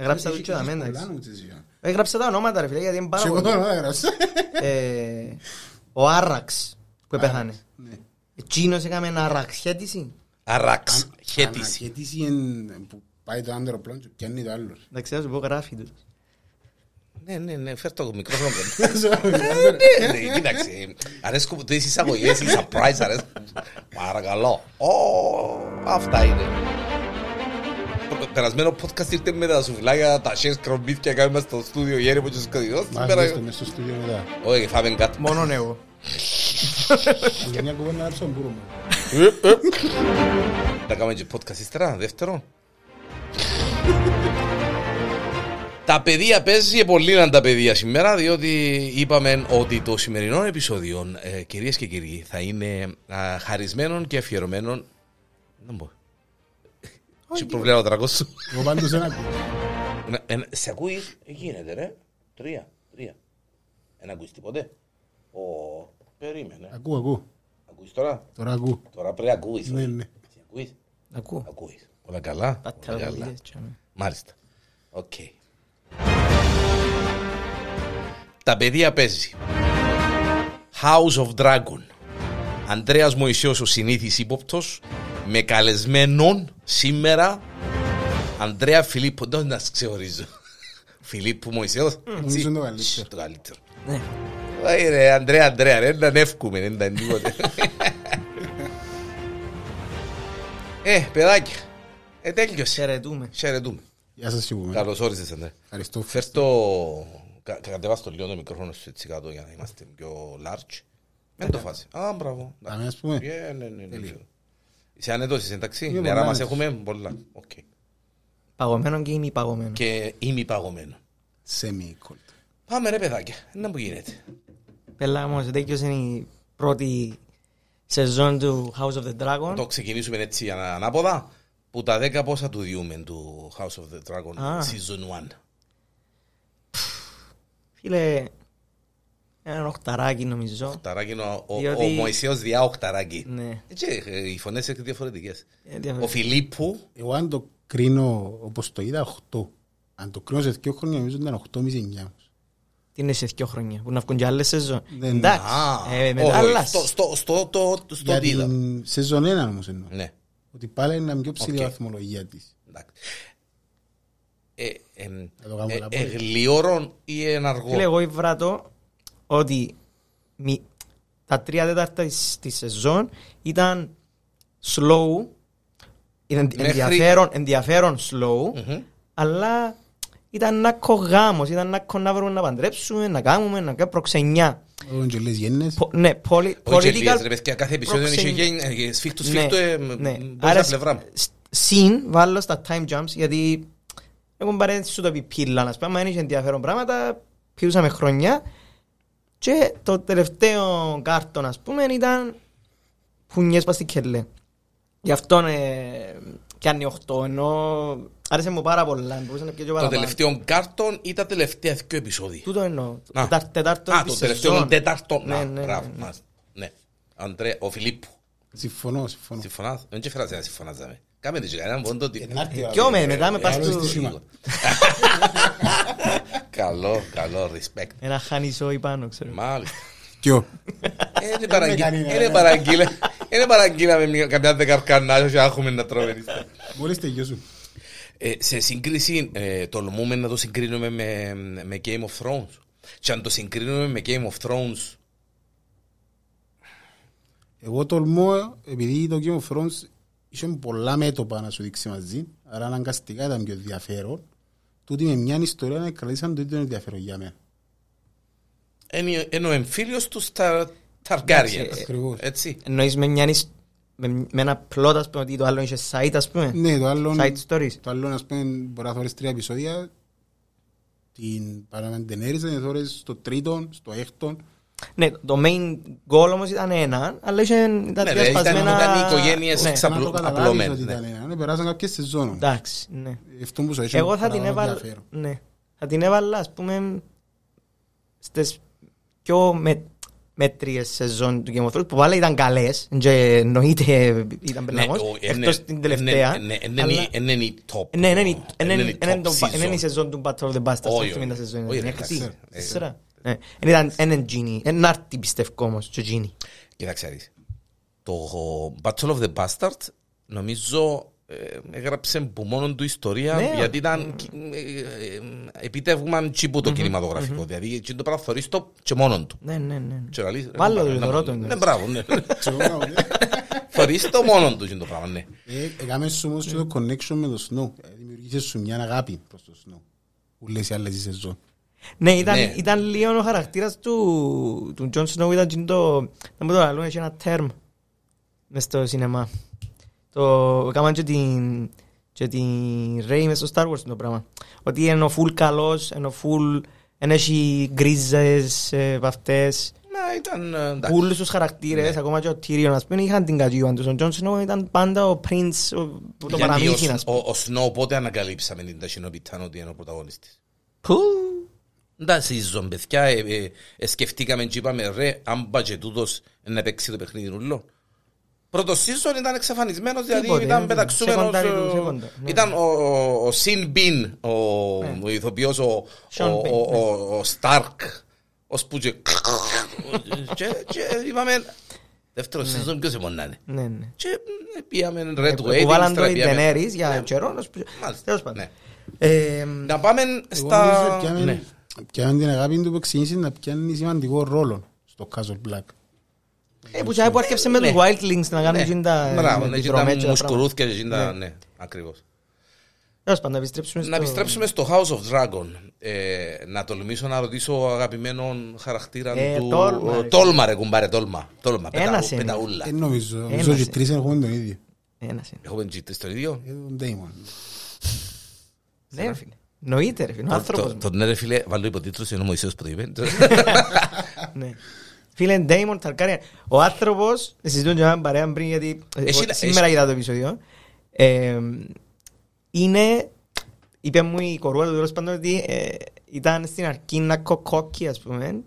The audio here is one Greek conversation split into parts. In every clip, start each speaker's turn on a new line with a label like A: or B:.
A: Έγραψα το και τα μέντα. Έγραψα τα ονόματα ρε φίλε γιατί είναι πάρα
B: Σε εγώ
A: πολύ.
B: το όνομα έγραψα.
A: Ε, Ο Άραξ που επέθανε.
B: Ναι.
A: Εκείνος έκαμε ένα αραξιέτηση.
C: Αραξ, χέτηση.
B: Αναχέτηση είναι που πάει το άντρο πλόν και πιάνει το άλλο.
A: Εντάξει, θα σου πω γράφει τους.
C: Ναι, ναι, ναι, φέρ' το μικρόφωνο κοντά. Ναι, ναι, Κοίταξε, αρέσκουν μου τις εισαγωγές, οι surprise αρέσκουν. Παρακαλώ. Ω, Αυτά είναι. Το Περασμένο podcast ήρθε με τα σουβλάκια, τα shares κρομμύθια κάνουμε στο στούντιο γέρι μου και στους κωδικούς.
B: Μας
C: Σήμερα-
B: δέστε μες στο στούντιο μετά.
C: Όχι, φάμε κάτι.
A: Μόνον εγώ.
B: Για μια κουβέντα να έψω μπορούμε.
C: Θα κάνουμε και podcast ύστερα, δεύτερο. Τα παιδεία παίζει πολύ να τα παιδεία σήμερα, διότι είπαμε ότι το σημερινό επεισόδιο, ε, κυρίες και κύριοι, θα είναι α, χαρισμένο και αφιερωμένο. Δεν μπορώ. Σε προβλέπω ο τρακός σου.
B: Εγώ πάντως δεν ακούω.
C: Να- ε, Σε ακούεις, ε, γίνεται ρε. Τρία, τρία. Δεν ακούεις τίποτε. Ω, περίμενε.
B: Ακούω, ακούω.
C: Ακούεις τώρα;
B: Τώρα ακούω.
C: Τώρα πρέπει να ακούεις.
B: Ναι,
C: όχι.
B: ναι.
C: Εσύ Ακούεις;
A: Ακούω.
C: Ακούεις. Όλα καλά;
A: Τα
C: Όλα καλά.
A: τεραπολίες, τσάμε.
C: Μάλιστα. Οκ. Τα παιδεία παίζει. House of Dragon. Ανδρέας Μωυσέος ο συνήθις ύποπτος με καλεσμένον σήμερα Ανδρέα Φιλίππο. Δεν να σε ξεχωρίζω. Φιλίππου Μωυσέος.
B: Νομίζω είναι το καλύτερο.
C: Το καλύτερο.
A: Ναι.
C: Όχι ρε, Ανδρέα, Ανδρέα, ρε, δεν εύχομαι, δεν ήταν τίποτε. Ε, παιδάκια, ε, τέλειωσε.
A: Χαιρετούμε.
C: Χαιρετούμε.
B: Γεια σας σίγουρα.
C: Καλώς όρισες, Ανδρέα.
B: Ευχαριστώ.
C: Φέρ το... κα- Κατεβάς το λίγο το μικρόφωνο σου έτσι κάτω για να είμαστε πιο large. Δεν το φάσει. Α, μπράβο.
B: Πάμε ας πούμε.
C: Ε, ναι, ναι, ναι. Είσαι άνετος, είσαι εντάξει.
B: Είμαι
C: Νερά μας
B: άνετος.
C: έχουμε πολλά. Οκ.
A: Παγωμένο και ημιπαγωμένο.
C: Και είμαι παγωμένο.
B: Semi-cold.
C: Πάμε ρε παιδάκια, να που γίνεται.
A: Πέλα όμως, τέτοιος είναι η πρώτη σεζόν του House of the Dragon.
C: Το ξεκινήσουμε έτσι ανα- ανάποδα. Που τα δέκα πόσα του διούμε του House of the Dragon
A: Α.
C: Season 1.
A: Φίλε, έναν οχταράκι νομίζω.
C: Οχταράκι είναι ο, ο,
A: Διότι-
C: ο Μωυσέος διά οχταράκι.
A: Ναι.
C: Έτσι, ε, οι φωνές είναι διαφορετικές.
A: Ε,
C: Ο
A: διαφορετικό.
C: Φιλίππου,
B: Εγώ αν το κρίνω όπως το είδα 8. Αν το κρίνω σε δύο χρόνια νομίζω ήταν 8,5-9.
A: Τι είναι σε δύο χρόνια, που να βγουν και άλλες σεζόν.
B: Δεν-
A: Εντάξει,
C: Α,
A: ε,
C: όχι,
A: μετάλλας.
C: στο- στο- στο- το- στο
B: Για
C: τι είδα.
B: την σεζόν 1 όμως εννοώ.
C: Ναι,
B: Ότι πάλι είναι μια πιο ψηλή
C: Οκ.
B: βαθμολογία της.
C: εντάξει. Ε, εμ,
B: Θα το κάνουμε
C: ε,
B: να
C: ε,
B: πω.
C: γλήορον ή εν αργό.
A: Φίλε, εγώ ήβρα το ότι μη- τα τρία τέταρτα της, της σεζόν ήταν slow, ήταν
C: Μέχρι-
A: ενδιαφέρον, ενδιαφέρον slow,
C: Μμμ.
A: αλλά ήταν να κογάμος, ήταν να κο- να βρούμε να παντρέψουμε, να κάνουμε, να κάνουμε προξενιά.
B: Όταν και λες γέννες,
A: Πο- ναι, πολι-
C: Όχι
A: political
C: ελίες, ρε παιδιά, κάθε επεισόδιο είχε
A: προξενιά.
C: γέν- ε, σφίχτου
A: Ναι,
C: σφίχτου ε,
A: ναι.
C: μπορεί
A: Άρα,
C: στα πλευρά μου.
A: σ- συν βάλω στα time jumps γιατί έχουν πάρει σου το επιπύλα να σπάμε, αν είχε ενδιαφέρον πράγματα, πιούσαμε χρόνια και το τελευταίο κάρτο ας πούμε ήταν πουνιές πας στη κελέ. Γι' αυτό ε, πιάνει 8 ενώ άρεσε μου πάρα πολλά. μπορούσε να πιει και
C: Το
A: παραπάνω.
C: τελευταίο κάρτον ή τα τελευταία δύο επεισόδια.
A: Τούτο εννοώ.
C: Α.
A: Τετάρ- Τετάρτο
C: Α,
A: της
C: το τελευταίο
A: σεζόν.
C: τέταρτο.
A: Ναι,
C: Να,
A: ναι,
C: μπράβο,
A: ναι, ναι.
C: μάλιστα. Ναι. Αντρέα, ο Φιλίππου.
B: συμφωνώ, συμφωνώ.
C: Συμφωνάς. Δεν και φράζει να συμφωνάς. δάμε. Κάμε τις κανέναν πόντο ότι...
B: Ενάρτη,
A: Κι με,
B: ε,
A: μετά με
B: ε,
A: πας
B: άλλο
A: του-
B: στήσιμα.
C: Καλό, καλό, respect.
A: Ένα χάνισό ή πάνω, ξέρω.
C: Μάλιστα.
B: Ποιο.
C: Ε, Είναι παραγγείλα-
B: κανένα,
C: Είναι
B: ε.
C: παραγγείλα. Είναι παραγγείλα με μια- καμιά δεκαρκανά και έχουμε να τρώμε. ύστερα.
B: Μόλις τελειώσουν.
C: Ε, σε σύγκριση, ε, τολμούμε να το συγκρίνουμε με, με Game of Thrones. Και αν το συγκρίνουμε με Game of Thrones,
B: Εγώ τολμώ, επειδή το Game of Thrones είχε πολλά μέτωπα να σου δείξει μαζί, άρα αναγκαστικά ήταν πιο ενδιαφέρον. Τούτη με μια ιστορία να κρατήσαν το ίδιο ενδιαφέρον για μένα.
C: είναι είναι ο εμφύλιος τους στα Targaryen.
A: Εντάξει,
B: Ακριβώς.
C: Έτσι.
A: Εννοείς με, μια, ισ- με, με ένα πλότ, ας πούμε, ότι το άλλο είχε site, ας πούμε;
B: Ναι, το άλλο,
A: Side stories.
B: το άλλο ας πούμε, μπορεί να θωρείς τρία επεισόδια, την παραμαντενέριζα, να θωρείς στο τρίτο, στο έκτο.
A: Ναι, το main goal όμως ήταν ένα, αλλά είχε τα
C: Ναι,
A: τρία
C: ρε, ήταν-
A: σπασμένα...
C: ήταν οι οικογένειες
A: Ναι,
C: ξα-
B: Να το
C: Απλο-
B: καταλάβεις
C: απλωμένο,
B: ότι
C: ναι.
B: ήταν ένα, ναι, περάσαν κάποιες σεζόν.
A: εντάξει, ναι.
B: Αυτό που σου έχει
A: Εγώ θα την
B: παραπάνω
A: έβαλα,
B: ενδιαφέρον.
A: ναι, θα την έβαλα, ας πούμε, στις πιο με, μέτριες σεζόν του Game of Thrones που πάλι ήταν καλές και εννοείται ήταν πελαγός
C: ο- είναι-
A: εκτός την τελευταία
C: είναι- είναι-
A: αλλά-
C: είναι- Είναι είναι η top.
A: ναι, είναι η-
C: Είναι
A: είναι-
C: η
A: είναι
C: top
A: το- είναι η
C: season.
A: σεζόν του Battle of the Bastards
C: Όχι,
A: αυτή
C: όχι.
A: είναι τα σεζόν
C: Όχι,
A: είναι
C: ρε,
A: έξι,
C: εντάξει.
A: τέσσερα. Ναι. Είναι ήταν έναν Genie ένα άρτη πιστεύω όμως και Genie
C: Κοίταξε να δεις. Το Battle of the Bastards νομίζω ε, έγραψε που μόνο του ιστορία
A: Ναι.
C: γιατί ήταν ε, ε, επιτεύγμα τσίπου το κινηματογραφικό. Δηλαδή εκείνο το πράγμα θωρείς το και μόνον του.
A: ναι ναι ναι
C: Και να λες, ρε,
A: Βάλω
C: να-
A: το,
C: να-
A: θωρώ το,
C: Ναι,
A: ναι.
C: μπράβο, ναι.
B: Ξέρω, μπράβο, ναι.
C: Θωρείς το μόνον του εκείνο το πράγμα, ναι.
B: Ε, Έκαμε σου όμως και το connection με το Snow. Ε, Δημιουργήσες σου μια αγάπη προς το Snow. Που λες οι άλλες οι σεζόν.
A: Ναι, ήταν,
C: Ναι.
A: ήταν λίγο ο χαρακτήρας του, του Jon Snow ήταν και το, να μου το λαλούν, έχει ένα term μες στο σινεμά. Το έκαναν και την, και την Rey μες στο Star Wars το πράγμα. Ότι είναι ο full καλός, είναι ο full, δεν έχει γκρίζες, ε, βαφτές.
C: Να, ήταν ε, εντάξει.
A: Όλους τους χαρακτήρες, ακόμα και ο Tyrion, ας πούμε, είχαν την κατζίβαν τους. Ο Jon Snow ήταν πάντα ο prince, ο- το
C: Γιατί
A: παραμύθι,
C: ο-
A: ας πούμε.
C: Ο ο Snow πότε ανακαλύψαμε την ταχυνοπιτάν ότι είναι ο πρωταγωνιστής;
A: Που,
C: Τα season, παιδιά, ε, ε, ε, σκεφτήκαμε και είπαμε ρε, αν πάει και τούτος να παίξει το παιχνίδι ούλο. Πρώτο season ήταν εξαφανισμένος, δηλαδή
A: Τίποτε,
C: ήταν
A: ε,
C: πεταξούμενος.
A: σεκοντάρι του,
C: ε,
A: σεκοντάρι, ναι.
C: Ήταν ο, ο, ο Sin Bean, ο, ο ηθοποιός, ο, ο,
A: Sean
C: ο,
A: Bean,
C: ο, ο, ο Stark, ως που και, και, και είπαμε, δεύτερο season ποιος μπορεί να είναι.
A: ναι, ναι.
C: Και ε, πήγαμε Red
A: Που
C: Wedding,
A: βάλαν το
C: ύστερα
A: οι
C: πήγαμε-
A: Daenerys για
C: Ναι,
A: καιρό. να σου πει-
C: μάλιστα,
A: Τέλος πάντων.
C: ναι.
A: Ε,
C: Να πάμε
B: Εγώ
C: στα...
B: νομίζω πιάμε-
C: Ναι.
B: πιάμε την αγάπη του που ξεκίνησε να πιάνει σημαντικό ρόλο στο Castle Black.
A: ε, που τσάι που άρκεψε με τους
C: Ναι.
A: Wildlings να κάνουν εκείνη τα-
C: Μπράβο,
A: με
C: ναι,
A: τις
C: εκείνα
A: δρομές και τα
C: μουσκουρούθια και εκείνα,
A: Ναι.
C: ναι, ακριβώς.
A: Τέλος πάντων, να επιστρέψουμε
C: Να
A: στο...
C: επιστρέψουμε στο House of Dragon. Ε, να τολμήσω να ρωτήσω αγαπημένον χαρακτήρα
A: Ε,
C: του...
A: τόλμα, ρε.
C: Τόλμα ρε κουμπάρε, τόλμα. Τόλμα,
A: Ένας
C: πεταού-
A: είναι.
C: πεταούλα.
B: Δεν νομίζω.
A: Ένας
B: Νομίζω και
A: είναι.
B: τρεις έχουμε τον ίδιο.
A: Ένας είναι.
C: Έχουμε τζίτες τον ίδιο;
B: Ε, Τον Damon.
A: Ναι, ρε φίλε. Νοείται ρε φίλε, ο άνθρωπος
C: Το-
A: μου.
C: Το ναι ρε φίλε, βάλω υποτίτλους, είναι ο Μωυσέος που το είπε.
A: Ναι. Φίλε, Damon Targaryen. Ο άνθρωπος, συζητούν και έναν παρέα πριν γιατί ε,
C: Έχει-
A: εγώ σήμερα
C: έχει-
A: είδα το επεισόδιο. Ε, είναι, είπε μου η κορούα του τέλος πάντων ότι ε, ήταν στην αρχή να κοκκόκκι ας πούμε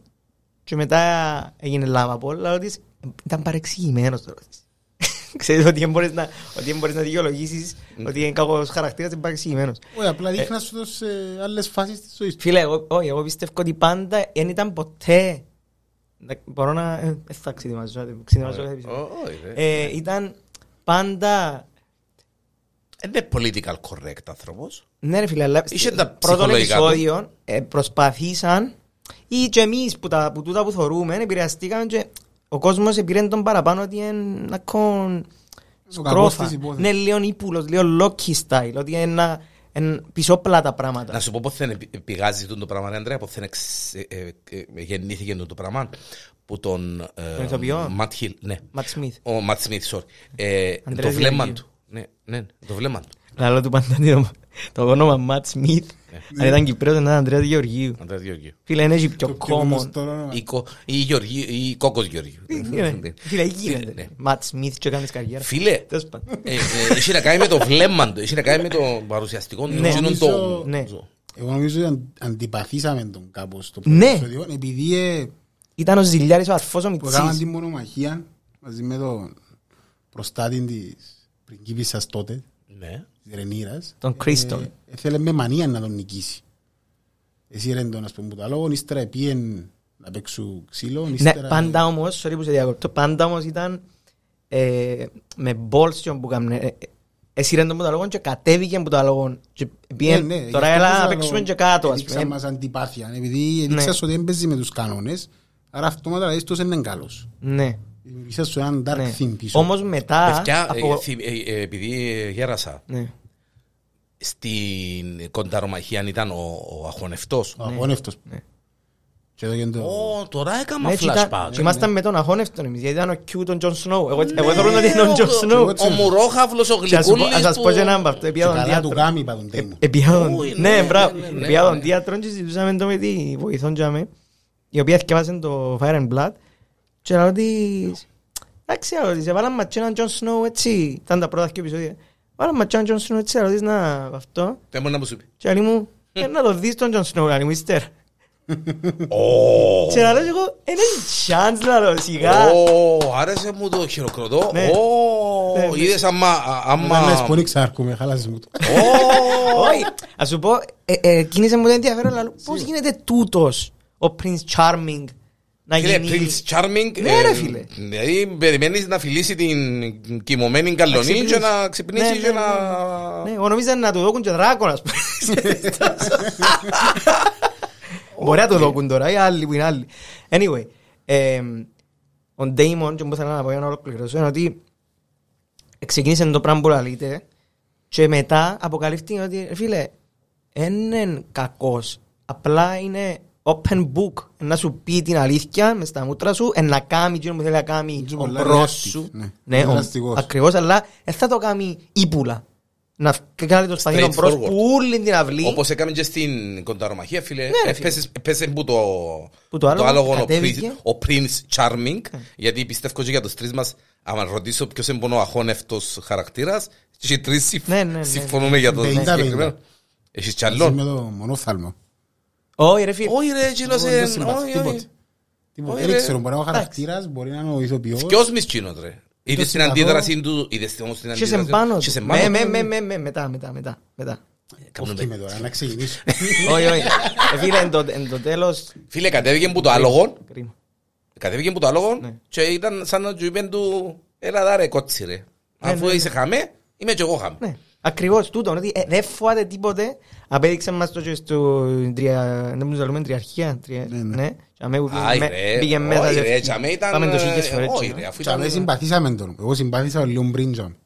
A: και μετά έγινε λάβα από όλα ότι ήταν παρεξηγημένος τώρα. Ξέρεις ότι δεν μπορείς να, ότι δεν μπορείς να δικαιολογήσεις ότι είναι κακός χαρακτήρας, είναι παρεξηγημένος.
B: Όχι, απλά δείχνας σου το σε άλλες φάσεις της ζωής του.
A: Φίλε, εγώ, όχι, εγώ πιστεύω ότι πάντα δεν ήταν ποτέ. Να- Μπορώ να. ε, Δεν θα ξεδιμαζώ, δεν ξεδιμαζώ κάθε επεισόδιο.
C: Όχι, ρε.
A: Ε, Ήταν πάντα.
C: Είναι political correct άνθρωπος.
A: Ναι, ρε φίλε, αλλά
C: Είχε
A: στο
C: τα
A: πρώτο
C: ψυχολογικά του.
A: επεισόδιο ε, προσπαθήσαν ή και εμείς που, τα, που τούτα που θωρούμε επηρεαστήκαν και ο κόσμος επήρε τον παραπάνω ότι είναι να κον
B: Ο κακός
A: σκρόφα.
B: της υπόθεσης.
A: Ναι, λίγο ύπουλος, λίγο Loki style, ότι είναι ένα- είναι πισόπλα τα πράγματα.
C: Να σου πω πώς δεν πηγάζει το πράγμα, ρε Ανδρέα, πώς δεν εξ- ε, ε, ε, γεννήθηκε το πράγμα που τον... ε,
A: Τον ηθοποιό;
C: Ματ Χιλ, ναι.
A: Ματ Σμιθ.
C: Ο Ματ Σμιθ, sorry. Ε,
A: Ανδρέας
C: το βλέμμα
A: Γεωργίου.
C: του. Ναι, ναι, το βλέμμα του.
A: Λαλό του πάντα το, το όνομα Ματ Σμιθ.
C: Ναι.
A: Αν ήταν Κυπρέος ήταν Ανδρέας Γεωργίου.
C: Ανδρέας Γεωργίου.
A: Φίλε, είναι πιο
B: Το πιο
A: common.
B: γνωστό όνομα.
C: Ή κο- Ή Γεωργίου, ή Κόκος Γεωργίου.
A: Ναι, Φίλε,
C: Ναι.
A: γίνεται; Ματ Σμιθ και κάνεις καριέρα.
C: Φίλε,
A: Τέλος πάντων.
C: ε, ε, έχει να κάνει με το βλέμμα του, έχει να κάνει με το παρουσιαστικό του.
A: Ναι.
C: εκείνον το-
B: Νομίζω-
A: Ναι.
B: Εγώ νομίζω ότι αν- αντιπαθήσαμε τον κάπως στο
A: Ναι.
B: πρώτο επεισόδιο, επειδή ε,
A: Ήταν ο Ζηλιάρης ο αρφός ο
B: που έκαναν
A: Μιτσής.
B: την μονομαχία μαζί με τον προστάτη της πριγκίπισσας τότε,
C: Ναι.
B: Της Ρενήρας,
A: Τον Κρίστον.
B: ε, θέλε με μανία να τον νικήσει. Εσύ ρε τον ας πούμε που τα λόγω, ύστερα επίεν να παίξουν ξύλο,
A: Ναι,
B: ύστερα...
A: πάντα όμως, sorry που σε διακόπτω, πάντα όμως ήταν ε, με μπόλσιον που κάμνε. ε, ε, Έσυρεν τον που τα λόγον και κατέβηκε που τα λόγον. Και πήγεν,
B: Ναι, ναι,
A: Τώρα
B: γι' αυτό
A: έλα να
B: σας
A: παίξουμε
B: λέω,
A: και κάτω, ας
B: έδειξαν
A: πούμε.
B: μας αντιπάθεια, επειδή έδειξες ότι δεν παίζει με τους κανόνες, άρα αυτόματα λέει τους είναι καλός.
A: Ναι.
B: Δημιουργήσες σου έναν dark
A: ναι.
B: theme πίσω.
A: Όμως μετά...
C: Παιδιά, ε,
A: από-
C: θυ- ε, ε, επειδή ε, γέρασα,
A: Ναι.
C: στην κονταρομαχία ήταν ο, ο αχωνευτός.
B: Ο αγώνευτος.
A: Ναι.
B: Και εδώ και το...
C: Ω, τώρα έκανα
A: Ναι, και ήταν-
C: flashback.
A: και ήμασταν με τον αχώνευτον εμείς, γιατί ήταν ο Q τον Τζον Σνόου. Εγώ εγώ θέλω να είναι ο Τζον Σνόου.
C: Ο μουρόχαυλος, ο
A: Και ας σου πω-
C: γλυκούλης
A: ας σας πω και έναν από αυτό,
B: Και
A: επία τον
B: καλά του
A: διάτρο.
B: γάμι είπα τον Τέιμον.
A: Επία τον-
C: Ούι,
A: Ναι,
C: ναι,
A: μπράβο.
C: ναι, ναι,
A: Επία τον
C: ναι.
A: διάτρο και συζητούσαμε το με τη βοηθόν τζάμε, η οποία θυκεύασε το Fire and Blood και λέω της, εντάξει, λέω της, έβαλαν μας και έναν Τζον Σνόου έτσι, ήταν τα πρώτα δύο επεισόδια, βάλαν μας και έναν Τζον Σνόου έτσι, λέω της, να, αυτό,
C: Δεν μπορεί να μου σου πει.
A: και λέει μου, «Ε, να το δεις τον Τζον Σνόου, λέει μου, ύστερα.
C: Ω,
A: Και να λέω εγώ, «Ε, είναι chance να λέω σιγά.
C: ω, άρεσε μου το χειροκροτώ.
A: Ναι.
C: Ω,
A: Ναι, ναι.
C: είδες άμα...
B: Άμα...
C: άμα-
B: πολύ ξάρκουμε, χάλασες μου το.
C: Ω,
A: Όχι, ας σου πω, ε, ε, κίνησε μου το ενδιαφέρον, αλλά πώς γίνεται τούτος ο Prince Charming να
C: Φίλε,
A: γίνει...
C: Prince Charming.
A: Ναι, ρε,
C: ε,
A: φίλε.
C: Δηλαδή, περιμένεις να φιλήσει την κοιμωμένη καλονή
A: ξυπνήσει.
C: και να ξυπνήσει
A: Ναι,
C: και
A: ναι,
C: να...
A: Ναι, εγώ νόμιζα να του δώκουν και δράκον, ας πούμε. Μπορεί να το δώκουν τώρα, οι άλλοι που είναι άλλοι. Anyway, ε, ο Damon, και μου ήθελα να πω για να ολοκληρώσω, είναι ότι ξεκίνησε το πράγμα που λαλείτε και μετά αποκαλύφθηκε ότι, ρε φίλε, δεν είναι κακός, απλά είναι open book, να σου πει την αλήθεια μες στα μούτρα σου, εν να κάνει εκείνο που θέλει να κάνει
B: Είναι
A: ο
B: πολλά
A: μπρος
B: reactive,
A: σου.
B: ναι.
A: Ναι,
B: Είναι
A: ο-
B: δραστικός.
A: ακριβώς, αλλά δεν θα το κάνει ύπουλα. Να κάνει το σταθήνο μπρος
C: Straightforward.
A: που όλη την αυλή.
C: Όπως έκαμε και στην κονταρομαχία, φίλε,
A: Ναι, ρε,
C: έπεσες- έπεσε που το,
A: Που το άλογο
C: άλογο ο
A: κατέβηκε.
C: Prince- ο Prince Charming, γιατί πιστεύω και για τους τρεις μας, άμα ρωτήσω ποιος είναι ο αχώνευτος χαρακτήρας, και οι τρεις συμφ-
A: Ναι, ναι, ναι.
C: συμφωνούμε για το
B: 50-50.
C: συγκεκριμένο. Έχεις κι
B: Μαζί
C: άλλον.
B: με το μονόφθαλμο.
A: Όχι ρε φίλε.
C: Όχι ρε, εκείνος
B: Εγώ δεν
C: είναι...
B: συμπαθώ
C: όχι,
B: τίποτε.
C: όχι.
B: Τίποτε.
C: Όχι,
B: Δεν
C: ρε.
B: ξέρω, μπορεί να είναι ο χαρακτήρας, μπορεί να είναι ο ηθοποιός.
C: Ποιος μης εκείνος ρε. Είδες την
B: συμπαθώ.
C: αντίδραση του, είδες όμως την
A: Και
C: αντίδραση
A: σε πάνω
C: Και σε
A: του.
C: πάνω
A: Με,
C: του.
A: με, με, με, με, μετά, μετά, μετά, μετά.
C: Κάνουν
B: Όχι με τώρα, να ξεκινήσω.
A: Όχι, όχι. Ε, Φίλε, εν το- εν το τέλος...
C: Φίλε, κατέβηκε που το άλογο,
A: Κρίμα.
C: κατέβηκε που το άλογο
A: Ναι.
C: και ήταν σαν να του είπεν του, έλα δά ρε κότσι ρε. Αφού
A: ναι,
C: είσαι χαμέ, είμαι και εγώ χαμέ.
A: Ναι, ακριβώς τούτο, ότι ε, δεν φοβάται τίποτε. Απέδειξε μας το και στο τρια... δεν μου λέμε τριαρχία. τρια-
B: Ναι, ναι.
A: Ναι, και αμέ που πήγε
C: Άι
A: με-
C: ρε,
A: πήγε μέσα.
C: όχι
A: και
C: ρε,
A: έφυγε.
C: τσαμέ ήταν...
A: Πάμε το
C: ε,
A: χίλιες φορές.
C: Όχι
A: και-
C: ρε, αφού
B: Και αμέ
C: ήταν...
B: συμπαθήσαμε τον. Εγώ συμπάθησα λίγο πριν τζον.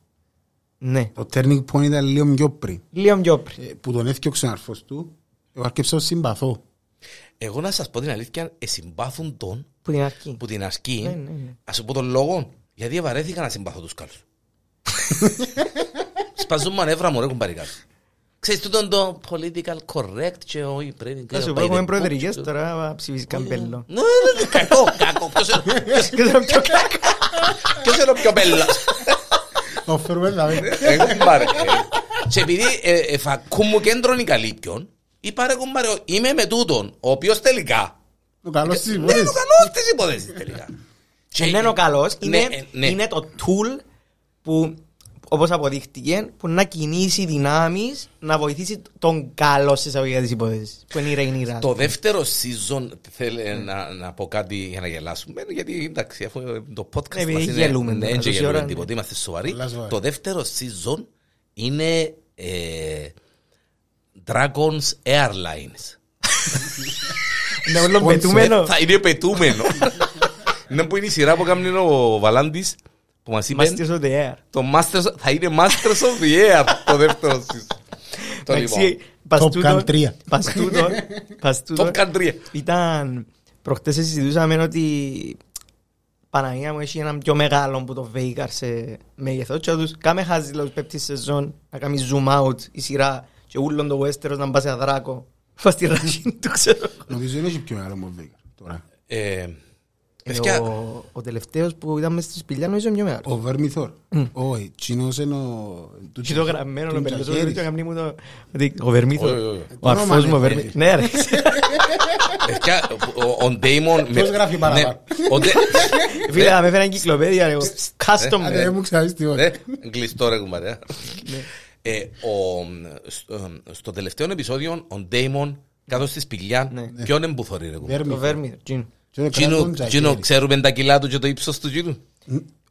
A: Ναι,
B: Το turning point ήταν λίγο πιο πριν.
A: λίγο πιο πριν.
B: Ε, Που τον έφτιαξε ο αρφός του, εγώ αρκεψα να συμπαθώ.
C: Εγώ να σας πω την αλήθεια, εσυμπάθουν τον
A: Που την αρχή.
C: που την ασκή.
A: Ναι, ναι, ναι.
C: Ας σου πω τον λόγο, γιατί βαρέθηκα να συμπάθω τους καλούς. Σπαζούν μανεύρα μου ρε κουμπαρικά. Ξέρεις τούτον το political correct και όχι πρέπει...
A: Θα σου πω, έχουμε προεδρικές τώρα, να ψηφίσεις καμπέλο.
C: Ναι, ναι, ναι, κακό, κακό. Ποιος είναι- ποιος-
A: Και τώρα πιο κακά.
C: Ποιος είναι ο πιο μπέλας.
B: Το φέρουμε να δούμε.
C: Ε, κουμπάρε. ε. Και επειδή ε, ε, φακού μου κέντρον η καλύπιον, είπα ρε κουμπάρε, είμαι με τούτον, ο οποίος τελικά...
B: Ο καλός της
C: Ναι,
B: υπόθεσης.
C: είναι ο καλός της υπόθεσης τελικά. Και-
A: Δεν είναι ο καλός,
C: Ναι,
A: είναι,
C: ε, ναι.
A: είναι το tool που, όπως αποδείχτηκε, που να κινήσει δυνάμεις, να βοηθήσει τον καλό σε εισαγωγικά της υπόθεσης, που είναι η Ρεϊνίρα.
C: Το δεύτερο season θέλει να, να πω κάτι για να γελάσουμε γιατί εντάξει αφού το podcast
A: Ναι,
C: μας
A: επειδή
C: είναι
A: γελούμε
C: ναι,
A: τώρα,
C: δεν
A: τόση
C: γελούμε
A: ώρα, ναι.
C: τίποτα, είμαστε σοβαροί
B: Πολλά σοβαροί.
C: το δεύτερο season είναι ε, Dragons Airlines
A: Είναι όλο
B: Sponsor.
A: πετούμενο.
C: θα είναι πετούμενο είναι που είναι η σειρά που κάνει ο Βαλάντης που μας είπε
A: Masters of the Air.
C: το Masters, θα είναι Masters of the Air το δεύτερο season το
A: Εντάξει,
C: λοιπόν
A: πας
B: Top
A: τούτο-
B: Gun τρία.
A: πας τούτο- πας τούτο,
C: Top Gun 3
A: Ήταν, προχτές συζητούσαμε ότι Παναγία μου έχει έναν πιο μεγάλο που το Veigar σε μέγεθος και τους κάμε χάζει λόγω πέπτης σεζόν να κάνει zoom out η σειρά και ούλον το Westeros να μπάσει σε αδράκο Φας τη ράχη του ξέρω
B: Νομίζω δεν έχει πιο μεγάλο μου Βέγγαρ τώρα.
C: Ε,
A: Ε,
C: παιδιά,
A: ο, ο τελευταίος που ήταν μες στη σπηλιά νομίζω είναι πιο μεγάλο
B: Ο Βερμιθόρ. Όχι, τσινός είναι ο... του
A: Και το γραμμένο
B: του
A: ο πελωτός
B: Τζαχέρης.
A: και κάνει μου το ότι ο Βερμίθος
C: Όχι, όχι, όχι.
A: ο αρφός μου ο
B: όνομα,
A: Βερμίθος ναι ρε
C: Παιδιά, ο- ο Ντέιμον...
B: Ποιος γράφει παραπάνω;
A: Φίλε να με έφεραν κυκλοπαίδια ρε Custom
B: Άντε,
A: ρε
B: δεν μου ξέρεις τι ώρα.
C: Κλειστό ρε κουμπάρε. Ε, ο- στο- Στο τελευταίο επεισόδιο, ο Ντέιμον κάτω στη σπηλιά,
A: Ναι.
C: ποιον εμπουθωρεί ρε κουμπάρε.
A: Το
B: Βερμιθόρ.
A: Βερμίθος τζίνο.
B: Και ο
C: Τζίνο-
B: Κράτον
C: Τζίνο,
B: Τζαχέρης.
C: ξέρουμε τα κιλά του και το ύψος του Τζίνου.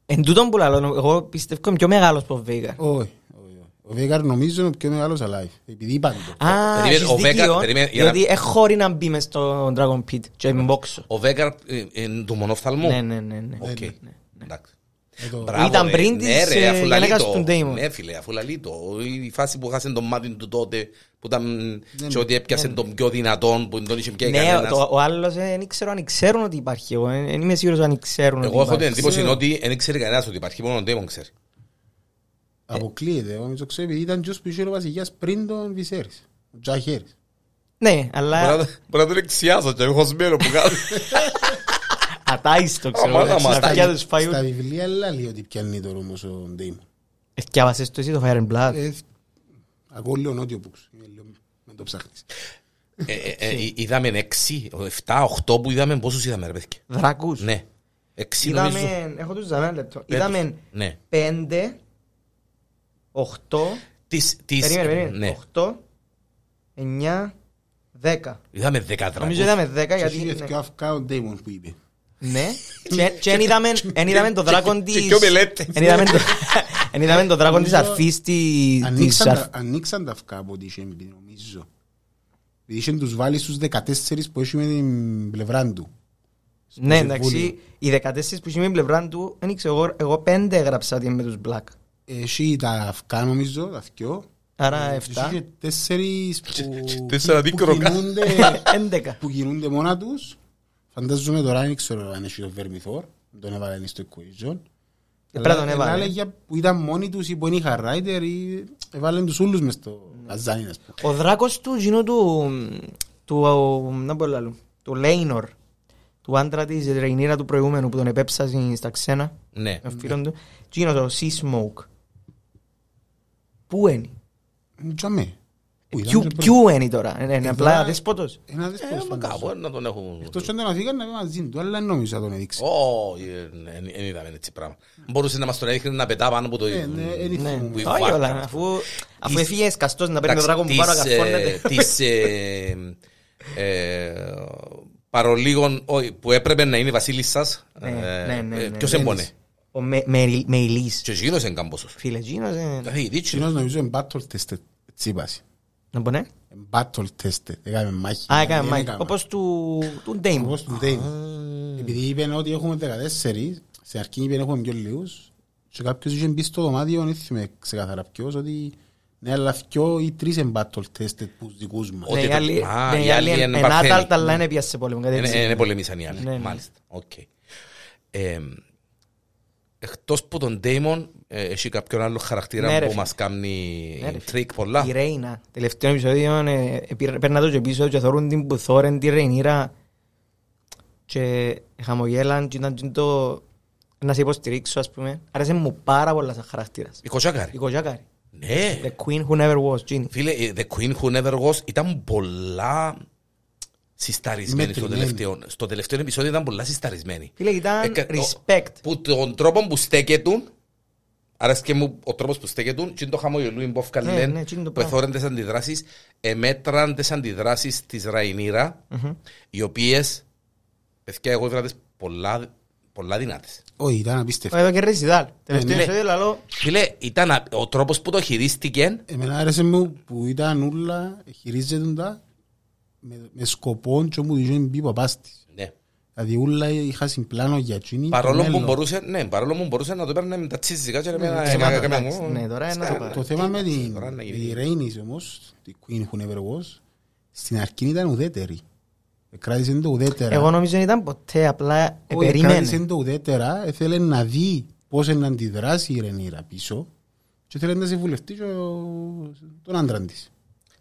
A: Εν τούτον που λαλώ, εγώ πιστεύω είμαι πιο μεγάλος από ο Βέγα.
B: Όχι, όχι, όχι. Ο Βέγγαρ νομίζω είναι ο πιο μεγάλος alive. Επειδή είπαν το.
A: Α,
C: Περίμενε,
A: έχεις
C: ο Βέγα-
A: δίκιο,
C: περίμενε, για να-
A: διότι έχωρει να μπει μες στο Dragon Pit και μπόξω.
C: Ο Βέγκαρ ε, είναι του μονόφθαλμου;
A: Ναι, ναι, ναι. ναι.
C: Οκ.
B: Ναι,
C: Εντάξει.
B: Ε, το-
C: Μπράβο,
A: Ήταν
C: ρε.
A: πριν
C: Ναι,
A: της,
C: ρε,
A: ε,
C: αφού λαλεί
A: γυναίκας
C: το.
A: του Ντέιμον.
C: Ναι, φίλε, αφού λαλεί το. Η φάση που χάσε το μάτι του τότε, που ήταν και ότι έπιασε τον πιο δυνατόν, που τον είχε πια
A: Ναι,
C: κανένας.
A: το- ο άλλος ε, δεν ξέρω αν ξέρουν ότι υπάρχει. Εγώ ε, δεν είμαι σίγουρος αν ξέρουν ότι
C: Εγώ έχω την
A: υπάρχει.
C: εντύπωση ότι δεν ξέρει κανένας ότι υπάρχει, μόνο ο Ντέιμον ξέρει.
B: Αποκλείεται. Εγώ νομίζω ξέρω επειδή ήταν ποιος που είχε ο βασιλιάς πριν τον Βυσέρης. Ο Τζαχέρης.
A: Ναι,
C: Μπορεί
A: αλλά
C: να- μπορεί να τον εξιάσω και έχω σμένο που κάνει.
A: ατάιστο ξέρω.
C: Αμάνα
A: εντάξει,
C: μας,
A: Στα
C: τα-
A: αυτιά τους φάει
B: Στα
A: ούτε.
B: βιβλία λέει ότι πιάνει τώρα όμως ο Ντέιμον.
A: Εθιάβασες το εσύ το Fire and Blood.
B: Ε, Ακούω λίγο νότιο που Είναι λίγο- μην το ψάχνεις.
C: Ε, ε, ε, είδαμε έξι, εφτά, οχτώ που είδαμε πόσους είδαμε ρε παιδιά.
A: Δράκους.
C: Ναι. Έξι νομίζω.
A: Είδαμε, έχω τους δαμένα λεπτό.
C: Πέτος.
A: Είδαμε
C: Ναι.
A: πέντε, οχτώ,
C: Τις, τις,
A: περίμενε, περίμενε,
C: ναι.
A: οχτώ, εννιά, δέκα.
C: Είδαμε δέκα
A: Νομίζω
C: δράκους.
A: είδαμε δέκα
B: Και
A: γιατί...
B: είχε
A: ναι.
B: και αυκά ο Ντέιμον που είπε.
A: Ναι. Και- Και εν είδαμε εν είδαμε το δράκον
C: και-
A: της...
C: και ο μελέτης.
A: εν είδαμε το- εν είδαμε το δράκον της
B: Νομίζω
A: αρφής της...
B: Ανοίξαν
A: αρφ-
B: τα- Ανοίξαν τα αυκά από ό,τι είχε πει, νομίζω. Δηλαδή είχε τους βάλει στους 14 που έχει με την πλευρά του. Στο
A: Ναι,
B: συμβούλιο.
A: εντάξει, οι 14 που είχε με την πλευρά του, δεν ήξερα, εγώ, εγώ πέντε έγραψα ότι είναι με τους Black.
B: Έχει τα αυκά νομίζω, τα δυο.
A: Άρα
B: Και
A: 7,
B: είχε τέσσερις που,
C: τέσσερα
B: που
C: δίκροκα.
B: κινούνται,
A: 11.
B: που κινούνται μόνα τους. Φαντάζομαι τώρα δεν ξέρω αν έχει το Βερμιθόρ, τον έβαλε στο equation.
A: πρέπει να τον
B: Αλλά
A: έβαλε.
B: άλλα για που ήταν μόνοι τους ή που είναι είχαν ράιτερ ή έβαλαν τους ούλους μες στο καζάνι. ας πούμε.
A: Ο δράκος του γίνου του... του... να πω λαλού, του Λέινορ. Του άντρα της Ρεϊνίρα του προηγούμενου που τον επέψασε στα ξένα.
C: Ναι.
A: Με φίλον του. Και γίνο το Sea Smoke. Πού είναι;
B: Τζαμέ. Που ήταν
A: Ποιου-
B: και πρώτο.
A: Ποιου είναι τώρα. Είναι είναι
B: Ε,
A: απλά
B: τώρα-
A: δέσποτος.
B: Ένα δες
C: Ε,
B: πώς
C: μα
B: φαντάζομαι.
C: κάπου να τον έχουν...
B: Εκτός και αν τον αφήγαν να πει μαζί του, αλλά δεν νομίζω να τον έδειξε.
C: Όχι, δεν είδαμε έτσι πράγμα. Μπορούσε να μας τον έδειχνε να πετά πάνω από το...
B: Ε, ναι, δεν
A: Ναι,
B: ήθελα.
C: που η
A: όχι
C: βάρκα.
A: όλα. Αφού, αφού
C: Της-
A: έφυγε σκαστός να παίρνει το
C: Εντάξει,
A: δράκο που πάνω
C: της,
A: καρφώνεται.
C: ε, της, ε, ε, παρολίγων όχι, που έπρεπε να είναι η βασίλισσας
A: Ναι,
C: ε,
A: ναι, ναι,
C: ε,
A: ναι,
C: ποιος
A: ναι.
C: εμπονέ
A: Ο Με- Μερι- Μεϊλής.
C: και εκείνος είναι κάμποσος
A: Φίλε, εκείνος είναι...
C: Δηλαδή, δίτσιο.
B: Εκείνος νομίζω είναι battle tested. Έτσι είπασαι.
A: Να πω ναι.
B: Είναι Battle tested. Έκαμε μάχη.
A: Α, έκανε
B: Δεν
A: μάχη.
B: έκαμε.
A: Όπως του του Ντέιμον.
B: Όπως του Dave. Επειδή είπαν ότι έχουμε 14, σε αρχή είπαν έχουμε πιο λίγους και κάποιος είχε μπει στο δωμάτιο, δεν θυμάμαι ξεκάθαρα ποιος, ότι ναι, αλλά δυο ή τρεις είναι battle tested που τους δικούς μας.
C: Ότι
A: Ναι, οι
C: το-
A: άλλοι-
C: Α,
A: ναι,
C: οι
A: οι άλλοι
C: άλλοι
A: είναι
C: είναι παρθένοι.
A: άταλτα, αλλά είναι πια σε πόλεμο. κάτι
C: Είναι-
A: έτσι.
C: Είναι πολεμήσαν οι άλλοι
A: Ναι, ναι.
C: μάλιστα Οκ. Ε, Εκτός που τον Ντέιμον έχει κάποιον άλλο
A: Ναι,
C: χαρακτήρα
A: ρε,
C: που
A: φίλε.
C: μας κάνει
A: Ναι, ρε,
C: τρίκ πολλά
A: Η Ρέινα, τελευταίο επεισόδιο, ε, επί- παίρνα το και πίσω και θωρούν την που θόρεν τη Ρέινίρα και χαμογέλαν και ήταν και το να σε υποστηρίξω ας πούμε. Άρεσε μου πάρα πολλά σαν χαρακτήρας.
C: Η Κοτσάκαρη
A: Η Κοζάκαρη.
C: Ναι
A: The Queen Who Never Was, Ginny.
C: Φίλε, η The Queen Who Never Was ήταν πολλά συσταρισμένη στο
B: Μετρημένη.
C: τελευταίο. Στο τελευταίο επεισόδιο ήταν πολλά συσταρισμένη.
A: Φίλε, ήταν
C: Εκα-
A: respect.
C: Που τον τρόπο που στέκετουν, αρέσκε μου ο τρόπος που στέκετουν, και είναι το χαμογελούιν που
A: Ναι,
C: έφκαλεν,
A: ναι, εκείνο το
C: που
A: πράγμα.
C: εθώρεν τις αντιδράσεις, εμέτραν τις αντιδράσεις της Ραϊνίρα, οι οποίες, παιδιά, εγώ έβρα τις πολλά, πολλά δυνάτες.
B: Όχι, ήταν απίστευτο.
A: Εδώ και Ρεζιδάλ. Τελευταίο
B: ναι.
A: επεισόδιο λαλό.
C: Φίλε, ήταν α- ο τρόπος που το χειρίστηκε,
B: Εμένα άρεσε μου που ήταν ούλα, χειρίζεται τα με, με σκοπό και μου είχε μπει παπάς της.
C: Ναι.
B: Δηλαδή ούλα είχα συμπλάνο για εκείνη.
C: Παρόλο
B: το
C: που
B: μέλλον.
C: μπορούσε, ναι, παρόλο που μπορούσε να το παίρνει με τα τσίζικα και να μην
A: Ε,
C: έκανα-
A: εντάξει,
C: έκανα-
A: Ναι, τώρα είναι να το πάρει.
B: Το θέμα με την
C: Τώρα να
B: με
C: γίνει.
B: τη Ρέινις όμως, τη Queen Who Never Was, στην αρχή ήταν ουδέτερη. Κράτησε το ουδέτερα.
A: Εγώ νομίζω δεν ήταν ποτέ, απλά
B: Όχι, κράτησε
A: περίμενε.
B: το ουδέτερα, ήθελε να δει πώς είναι να αντιδράσει η Ρενίρα πίσω και ήθελε να σε βουλευτεί και ο- τον άντρα της.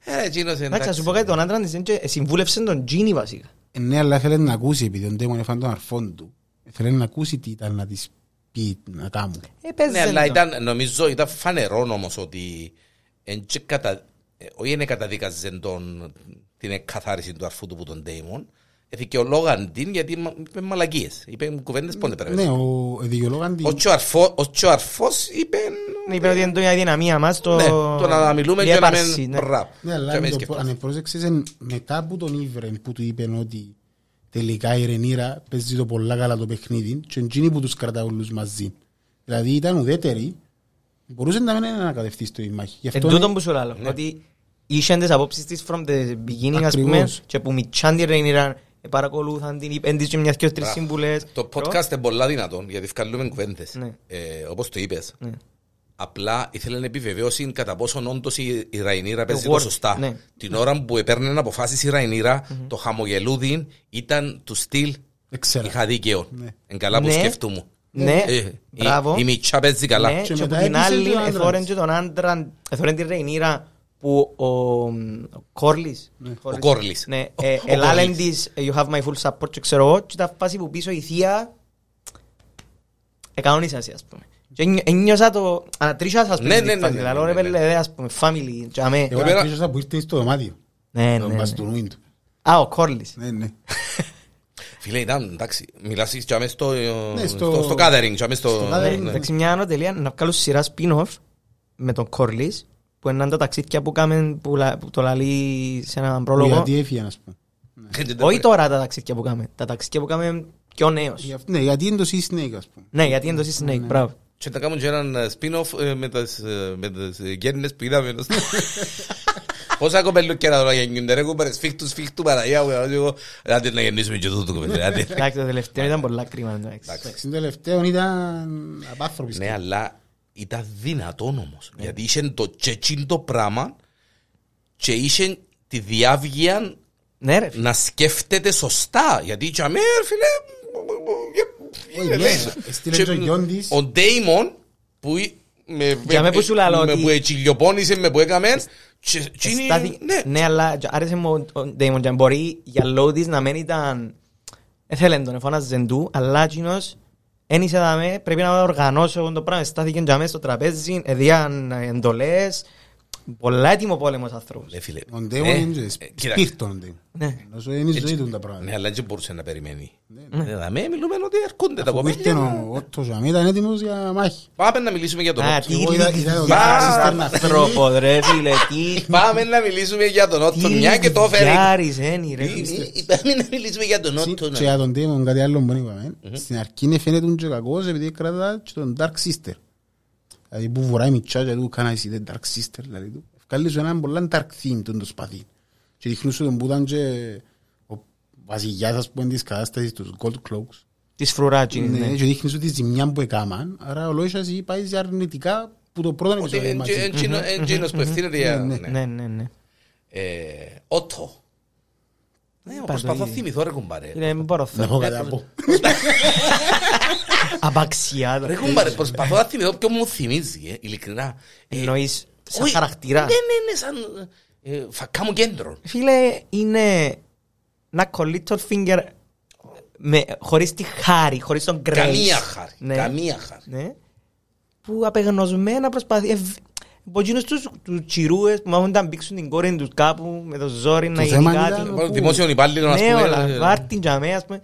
C: Ε, εκείνος,
A: Εντάξει, να σου
C: εντάξει.
A: πω κάτι, τον άντρα της είναι και συμβούλευσε τον Τζίνι βασικά.
B: Ε, Ναι, αλλά ήθελε να ακούσει, επειδή ο Ντέμον έφανε τον αρφόν του. Ήθελε να ακούσει τι ήταν να της πει, να κάνουν.
A: Ε, παίζε
C: Ναι, αλλά
A: το.
C: ήταν, νομίζω ήταν φανερό όμως ότι εν και κατα... ε, όχι είναι καταδίκαζε τον, την εκκαθάριση του αρφού του που τον Ντέιμον, δικαιολόγαν την γιατί μα- είπε μαλακίες, είπε κουβέντες πόντε πρέπει.
B: Ναι, ο δικαιολόγαν την...
C: Όχι ο αρφό- όχι ο αρφός είπε...
A: Είπε ότι είναι το η αδυναμία μας, το...
C: Ναι, το να μιλούμε
A: η
C: και να
A: έπαρση,
C: μην...
A: ναι.
C: Μπράβο.
B: Ναι, αλλά
C: Και
B: αν
C: μην
B: το-
C: σκεφτόμαστε.
B: αν πρόσεξες εν- μετά που τον ήβρεν που του είπαν ότι τελικά η Ρενίρα παίζει το πολλά καλά το παιχνίδι και εκείνοι που τους κρατά όλους μαζί. Δηλαδή ήταν ουδέτεροι, μπορούσε να μην ανακατευτεί στο μάχη. Γι'
A: Εν
B: αυτό
A: τούτον
B: είναι-
A: που σου λέω, ότι είχαν τις απόψεις της from the beginning, ας
B: Ακριβώς.
A: πούμε, και που μητσάν τη Ρέινιρα, παρακολούθαν την, είπαν της και μιας και τρεις σύμβουλες.
C: Το podcast είναι πολλά δυνατόν γιατί βγάλουμε κουβέντες.
A: Ναι.
C: Ε, όπως το είπες.
A: Ναι.
C: Απλά ήθελε να επιβεβαιώσει κατά πόσον όντως η, η Ραϊνίρα παίζει
A: word,
C: το σωστά.
A: ναι.
C: Την ώρα που έπαιρνε αποφάσεις η ραϊνιρα το χαμογελούδι ήταν του στυλ
B: Έξερα.
C: είχα δίκαιο.
B: Ναι.
C: Εν καλά που
A: Ναι.
C: σκέφτομαι.
A: Ναι,
C: Ε, η-
A: μπράβο.
C: Η Μιτσά παίζει καλά.
A: Ναι,
B: Και
A: και
B: μετά
A: από την
B: έπεισε
A: άλλη
B: και ο άντρας.
A: εθώρεν και τον άντρα, εθώρεν τη Ρεϊνίρα που ο ο Κόρλης,
C: Ο Κόρλης.
A: ναι,
C: Ο-
A: ε,
C: ο
A: ελάλεν
C: Κόρλης.
A: της you have my full support και ξέρω εγώ και τα φάση που πίσω η θεία εκανονίσασε ας πούμε. Και ένι- ένιωσα το, ανατρίχιασα ας πούμε
C: Ναι,
A: την
C: ναι, ναι,
A: φάση,
C: ναι,
A: λαλό,
C: ναι,
A: ρε
C: ναι.
A: πέλε, ας πούμε, family, τζαμέ.
B: Εγώ
C: Εμένα-
B: άρχισα που ήρθε στο δωμάτιο.
A: Ναι,
B: τον
A: ναι, ναι.
B: μπαστούνι του.
A: Α, ο Κόρλης.
B: Ναι, ναι.
C: Φίλε, ήταν, εντάξει, μιλάς και αμέσως στο,
B: Ναι,
C: στο,
B: στο-
C: στο gathering, και αμέσως στο...
B: στο gathering,
C: ναι.
A: Εντάξει, μια ανωτελεία να βγάλω σειρά spin-off με τον Κόρλης που είναι τα ταξίδια που κάμε που, λα- που το λαλεί σε έναν πρόλογο.
B: Γιατί έφυγε, ας πούμε.
A: Όχι τώρα τα ταξίδια που κάμε. Τα ταξίδια που κάμε πιο νέος.
B: Γι' αυτό- Ναι, γιατί είναι το Sea Snake, ας πούμε.
A: Ναι, γιατί είναι το Sea Snake, μπράβο.
C: Και θα κάνουμε και έναν ε, spin-off ε, με τις, ε, με τις ε, γέρνες που είδαμε. Πόσα κοπέλουκια τώρα γεννιούνται ρε κουμπάρε, σφίχτους, σφίχτου, Παναγιά μου, εγώ, άντε να γεννήσουμε και τούτο κοπέλα, άντε.
A: Εντάξει, το τελευταίο ήταν πολλά κρίμα. εντάξει.
B: Εντάξει, το τελευταίο ήταν απάνθρωποι.
C: Ναι, αλλά ήταν δυνατόν όμως, γιατί είχε το τσετσίν το πράγμα και είχε τη διάβγεια
A: Ναι ρε φίλε.
C: να σκέφτεται σωστά, γιατί και αμέ, φίλε,
B: Όχι,
C: είναι
B: ναι,
C: μέσα.
B: έστειλε
C: Και
B: και ο γιον της.
C: Ο Ντέιμον που εί- με,
A: Για μέ που σου λαλώ
C: με
A: ότι-
C: που ετσιλιοπώνησε, με που έκαμε και- και είναι-
A: Στάθη-
C: ναι,
A: Ναι, αλλά άρεσε μου ο Ντέιμον και μπορεί για λόγω της να μην ήταν... Έθελε τον, εφώναζε του, αλλά εκείνος εν είσαι δαμέ, πρέπει να οργανώσω εγώ το πράγμα. Στάθηκε για μέσα στο τραπέζι, εδίαν εντολές, πολλά έτοιμο πόλεμος άνθρωπος.
C: Ρε φίλε,
B: Ο Ντέιμον
C: ε,
B: είναι
C: ε, κοίταξε.
B: σπίρτον. ο Ντέιμον.
A: Ναι.
B: Όσο είναι η ζωή του τα πράγματα.
C: Ναι, αλλά δεν μπορούσε να περιμένει. Ε, δαμέ, μιλούμε ότι έρχονται τα
B: Αφού ήρθε
C: κοπέλια.
B: ο Ότος Ζαμί, ήταν έτοιμος για μάχη.
C: Πάμε να μιλήσουμε για τον
A: Α,
C: Ότο.
A: τι
B: Εγώ είδα- είδα το
A: γλυκιάρης
B: Dark Sister να φύγει.
A: άνθρωπος ρε φίλε, τι...
C: Πάμε να μιλήσουμε για τον Ότο,
A: Τι
C: μια και το έφερε.
A: γλυκιάρης είναι ρε
C: Τι-
A: φίλε.
C: τι- Πάμε να μιλήσουμε για τον Ότο.
B: Και
C: ναι.
B: για τον Ντέιμον κάτι άλλο που είπαμε. Στην αρχή φαίνεται και κακός επειδή κρατά και τον Dark Sister. Δηλαδή που βουράει μητσά και του κάνα εσύ δεν Dark Sister. Δηλαδή του βγάλει σου έναν πολλά dark theme τον το σπαθί. Και δείχνουν σου τον που ήταν και ο βασιλιάς ας πούμε της κατάστασης τους Gold Cloaks.
A: Της φρουράτζινης,
B: Ναι,
A: ναι.
B: και δείχνει σου τη ζημιά που έκαναν. Άρα ο Λόισας πάει σε αρνητικά που το πρώτο
C: Ότι
B: επεισόδιο μαζί.
C: εντζήνος που ευθύνεται για...
B: Ναι,
C: ναι.
A: Ναι, ναι, ναι.
C: Ε, Ότο. Ναι,
A: Είπα
C: προσπαθώ
A: το
C: να
A: ήδη.
C: θυμηθώ ρε κουμπάρε.
A: Φίλε, μην μπορώ
B: Να
A: θέλω.
B: πω κάτι να πω.
A: Απαξιά.
C: Ρε κουμπάρε, προσπαθώ να θυμηθώ ποιο μου θυμίζει, ε, ειλικρινά. Ε,
A: Εννοείς σαν
C: όχι,
A: χαρακτήρα.
C: Ναι, ναι, ναι, σαν ε, φακά μου κέντρο.
A: Φίλε, είναι να Little Finger με, χωρίς τη χάρη, χωρίς τον Grace.
C: Καμία χάρη,
A: Ναι.
C: καμία χάρη.
A: Ναι. Που απεγνωσμένα προσπαθεί. Ε, από εκείνους τους, τους τσιρούες που μάχουν να μπήξουν την κόρη τους κάπου με το ζόρι να γίνει
B: θέμα
A: κάτι.
B: ήταν-
C: Πάνω Δημόσιο υπάλληλο, ας
A: Ναι,
C: πούμε.
A: όλα.
C: ε,
A: Βάρτιν τζαμέ, ας πούμε.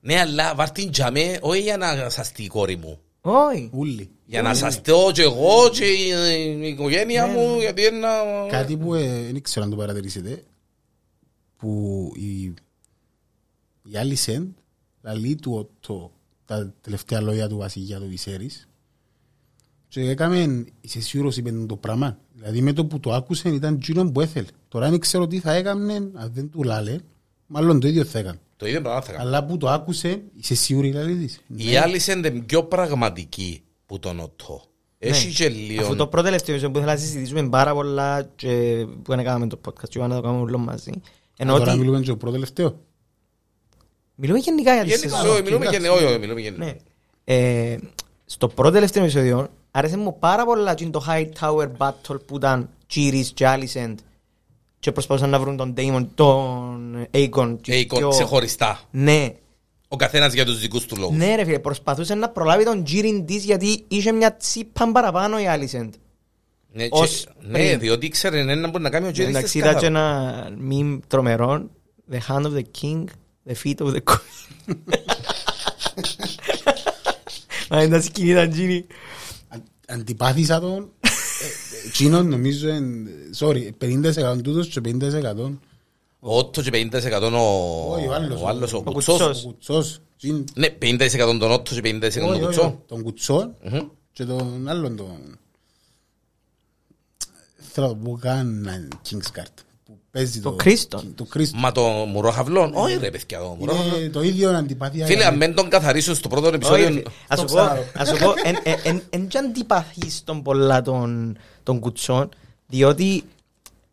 C: Ναι, αλλά βάρ' την τζαμέ, όχι για να σαστεί η κόρη μου.
A: Όχι.
B: Ούλοι.
C: Για να σαστώ και εγώ και η η οικογένεια μου, γιατί είναι να...
B: Κάτι που ε, δεν ξέρω αν το παρατηρήσετε που η, η Άλισεν λαλεί του Ότο τα τελευταία λόγια του βασιλιά του Βυσέρης και έκαμε είσαι σίγουρος είπε το πράγμα δηλαδή με το που το άκουσε ήταν εκείνο που έθελε τώρα δεν ξέρω τι θα έκαμε αν δεν του λάλε μάλλον το ίδιο θα έκανε
C: Το ίδιο πράγμα θα κάνω.
B: αλλά που το άκουσε είσαι σίγουρη δηλαδή της
C: Η άλλη είναι πιο πραγματική που τον Οτό. Έχει και
A: Αφού
C: λίγο...
A: το πρώτο τελευταίο επεισόδιο που ήθελα να συζητήσουμε πάρα πολλά και που δεν έκαναμε το podcast και είπα να το κάνουμε όλο μαζί. Ενώ
B: τώρα
A: ότι
B: μιλούμε και το πρώτο τελευταίο
A: μιλούμε γενικά για τη
C: Γενικά,
A: σεζόν.
C: όχι, μιλούμε
B: εντάξει.
C: και όχι, όχι, μιλούμε και
A: Ναι. Ε, στο πρώτο τελευταίο επεισόδιο άρεσε μου πάρα πολλά και το High Tower Battle που ήταν Jiris και Alicent και προσπαθούσαν να βρουν τον Damon, τον Aegon. και
C: Αίκον,
A: πιο-
C: ξεχωριστά.
A: Ναι.
C: Ο καθένας για τους δικούς του λόγους.
A: Ναι ρε φίλε, προσπαθούσε να προλάβει τον Jirin της γιατί είχε μια τσίπα παραπάνω η Alicent.
C: Ναι,
A: Ως
C: και- ναι,
A: πριν.
C: διότι ήξερε ένα μπορεί να κάνει ο Τζέρις
A: Εντάξει, είδα και ένα meme τρομερό. The hand of the king, the feet of the queen. Μα είναι τα σκηνή ήταν τζίνι.
B: Αν- αντιπάθησα τον ε, Τσίνον νομίζω εν- sorry 50% τούτος και 50%
C: Ο Ότο και 50% ο,
B: Όχι, ο άλλος,
C: ο άλλος, ο
B: ο
C: Κουτσός.
A: Κουτσός.
B: ο Κουτσός Τσίν-
C: Ναι, 50% τον Ότο και 50% τον
B: όχι, όχι,
C: Κουτσό.
B: τον Κουτσό
C: Μμμ.
B: και τον άλλον τον θέλω να πω καν Kingsguard που παίζει
A: Το Κρίστον.
B: το Κρίστον
C: Μα το μουρόχαυλόν. Όχι ρε παιδιά, το μουρόχαυλόν.
B: είναι το ίδιο αντιπάθεια
C: Φίλε, αν δεν τον καθαρίσω στο πρώτο επεισόδιο...
A: Όχι, Ας σου
B: Το
A: πω,
B: ξαναδώ.
A: ας σου πω, εν- εν- εν- εν και αντιπαθείς τον πολλά των των κουτσών, διότι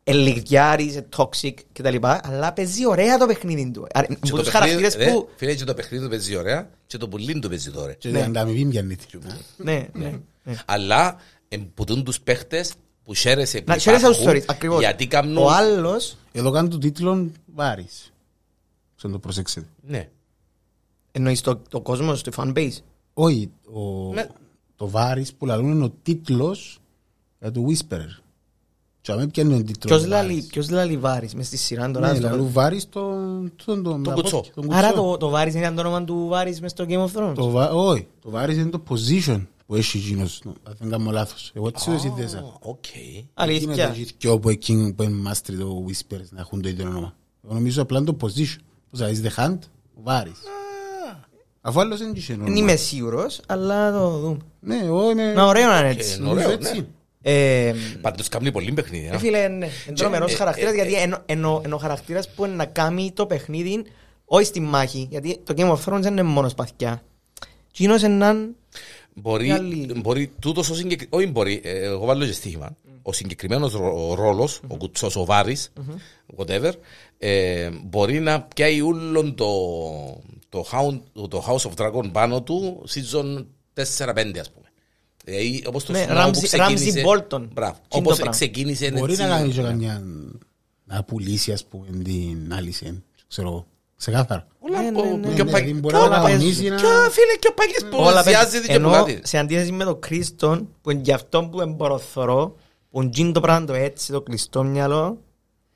A: ελιγιάρης, toxic κτλ. Αλλά παίζει ωραία το παιχνίδι του. Άρα,
C: Και
A: Από
C: το
A: τους
C: παιχνίδι-
A: χαρακτήρες
C: ρε,
A: που...
C: Φίλε, και το παιχνίδι του παίζει ωραία και το πουλίν του παίζει τώρα.
B: και την ανταμοιβή πιάνει
A: Ναι, ναι. ναι.
C: Αλλά εμπουτούν τους παίχτες που χαίρεσαι που
A: Να χαίρεσαι τους
C: υπάρχουν,
A: stories, ακριβώς.
C: Γιατί κάνουν...
A: Ο άλλος,
B: εδώ κάνουν το τίτλο Βάρης σαν το προσέξετε
C: Ναι.
A: εννοείς το, το κόσμος, το fan base.
B: όχι ο,
C: Ναι.
B: το Βάρης που λαλούν είναι ο τίτλος για το Whisperer Και αμέ πιάνει τον τίτλος.
A: Ποιος
B: του
A: λαλεί-
B: Βάρης.
A: Ποιος λαλεί Βάρης μες στη σειρά τώρα.
B: Ναι,
A: στο-
B: λαλού Βάρης τον... τον- τον-
C: Τον
B: τα
C: κουτσό.
B: πόδια, τον
A: Άρα
B: κουτσό.
A: το, το Βάρης είναι το όνομα του Βάρης μες στο Game of Thrones;
B: Το Βα- Όχι, το Βάρης είναι το position που έχει εκείνος, αν δεν κάνω λάθος. Εγώ έτσι το συνδέσα.
C: Α, Οκ.
A: Αλήθεια.
B: Γίνεται και όπου εκείνοι που είναι master of Whispers να έχουν το ίδιο όνομα. Εγώ νομίζω απλά είναι το position. Πώς θα είσαι the hand, ο Βάρης. Αφού άλλος δεν είχε
A: Δεν
B: όνομα.
A: είμαι σίγουρος, αλλά το δούμε.
B: Ναι, εγώ είμαι...
A: Να ωραίο να είναι
C: Ε,
A: έτσι.
C: είναι ωραίο,
B: νομίζω έτσι.
C: ναι.
A: Ε,
C: Πάντως κάνει πολύ παιχνίδι.
A: Ε,
C: ε.
A: Φίλε, ναι, είναι τρομερός
C: ε,
A: χαρακτήρας
C: ε,
A: γιατί ενώ- ενώ ενώ ο χαρακτήρας που είναι να κάνει το παιχνίδι όχι στη μάχη, γιατί το Game of Thrones δεν είναι μόνος σπαθιά. Κοινός είναι έναν...
C: Μπορεί,
A: οι άλλοι.
C: μπορεί τούτος ο συγκεκριμένος, όχι μπορεί, ε, εγώ βάλω και στοίχημα. Ο συγκεκριμένος ρο- ρόλος, ο κουτσός, ο Βάρης, whatever, ε, μπορεί να πιάει όλον το, το, Hound- το House of Dragon πάνω του season 4-5 ας πούμε. Ε, όπως το
A: Ναι,
C: Snow
A: Ramsey-
C: που ξεκίνησε-
A: Ramsey Bolton.
C: Μπράβο.
A: Τι είναι
C: Όπως
A: το πράγμα.
C: ξεκίνησε
B: Μπορεί
C: έτσι.
B: να κάνει και καμιά... Να πουλήσει ας πούμε την άλλη σεν, ξέρω εγώ. Σε κάθαρα.
C: Όλα
A: Ναι,
C: από-
A: ναι, ναι.
C: πιο
B: Ναι,
C: πα-
B: δηλαδή μπορεί
C: πιο-
B: να
A: όλα
B: κανονίσει
A: παίζουν.
B: να...
C: πιο, φίλε, πιο παγιές που
A: Όλα
C: ενθουσιάζεται
A: παίζουν.
C: και που
A: Ενώ
C: κάτι.
A: σε αντίθεση με τον Κρίστον, που είναι γι' αυτό που εμποροθωρώ, που είναι το πράγμα το έτσι, το κλειστό μυαλό,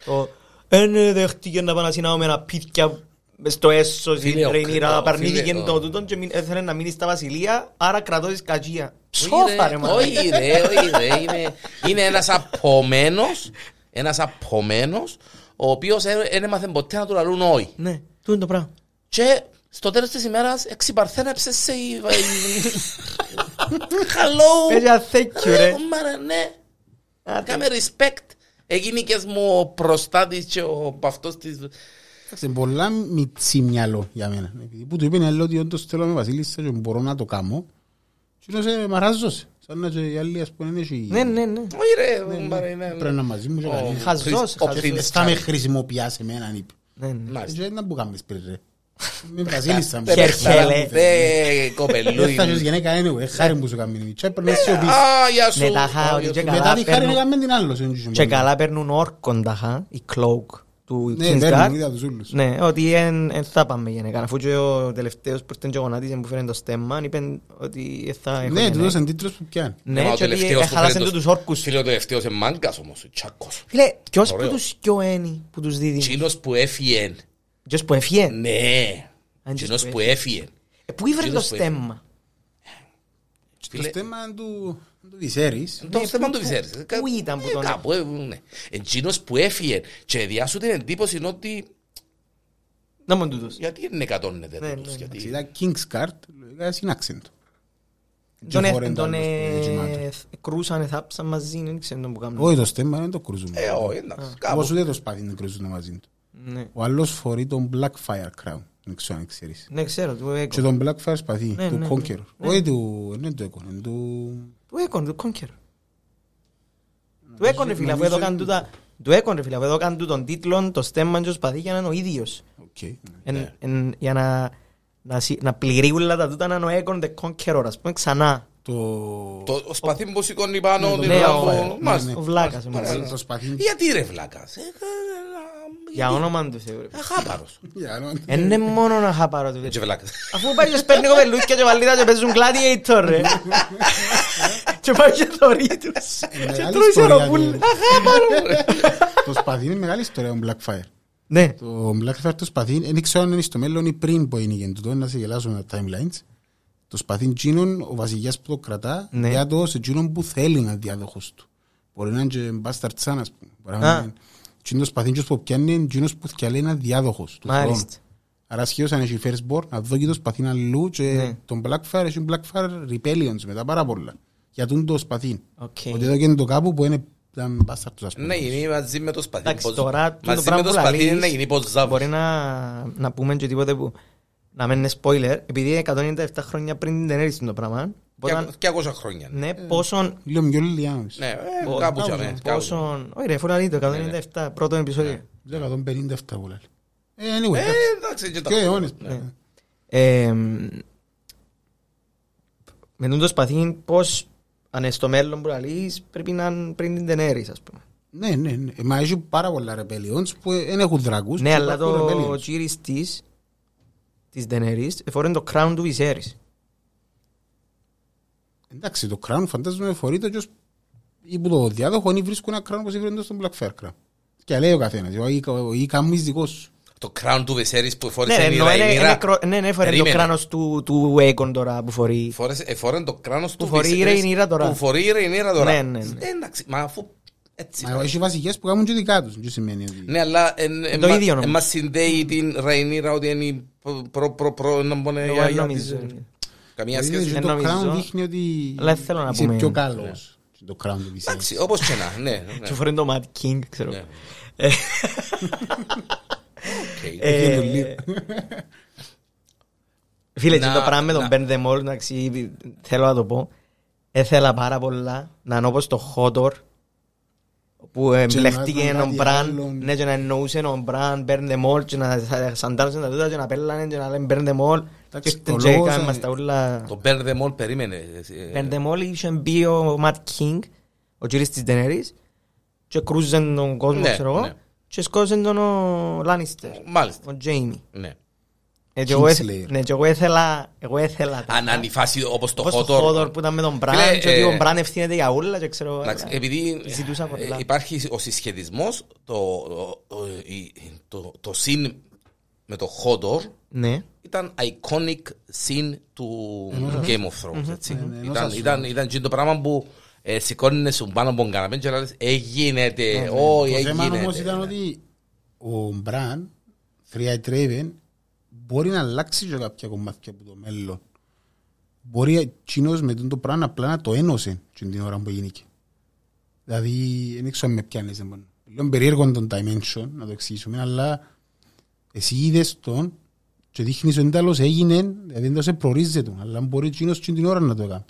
A: το «Εν δέχτηκε να πάνε να συνάω ένα πίτια μες στο έσω, στην
C: Φίλε, ο-
A: τρενήρα,
C: ο-
A: παρνήθηκε
C: φίλε, ο-
A: το τούτον και μην- έθελε να μείνει στα βασιλεία, άρα κρατώ της κατσία».
C: Όχι,
A: Σόφα ρε
C: ρε,
A: μάνα.
C: Όχι ρε, όχι ρε, είναι, είναι ένας απομένος, ένας απομένος, ο οποίος δεν έμαθε ποτέ να του λαλούν όχι.
A: Ναι, τούτο είναι το πράγμα;
C: Και στο τέλος της ημέρας εξυπαρθένεψες σε... η- η- Hello!
A: Πες για thank you, ρε.
C: Ε, Μάρα, ναι.
A: Άντε.
C: Κάμε respect. Έγινε και μου ο προστάτης και ο παυτός της...
B: Εντάξει, πολλά μιτσί μυαλό για μένα. Επειδή που του είπε άλλο ότι όντως θέλω να είμαι βασίλισσα και μπορώ να το κάνω. Και είναι σε μαράζωσε. Σαν να και οι άλλοι ας πούμε δεν έχει...
A: Ναι, ναι, ναι.
C: Όχι ρε, μάρα, είναι...
B: Πρέπει να είναι μαζί μου και
C: ο-
B: καλή.
A: Χαζός,
C: ο
A: χαζός.
C: Prince
B: Θα με
C: Charles.
B: χρησιμοποιάς σε μένα, είπε.
A: Ναι, ναι.
C: Μάλιστα.
B: Και δεν που κάνεις πριν ρε. Είμαι βασίλισσα. μου.
A: Χερχέλε.
C: Δε κοπελούι.
B: Δεν θα έχεις γενέκα anyway. Χάρη που σου κάνει η τσέπερ να σιωπείς.
C: Α, γεια σου.
A: Ναι, τα χάω,
C: Γεια
A: και
C: σου.
A: καλά
B: Μετά τη χάρη
A: παίρνουν-
B: να κάνουμε την άλλο. σε έντυχο.
A: Και καλά παίρνουν όρκον ταχά, η cloak του
B: Ναι,
A: Kingsguard.
B: παίρνουν, είδα τους ούλους.
A: Ναι, ότι εν, εν θα πάμε γενικά. Αφού και ο τελευταίος που ήρθε και γονάτισε που φέρνει το στέμμα, είπε ότι εν θα έχω
B: Ναι,
A: γενέκα.
B: τούτος είναι τίτλος που πιάνει.
A: Ναι,
C: Μα ο
A: και ότι
C: τελευταίος που
A: έχαλασαν
C: φέρνει
A: του
C: το-
A: τους όρκους.
C: Φίλε, ο τελευταίος είναι μάγκας όμως, ο Τσάκος.
A: Φίλε, ποιος που
C: Ωραίο.
A: τους κιοένει που τους δίδει;
C: Τσίνος που έφυγε.
A: Ποιος που έφυγε;
C: Ναι.
A: Αν
C: Τσίνος
A: και
C: που
A: που
C: έφυγε.
A: Ε, Πού ήβρε το
C: Εκείνος που έφυγε.
A: στέμμα;
B: Το
C: Φίλε-
B: στέμμα του του Βυσέρης.
C: Το
A: Ναι,
C: θέμα
A: πού-
C: του
A: πού-
C: ξέρεις.
A: πού ήταν που
C: Ε,
A: τον-
C: Κάπου, ε, ναι. Εκείνος που έφυγε και διάσου την εντύπωση είναι ότι
A: Να μου τούτος.
C: γιατί είναι εκατόνεται
A: Ναι,
C: τούτος,
A: ναι,
C: γιατί-
B: Ήταν Kingsguard, λογικά συνάξεν το.
A: Τον
B: Και
A: ε-
B: φορέν το
A: τον
B: άλλο στο
A: ε,
B: γεμάτο.
A: κρούσαν, θάψαν μαζί, δεν ξέρω τον που κάνουν.
B: Όχι το στέμμα δεν το κρούζουμε.
C: Ε, όχι, εντάξει, κάπου.
B: Όπως ούτε το σπάθι δεν κρούζουν μαζί του.
A: Ναι.
B: Ο άλλος φορεί τον Blackfire Crown. Δεν ξέρω αν ξέρεις.
A: Ναι, ξέρω, του
B: Και
A: Έγκον.
B: τον Blackfire σπαθί,
A: Ναι,
B: του
A: ναι,
B: Conqueror.
A: ναι.
B: Όχι του, δεν του Έγκονε, του...
A: Του Έγκον, του Conquer. Του Έγκον, ρε φίλε, αφού εδώ κάνουν τούτα... Του Έγκον, ρε φίλε, αφού εδώ κάνουν τούτον τίτλον, το στέμμα και ο σπαθί για να είναι ο ίδιος.
B: Οκ.
A: Εν-
C: Ναι.
A: εν- Για να... Να, συ- να πληρεί όλα τα τούτα να είναι ο έκον, the Conqueror, ας πούμε, ξανά.
B: Το...
C: Το σπαθί που σηκώνει πάνω,
B: Ναι,
C: την
A: ναι,
C: λάμπο,
A: ο-
C: μάλιστα.
B: ναι.
A: Ο βλάκας. ο
C: Μάλιστα.
A: Μαρσέλος.
B: Το σπαθί...
C: Γιατί ρε βλάκας; ε, ε, ε,
A: Για
C: γιατί;
A: όνομα του Θεού, ρε.
C: Αχάπαρος.
B: Για να-
A: Εν είναι μόνο να χαπάρω του.
C: Και βλάκας.
A: Αφού πάει και σπέρνει κοπελούθια και βαλίδα και παίζουν gladiator, ρε. Και πάει και θωρεί τους. Και
B: μεγάλη
A: τρώει
B: ιστορία
A: σιωροπούλ.
B: του.
A: Αχάπαρο.
B: Το σπαθί είναι μεγάλη ιστορία ο Blackfire.
A: Ναι.
B: Το Blackfire το σπαθί, δεν ξέρω αν είναι στο μέλλον ή πριν που είναι για τούτο, να σε γελάσω με τα timelines. Το σπαθί τζίνον, ο βασιλιάς που το κρατά,
A: Ναι.
B: για το σε τζίνον που θέλει να είναι διάδοχος του. Μπορεί να είναι και bastard son, ας πούμε. Μπορεί να
A: Α.
B: είναι- τζίνον το σπαθί τζίνος που πιάνει είναι τζίνος που θέλει να είναι διάδοχος του
A: Μάλιστα.
B: χρόνου. Άρα σχεδόν αν έχει firstborn, να δω και το σπαθί αλλού και
A: Ναι.
B: τον Blackfire έχει Blackfire Rebellions μετά πάρα πολλά. Για τούν το σπαθί.
A: Οκ.
B: Ότι εδώ και είναι το κάπου που είναι ήταν bastard ας πούμε.
C: Να γίνει μαζί με το σπαθί.
A: Εντάξει,
C: Πώς-
A: τώρα το
C: Μαζί με
A: πράγμα
C: το
A: που
C: σπαθί
A: λαλείς,
C: είναι να γίνει πως ζάβο.
A: Μπορεί να, να πούμε και τίποτε που να μην είναι spoiler, επειδή 197 χρόνια πριν την Daenerys το πράγμα. Οπότε,
C: Και 200 χρόνια.
A: ναι, πόσον...
B: Λέω πιο λιάνος.
C: Ναι, ε,
A: πο-
C: κάπου τσάμε. κάπου.
A: Πόσον... Όχι ρε, φορά το 197, πρώτο επεισόδιο.
B: Δεν 157 που λέει. Ε, anyway,
C: Ε,
B: εντάξει.
C: εντάξει, και τα-
B: Και αιώνες.
A: Ναι. Ε, με τον το σπαθί, πώς αν είναι στο μέλλον που λαλείς, πρέπει να είναι πριν την Daenerys, ας πούμε.
B: Ναι, ναι, ναι. Μα έχει πάρα πολλά rebellions που δεν έχουν δράκους.
A: Ναι,
B: και
A: αλλά
B: υπάρχουν
A: το
B: rebellions.
A: κύρις της, της Daenerys, εφόρεν το crown του Viserys.
B: Εντάξει, το crown φαντάζομαι φορεί το και ως ή που το διάδοχο ή βρίσκουν ένα κράνο όπως ήβρε στον Black Fair Crown. Και λέει ο καθένας, ή- ή- ή κάνεις δικός σου.
C: Το crown του Βεσέρης που
A: Ναι,
C: φόρεσε η
A: εννοώ, είναι- είναι
C: Ραϊνίρα.
A: κρο- ναι, ναι, φορεί το
C: Περίμενε.
A: κράνος του του Aegon τώρα που φορεί.
C: Φόρεσε- εφόρεν το κράνος του
A: φορεί η
C: Βεσέρης,
A: Ρεϊνίρα τώρα.
C: Που φορεί η Ρεϊνίρα τώρα.
A: Ναι, ναι, ναι.
C: Ε, Εντάξει, μα αφού έτσι.
B: Μα έχει βασικές που κάνουν και δικά τους. Δεν σημαίνει ότι...
C: Ναι, αλλά εν- εν
A: Το
C: μα-
A: ίδιο
C: εν
A: νομίζω.
C: μας συνδέει την Ραϊνίρα ότι είναι η προ προ προ να μπω
A: Εγώ
C: για- για
A: νομίζω.
C: της- Καμία
B: Δηλαδή,
C: σχέση.
B: και
A: Δεν
B: το
A: νομίζω.
B: crown δείχνει ότι
A: Αλλά θέλω να
B: είσαι
A: πούμε-
B: πιο καλός. Και Το crown του Viserys.
C: Εντάξει, όπως και να, ναι. ναι.
A: Και φορεί το Mad King, ξέρω. Φίλε, και
C: Να-
A: το πράγμα με τον
C: να-
A: Ben the Mall, εντάξει, θέλω να το πω. Έθελα πάρα πολλά να είναι όπως το Χότορ που εμπλεχτήκε
B: να
A: ο
B: κάτι
A: Μπραν
B: άλλον.
A: ναι, και να εννοούσε ο Μπραν, Burn the Mall και να σαντάρουν τα τούτα και να πέλανε και να λένε Burn the Mall και
B: Εντάξει,
A: ήρθαν
B: ο
A: και
B: λόγος,
A: έκαναν
B: ε,
A: μας τα ούλα
C: Το Burn the Mall περίμενε. ε,
A: Burn the Mall είχε μπει ο Matt King ο κύριος της Daenerys και κρούζαν τον κόσμο
C: Ναι,
A: ξέρω εγώ
C: ναι.
A: Και σκόσαν τον ο Λάνιστερ
C: Μάλιστα.
A: ο Τζέιμι
C: Ναι.
A: Ε, και εγώ έθε-
B: Kingslayer.
A: ναι, και εγώ ήθελα εγώ ήθελα τα-
C: Αν αν η φάση όπως το
A: Όπως το
C: Χότορ.
A: Χόδορ που ήταν με τον
C: Φίλε,
A: Μπραν και ότι
C: ε,
A: ο Μπραν ευθύνεται για ούλα και ξέρω
C: Εντάξει,
A: ε,
C: επειδή
A: ζητούσα
C: ε,
A: πολλά.
C: υπάρχει ο συσχετισμός, το, το, η- το, το scene με το Χότορ
A: Ναι.
C: ήταν iconic scene του Game of Thrones. Έτσι.
B: Ναι, ναι, ενός
C: Ήταν,
B: ασφαλούς.
C: ήταν, ήταν και το πράγμα που ε, σηκώνει σου πάνω από τον καναπέ και λες έγινεται,
A: Ναι,
C: όχι
B: Το θέμα όμως
C: έγινεται.
B: ήταν ότι ο Μπραν, Three-Eyed Raven, μπορεί να αλλάξει και κάποια κομμάτια από το μέλλον. Μπορεί εκείνος με τον το πράγμα απλά να το ένωσε και την ώρα που γίνηκε. Δηλαδή, δεν ξέρω αν με πιάνεις. δεν μπορώ. Λέω περίεργο τον dimension, να το εξηγήσουμε, αλλά εσύ είδες τον και δείχνεις ότι τέλος έγινε, δηλαδή δεν το σε προορίζεται, αλλά μπορεί εκείνος και την ώρα να το κάνει.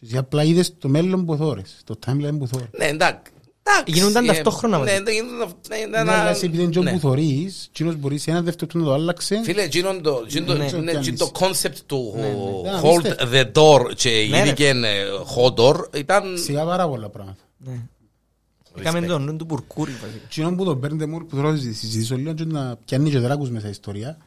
B: Και εσύ απλά είδες το μέλλον που θόρες, το timeline που θόρες.
C: Ναι, εντάξει. εντάξει,
A: Γίνονταν
C: ε,
A: ταυτόχρονα
C: Ναι,
A: μαζί.
C: ναι, γίνονταν- ναι, ναι,
B: Ναι,
C: ναι,
B: αλλά εσύ επειδή είναι τζον
C: ναι.
B: που θωρείς, εκείνος μπορείς σε ένα δεύτερο να το άλλαξε.
C: Φίλε, εκείνον το, εκείνον το-
B: Ναι.
C: ναι, εκείνον το concept του
B: Ναι,
C: hold
B: απίστευτο.
C: the door και
A: Ναι,
C: γίνηκε ε, Hodor ήταν...
B: Σιγά πάρα πολλά πράγματα.
A: Ναι. Είχαμε τον νου του Μπουρκούρη βασικά.
B: Εκείνο που το παίρνετε μόνο που θέλω να συζητήσω λίγο και να πιάνει και δράκους μέσα η ιστορία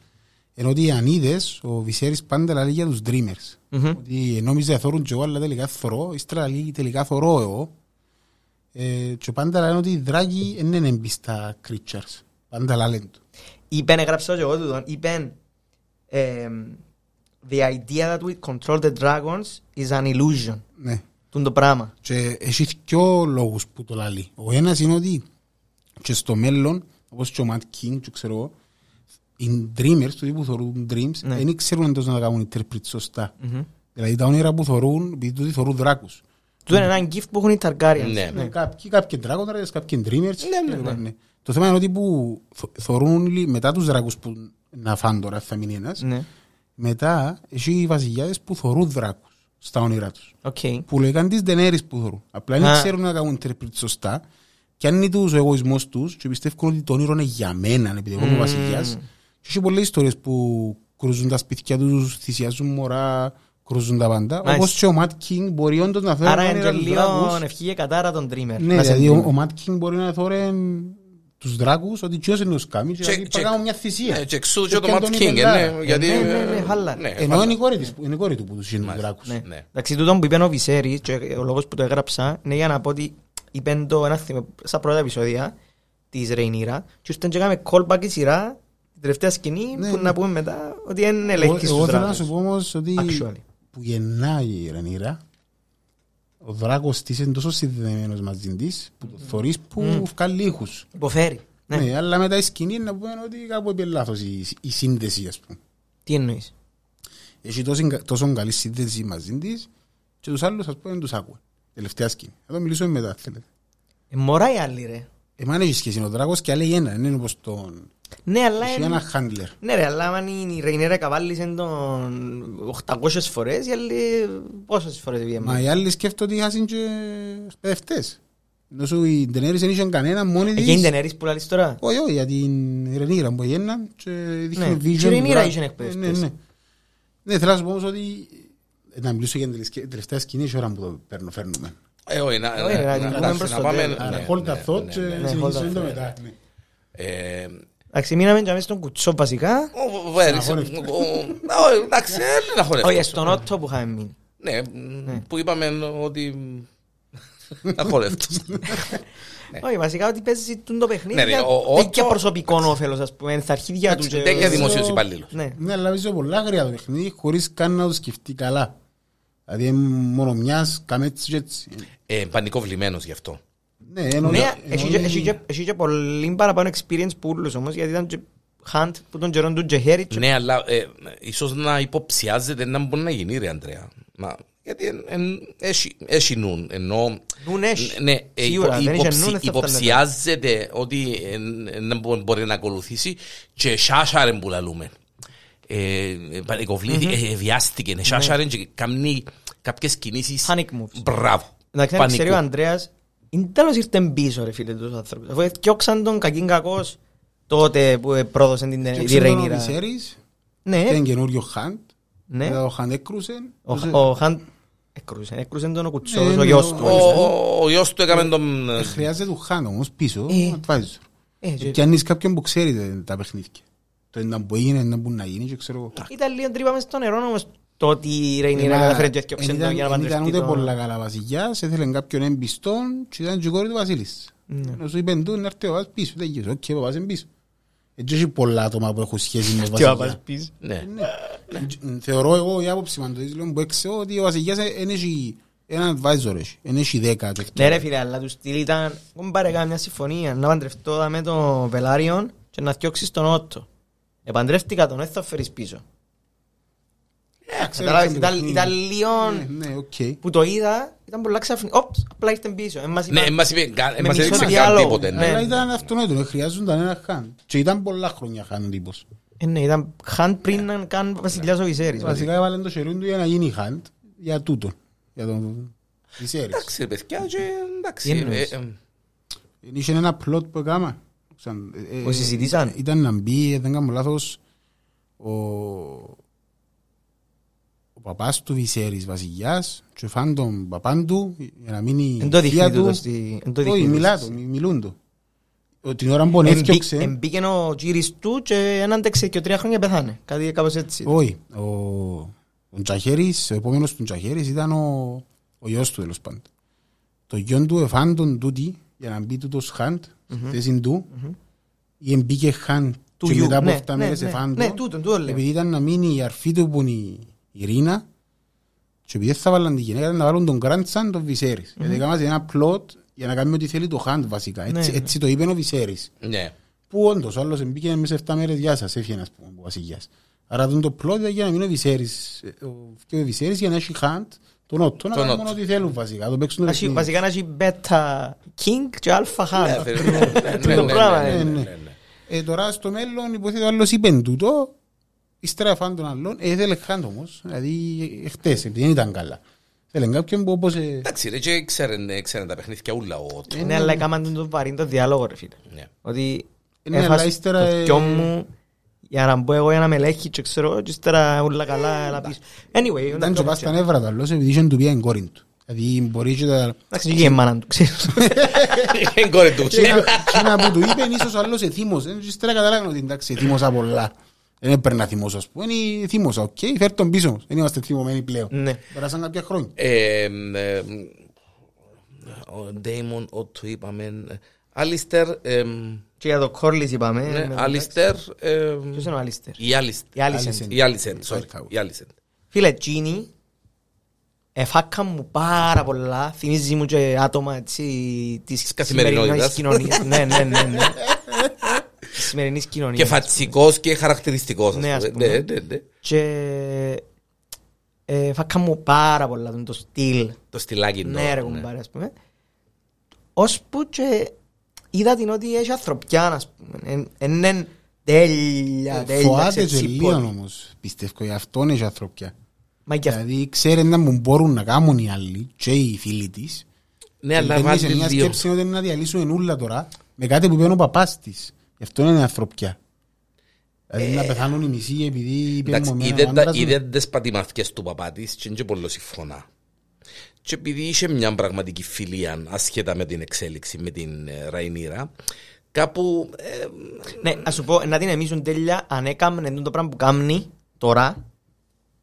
B: ενώ ότι οι ανίδες, ο Βυσέρης πάντα λέει για τους dreamers.
A: Μμμ.
B: Ότι νόμιζε θωρούν και εγώ αλλά τελικά θωρώ, ύστερα λέει τελικά θωρώ εγώ. Ε, και πάντα λένε ότι οι δράκοι δεν είναι εμπιστά creatures. Πάντα λένε το.
A: Είπεν, έγραψα και εγώ τούτον, είπεν εμ, The idea that we control the dragons is an illusion.
B: Ναι.
A: Τούν το πράγμα.
B: Και έχεις δυο λόγους που το λέει. Ο ένας είναι ότι και στο μέλλον, όπως και ο Matt King, και ξέρω εγώ, οι dreamers, το που θεωρούν dreams,
A: Ναι.
B: δεν ξέρουν εντός να τα κάνουν interpret σωστά.
A: Μμμ.
B: Δηλαδή τα όνειρα που θεωρούν, επειδή τούτοι θεωρούν δράκους.
A: Τούτο είναι ένα gift που έχουν οι Targaryens.
C: Ναι.
B: Ναι. Κάποιοι, κάποιοι dragons, κάποιοι dreamers.
C: Ναι, ναι,
B: ναι. Το θέμα είναι ότι που θ- θεωρούν όλοι μετά τους δράκους που να φάνε τώρα, θα μείνει ένας,
A: Ναι.
B: μετά έχει οι βασιλιάδες που θεωρούν δράκους στα όνειρά τους.
A: Οκ.
B: που λέγαν τις Daenerys που θεωρούν. Απλά δεν
A: Α.
B: ξέρουν να κάνουν interpret σωστά. Και αν είναι τους ο εγωισμός τους και πιστεύουν ότι το όνειρο είναι για μένα, επειδή εγώ είμαι ο βασιλιάς. Και έχει πολλές ιστορίες που κρούζουν τα σπίτια τους, θυσιάζουν μωρά, κρούζουν τα πάντα.
A: Μάλιστα.
B: Όπως και ο Matt King μπορεί όντως να θέλει
A: Άρα
B: να
A: είναι και
B: τους
A: λίγο
B: δράκους.
A: ευχή και κατάρα τον Dreamer.
B: Ναι,
A: Να σε
B: δηλαδή ο,
A: Dreamer.
B: ο Matt King μπορεί να θέλει τους δράκους ότι ποιος είναι τους κάνει και
C: Και-
B: να πει
C: και-
B: κάνω μια θυσία.
C: Ναι, και εξού
B: Και
C: και το
B: πιάνει
C: Matt
B: τον
C: King, ε,
B: Ιππελάρα.
C: ναι, γιατί...
A: ναι, ναι, ναι, χάλα.
C: ναι,
B: Ενώ
C: χάλα.
B: είναι η κόρη της, είναι η κόρη του που τους είναι τους
C: Μάλιστα.
B: δράκους.
A: Ναι.
C: Ναι.
A: Εντάξει, τούτο που είπε ο Βυσέρης και ο λόγος που το έγραψα είναι για να πω ότι είπεν το ένα θυμό στα πρώτα επεισόδια της Ρεϊνίρα και ήρθαν και έκαμε callback η σειρά την τελευταία σκηνή
B: Ναι,
A: που
B: ναι.
A: να πούμε μετά ότι είναι
B: Εγώ,
A: ελέγχης
B: εγώ
A: στους
B: θέλω να
A: δράκους.
B: σου πω όμως ότι
A: Actually.
B: που γεννάει η Ρενίρα ο δράκος της είναι τόσο συνδεδεμένος μαζί της που το θωρείς που βγάλει ήχους.
A: Υποφέρει. Ναι.
B: Ναι, αλλά μετά η σκηνή να πούμε ότι κάπου είπε λάθος η, η σύνδεση ας πούμε.
A: Τι εννοείς;
B: Έχει τόσο, τόσο καλή σύνδεση μαζί της και τους άλλους ας πούμε δεν τους άκουε. Τελευταία σκηνή. Θα το μιλήσουμε μετά θέλετε.
A: Ε, μωρά οι άλλοι ρε.
B: Εμάς έχει σχέση ο δράκος και άλλη ένα, δεν είναι όπως τον...
A: Ναι, αλλά
B: Έχει
A: είναι-
B: ένα handler.
A: Ναι ρε, αλλά αν η Ρεϊνίρα καβάλισε τον 800 φορές, οι άλλοι πόσες φορές
B: Μα
A: βγαίνουν.
B: οι άλλοι σκέφτονται ότι είχαν και παιδευτές. Ενώ σου η Ντενέρης δεν είχε κανένα μόνη
A: Εκεί
B: της.
A: είναι τενέρης που λαλείς τώρα;
B: Όχι, όχι, για την Ρενίρα που έγιναν και δείχνει
A: Ναι,
B: vision.
A: και η Ρενίρα
B: τώρα.
A: είχε
B: Ναι,
A: εκπαιδευτές.
B: ναι, ναι. Ναι, θέλω να σου πω όμως ότι ε, να μιλήσω για την τελευταία- τελευταία σκηνή η ώρα που το παίρνω, φέρνουμε.
C: Ε, όχι, να-
A: Όχι,
C: να-
A: ρε,
C: να-
A: να
C: να-
A: πούμε
C: να
A: προς το
C: πάμε-
A: τέλος.
B: Άρα,
C: ναι,
B: hold
C: ναι,
B: that thought
C: ναι,
B: και
C: ναι.
A: Ναι,
B: συνεχίζουμε
A: hold that
B: το
A: thought.
B: μετά. ναι.
C: Ε,
A: Εντάξει, μείναμε και μέσα στον κουτσό βασικά.
C: ο Βέρης, ο- ο- ο- εντάξει, δεν είναι να χορεύω.
A: Όχι, στον Ότο που είχαμε μείνει.
C: Ναι, που είπαμε ότι Αχωρεύτος.
A: Όχι, βασικά ότι παίζει τούν το παιχνίδι
C: Ναι, ρε,
A: για-
C: ο- ο-
A: έχει και
C: το-
A: προσωπικό όφελος, ας πούμε, στα αρχίδια του. και-
C: Τέτοια δημοσίος υπαλλήλος.
A: Ναι.
B: Ναι, αλλά βρίσκω πολλά γρήγορα το παιχνίδι χωρίς καν να το σκεφτεί καλά. Δηλαδή είναι μόνο μιας, κάμε έτσι και έτσι.
C: Ε, Πανικοβλημένος γι' αυτό.
B: Ναι, εννοώ-
A: Ναι,
B: εννοώ
A: έχει και-
B: ότι-
A: έχει και- έχει και πολύ παραπάνω experience που όλους όμως, γιατί ήταν και Hunt που τον καιρόν του και Χέρι και-
C: Ναι, αλλά ε, ίσως να υποψιάζεται να μπορεί να γίνει ρε Αντρέα. Μα, γιατί εν- εν- έχει- έχει νουν, ενώ...
A: Νουν έχει.
C: Ναι, ε,
A: Σίγουρα,
C: υπο-
A: δεν είχε
C: υποψι-
A: νουν, δεν θα
C: υποψιάζεται ότι ε, ε, να μπο- μπορεί να ακολουθήσει και σάσαρε που λαλούμε. Ε, πανικοβλήθη, ε, βιάστηκε, σάσαρε και κάνει κάποιες κινήσεις.
A: Panic moves.
C: Μπράβο.
A: Εντάξει, να ξέρει ο
C: Πανικού.
A: Andreas, είναι τέλος ήρθε πίσω ρε φίλε τους άνθρωπους. Αφού έφτιαξαν τον κακήν κακός τότε που ε, πρόδωσαν την
B: Και
A: τη
B: ξέρω τον
A: Ρέινιρα.
B: Βυσέρης,
A: Ναι,
B: και είναι καινούριο Χαντ.
A: ναι.
B: Μετά ο Χαντ έκρουσε.
A: Ο
B: Τους-
A: ο Hunt έκρουσε, έκρουσε τον ο Κουτσός,
B: Ναι,
A: ο
B: ναι,
A: γιος
B: ο-
A: του.
C: Ο- ο- Ο γιος του έκαμε τον...
B: Ε, Χρειάζεται του Χαντ όμως πίσω,
A: Ε.
B: advisor.
A: Ε, και-
B: Και αν είσαι κάποιον που ξέρει τα- τα παιχνίδια. Το ένα που έγινε, ένα που να γίνει και ξέρω εγώ.
A: Ήταν λίγο τρύπα μες στο νερό όμως το ότι η Ρέινιρα
B: Μα,
A: καταφέρει και
B: εν
A: έφτιαξε τον
B: ήταν-
A: για να
B: εν ήταν
A: παντρευτεί
B: ούτε
A: τον.
B: πολλά καλά βασιλιάς, ήθελε κάποιον εμπιστόν και ήταν και η κόρη του Βασίλης.
A: Ναι.
B: Ενώ σου είπεν του να έρθει ο παπάς πίσω, δεν γύρω, οκ, ο παπάς είναι πίσω. Έτσι έχει πολλά άτομα που έχουν σχέση με
A: Και ο
B: βασιλιά.
A: παπάς πίσω.
C: Ναι.
B: Ναι. Θεωρώ εγώ η άποψη μαντοής λέω που έξω ότι ο βασιλιάς δεν έχει έναν advisor, έχει. δεν έχει δέκα. και
A: Ναι ρε φίλε, αλλά του στυλ ήταν «Μου πάρε κάμια συμφωνία να παντρευτώ με τον Πελάριον και να φτιάξεις τον Ότο. Επαντρεύτηκα τον, δεν θα φέρεις πίσω.
B: ξέρω,
A: Καταλάβεις,
B: ήταν
A: ήταν
B: το
A: ήταν
B: παιχνίδι.
A: λίγο
B: Ναι, ναι, οκ.
A: που το είδα, ήταν πολλά ξαφνικά. Όπ, απλά ήρθε πίσω. Εν μας
C: Ναι,
A: είπαν-
C: μας είπε, κα-
A: με
C: μας
A: μισό
C: έδειξε καν
A: διάλογο.
C: τίποτε. ναι.
A: Ναι.
B: Αλλά ήταν αυτονόητο, δεν χρειάζονταν ένα χάν. Και ήταν πολλά χρόνια χάν ο τύπος.
A: Ε, ναι, ήταν χαν πριν να καν βασιλιάς ο Βυσέρης.
B: Βασικά έβαλε το χερούν του για να γίνει hand για τούτο. Για τον Βυσέρης.
C: Εντάξει ρε παιδιά και εντάξει.
A: Τι εννοείς;
C: ε, ε,
B: Είχε ένα πλότ που έκανα. Ξαν- ε, ε,
A: Που συζητήσαν.
B: Ήταν να μπει, δεν κάνω λάθος, ο, ο παπάς του Βυσέρης βασιλιάς και φαν τον παπάν του για να μείνει
A: Εν το
B: η θεία
A: δείχνει τούτος
B: του.
A: στη- εν το
B: Όχι,
A: δείχνει
B: μιλά
A: τούτος.
B: του, μι- μιλούν του. Ο- Την ώρα που
A: Εμπή-
B: έφτιαξε,
A: Εμπήκε ο κύρις του και έναν τέξε και τρία χρόνια πεθάνε. Κάτι κάπως έτσι.
B: όχι, ο, ο Τζαχέρης, ο επόμενος του Τζαχέρης ήταν ο, ο γιος του τέλος πάντων. Το γιο του εφάν τον τούτη για να μπει τούτος χαντ, στη θέση του, ή μπήκε χαντ
A: Του
B: και
A: γιου,
B: μετά από
A: ναι,
B: 7
A: ναι,
B: μέρες
A: ναι.
B: εφάν
A: Ναι,
B: το,
A: τούτον, τούτον λέω.
B: επειδή ήταν να μείνει η αρφή του που είναι η η Ρίνα και επειδή θα βάλαν τη γυναίκα ήταν να βάλουν τον grandson τον Βυσέρης. Γιατί έκαναν ένα πλότ για να κάνουμε ό,τι θέλει το χαντ βασικά. Έτσι,
A: Ναι,
B: έτσι το είπε ο Βυσέρης.
C: Ναι.
B: Που όντως ο άλλος μπήκε μέσα σε 7 μέρες γεια σας, έφυγε ας πούμε ο βασιλιάς. Άρα τον το πλότ ήταν για να μείνει ο Βυσέρης, ε, ο- και ο Βυσέρης για να έχει χαντ τον Ότο, να
C: Τον
B: κάνουν
C: Ότο.
B: ό,τι θέλουν βασικά, να το παίξουν το
A: Να έχει-
B: παιχνίδι.
A: Βασικά να έχει beta king και alpha
C: Ναι,
A: hand.
C: φίλε, ναι, ναι, ναι,
A: Το
C: ναι,
A: πράγμα,
C: ναι,
A: ε.
C: ναι,
B: ναι.
C: ναι, ναι.
B: Ε, τώρα στο μέλλον υποθέτω άλλος είπε τούτο, ύστερα φαν τον άλλον, ε, ήθελε χάντ όμως, δηλαδή ε, χτες, επειδή δεν ήταν καλά. Θέλει κάποιον που όπως... ε,
C: Εντάξει ρε και ξέρουν ξέρουν τα παιχνίδια ούλα ο Ότο.
A: Ναι, αλλά έκαναν τον βαρύ το διάλογο ρε φίλε.
C: Ναι.
A: Ότι
B: Ναι, αλλά
A: έφας
B: ύστερα,
A: το
B: ε,
A: θκιό μου για να μπω εγώ για να με ελέγχει και ξέρω και ύστερα όλα καλά έλα πίσω. Anyway,
B: Ήταν και πας στα νεύρα του άλλος, επειδή είχε του πει εν κόρη του. Δηλαδή μπορείς και τα...
A: Εντάξει, και η μάνα του, ξέρεις.
C: Είναι κόρη του.
B: Και να- και να που του είπε ίσως ο άλλος εθίμωσε. Και ύστερα καταλάβαινε ότι εντάξει εθίμωσα πολλά. Δεν έπαιρνα να θυμώσω ας πούμε. Είναι θύμωσα, οκ, φέρ τον πίσω. Δεν είμαστε θυμωμένοι πλέον.
A: Ναι.
B: Πέρασαν κάποια χρόνια.
C: Ε, ε, Ο Ντέιμον, Ότο είπαμε. Άλιστερ. Εμ,
A: Και για το Κόρλις είπαμε.
C: ναι,
A: με τον-
C: Άλιστερ. εμ,
A: Ποιος είναι ο Άλιστερ.
C: Η Άλιστερ.
A: Η Άλισεν.
B: Άλισεν.
C: Η Άλισεν, sorry.
B: White House.
C: Η Άλισεν.
A: Φίλε, Τζίνι, εφάκα μου πάρα πολλά, θυμίζει μου και άτομα έτσι, της
C: καθημερινότητας.
A: σημερινής κοινωνίας. ναι, ναι, ναι, ναι. Της σημερινής κοινωνίας.
C: Και φατσικός και χαρακτηριστικός. ας
A: Ναι, ας
C: πούμε.
A: πούμε.
C: Ναι, ναι, ναι.
A: Και ε, φάκα μου πάρα πολλά τον το στυλ.
C: Το στυλάκι του.
A: Ναι ρε κουμπάρε ας πούμε. Ώσπου και είδα την ότι έχει ανθρωπιά ας πούμε. Εν- Εν είναι τέλεια, τέλεια.
B: Φοάται
A: ξέρεις,
B: και
A: τσίπολη.
B: λίγο όμως. Πιστεύω γι' αυτόν έχει ανθρωπιά.
A: Μα και αυτό.
B: Δηλαδή ξέρει να μου μπορούν να κάνουν οι άλλοι και οι φίλοι της.
C: Ναι, αλλά
B: Μπαίνει σε
C: βάλτε
B: μια
C: δύο.
B: σκέψη ότι είναι να διαλύσουν ούλα τώρα με κάτι που είπε ο παπάς της. Γι' αυτό είναι ανθρωπιά. Δηλαδή να πεθάνουν οι μισοί επειδή είπε
C: Ε, Εντάξει,
B: μου
C: είδε
B: εμένα ο
C: τα-
B: άντρας μου.
C: είδε τις πατημαθιές του παπά της και είναι και πολύ συμφωνά. Και επειδή είχε μια πραγματική φιλία ασχέτα με την εξέλιξη με την ε, Ραϊνίρα, κάπου ε,
A: Ναι, ας σου πω, να την εμίσουν τέλεια αν έκαμνε το πράγμα που κάνει τώρα,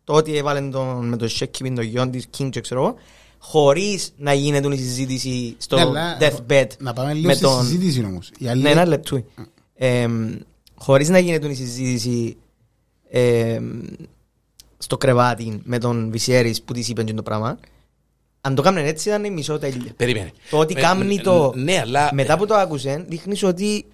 A: το ότι έβαλε τον, με το Σέκι με τον γιον της King και ξέρω εγώ, χωρίς να γίνεται η συζήτηση στο
B: Ναι, αλλά
A: deathbed
B: Να πάμε λίγο
A: με
B: στη
A: τον...
B: συζήτηση όμως. Η άλλη-
A: Ναι, ένα λεπτό. Εμ, χωρίς να γίνεται η συζήτηση εμ, στο κρεβάτι με τον Βυσέρης που της είπε και το πράγμα, αν το κάνουν έτσι ήταν η μισό τέλεια.
C: Περίμενε.
A: Το ότι
C: Ε,
A: κάνει
C: ε,
A: το
C: Ναι, αλλά
A: μετά που το άκουσε δείχνεις ότι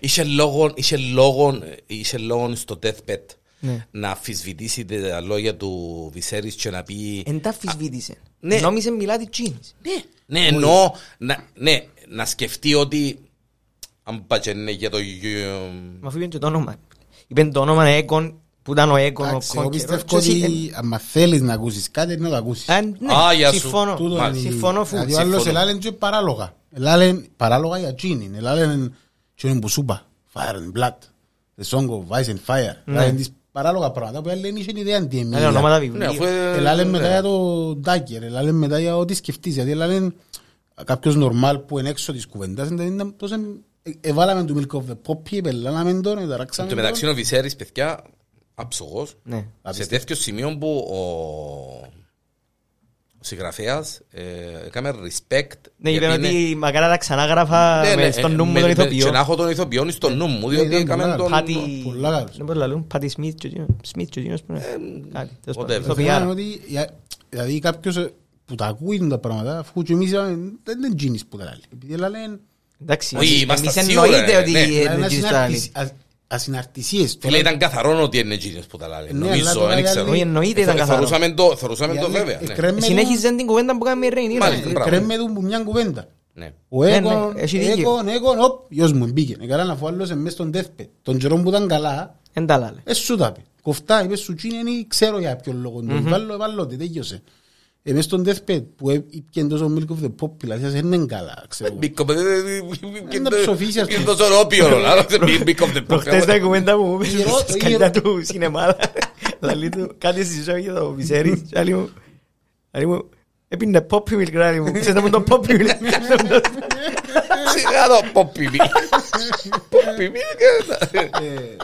C: είχε λόγο, είχε λόγο, είχε λόγο στο deathbed
A: Ναι.
C: να αμφισβητήσει τα λόγια του Βυσέρης και να πει...
A: δεν τα αφισβήτησε.
C: ναι.
A: Νόμιζε μιλά της τσίνης.
C: Ναι, ναι εννοώ να, ναι, να σκεφτεί ότι αν πατσένε για το...
A: Μα αφού είπε και το όνομα. Είπε το όνομα Έκον που ήταν ο Έκον ο
B: Εντάξει, εγώ
A: Κόκκερος.
B: πιστεύω
A: Και εσύ-
B: ότι άμα θέλεις να ακούσεις κάτι να το ακούσεις.
A: Α, ναι,
C: Α, γεια σου.
A: συμφωνώ.
B: Τούτο
C: Μάλιστα.
B: είναι η-
A: Συμφωνώ φου.
B: Δηλαδή ο άλλος
C: Συμφωνώ.
B: ελάλεν και παράλογα. Ελάλεν παράλογα για τζίνιν. Ελάλεν και είναι που σου είπα. Fire and blood. The song of ice and fire. Ελάλεν τις παράλογα πράγματα που άλλοι δεν είχαν ιδέα τι
A: Ναι, ονόματα
C: Ναι, αφού...
A: βιβλίου.
C: ε,
B: Ελάλεν μετά
C: ναι.
B: για το Ντάκερ. Ελάλεν μετά για ό,τι σκεφτείς. Γιατί ελάλεν κάποιος νορμάλ που είναι έξω της κουβέντας ήταν τόσο... ε, Εβάλαμε του Milk of the Poppy, επελάναμε τον,
C: Εν
B: ταράξαμε
C: τω μεταξύ ο Βυσέρης, παιδιά, αψογός,
A: Ναι.
C: σε τέτοιο σημείο που ο, ο συγγραφέας ε, έκαμε respect.
A: Ναι,
C: γιατί
A: είπε
C: είναι-
A: ότι μακάρι να ξανάγραφα
C: Ναι, ναι,
A: με στον νου
C: ε,
A: μου
C: με-
A: τον
C: με-
A: ηθοποιό.
C: Και να έχω τον ηθοποιό στον νου μου, διότι
B: ήταν
C: έκαμε
B: πολλά
C: τον...
A: Πάτη...
B: πολλά καλός.
A: Δεν μπορώ να λαλούν. Πάτη Σμιθ και εκείνος- Σμιθ και εκείνος που είναι. Κάτι, τέλος πάντων.
C: whatever.
B: Το
A: Ηθοποιάρα.
B: θέμα είναι ότι για- δηλαδή κάποιος ε, που τα ακούει τα πράγματα, αφού και εμείς είπαμε, δεν είναι τζίνις που τα λέει. Επειδή λένε
A: Εντάξει,
C: Όχι,
A: εμείς
C: είμαστε σίγουρα,
A: εννοείται
C: ναι,
A: ότι
C: ναι.
A: είναι τζίνις το άλλη.
B: Ασυναρτησίες.
C: Φίλε, ήταν καθαρό ότι είναι εκείνος που τα λέει.
B: Ναι, αλλά
C: Νομίζω,
B: τώρα
C: δεν
B: οι
C: ξέρω.
B: άλλοι-
A: Όχι, εννοείται ήταν
C: Ε,
A: καθαρό.
C: Θεωρούσαμε το, θεωρούσαμε το βέβαια. ναι.
A: Συνέχιζε την κουβέντα που κάνουμε η Ρέινιρα.
C: Μάλιστα. μπράβο.
B: Κρέμε του που μια κουβέντα.
C: Ναι.
B: Ο
A: Ναι,
B: Έκον,
A: ναι, έχει δίκιο.
B: Έκον, Έκον, οπ, γιος μου μπήκε. Ε, καλά να φω άλλος μες στον deathbed. Τον καιρό που ήταν καλά,
A: Εν τα λάλε.
B: ες, σου τα πει. Κοφτά, είπες σου τσίνη, ξέρω για ποιον λόγο. Τον βάλω, βάλω, τι τέλειωσε. Ε, μες στον deathbed που έπιαν τόσο milk of the pop, δηλαδή δεν είναι καλά, ξέρω.
C: Μπήκο, ε, ε,
B: να ψοφήσεις, ας
C: και
B: πούμε.
C: τόσο ρόπιο, άλλο, δεν μπήκο, δεν
A: Προχτές τα κουβέντα μου
B: Η ερώ-
A: στη
B: η
A: σκαλιά
B: ερώ-
A: του σινεμά. Λαλή του κάτι στη ζωή για το Βυσέρης. Και άλλη μου, άλλη μου, έπινε πόπι μιλ κράνη μου. Ξέρετε μου το πόπι μιλ.
C: Σιγά το ποπιμί. Ποπιμί. Είναι λέει.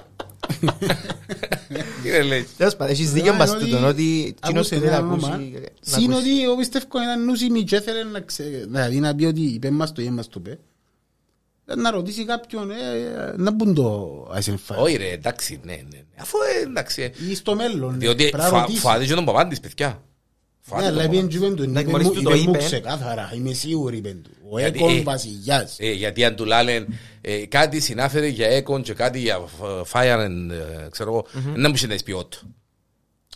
A: Τέλος πάντων, έχεις δίκιο μας
B: Ότι-
A: τούτον, ότι εκείνος
B: άκουσε
A: που δεν
B: ένα
A: ακούσει...
B: όνομα.
A: να
B: Συν
A: ακούσει.
B: ότι εγώ πιστεύω έναν νουσιμί και ήθελε να ξέρει, δηλαδή να πει ότι είπε μας το ή μας το είπε. Να ρωτήσει κάποιον, ε, ε, να μπουν το Eisenfire.
C: Όχι ρε, εντάξει, ναι, ναι. ναι. Αφού ε, εντάξει. ε,
B: Ή στο μέλλον.
C: Διότι
B: πρέπει να
C: φα-
B: ρωτήσει.
C: φάτε και τον παπά της, παιδιά.
B: Ναι,
C: Φάτε
B: αλλά
C: τον
B: είπε
C: παπά.
B: και του,
A: Εντάξει,
B: είπε
A: μόλις
B: μου-
A: του το
B: είπε μου
A: είπε.
B: ξεκάθαρα, είμαι σίγουρη, είπε του. Ο
C: Γιατί,
B: Έκον
C: ε,
B: βασιλιάς.
C: Ε, γιατί αν του λένε ε, κάτι συνάφερε για έκον και κάτι για φ- fire and, ε, ξέρω εγώ, δεν μου είχε να εισπιώ του.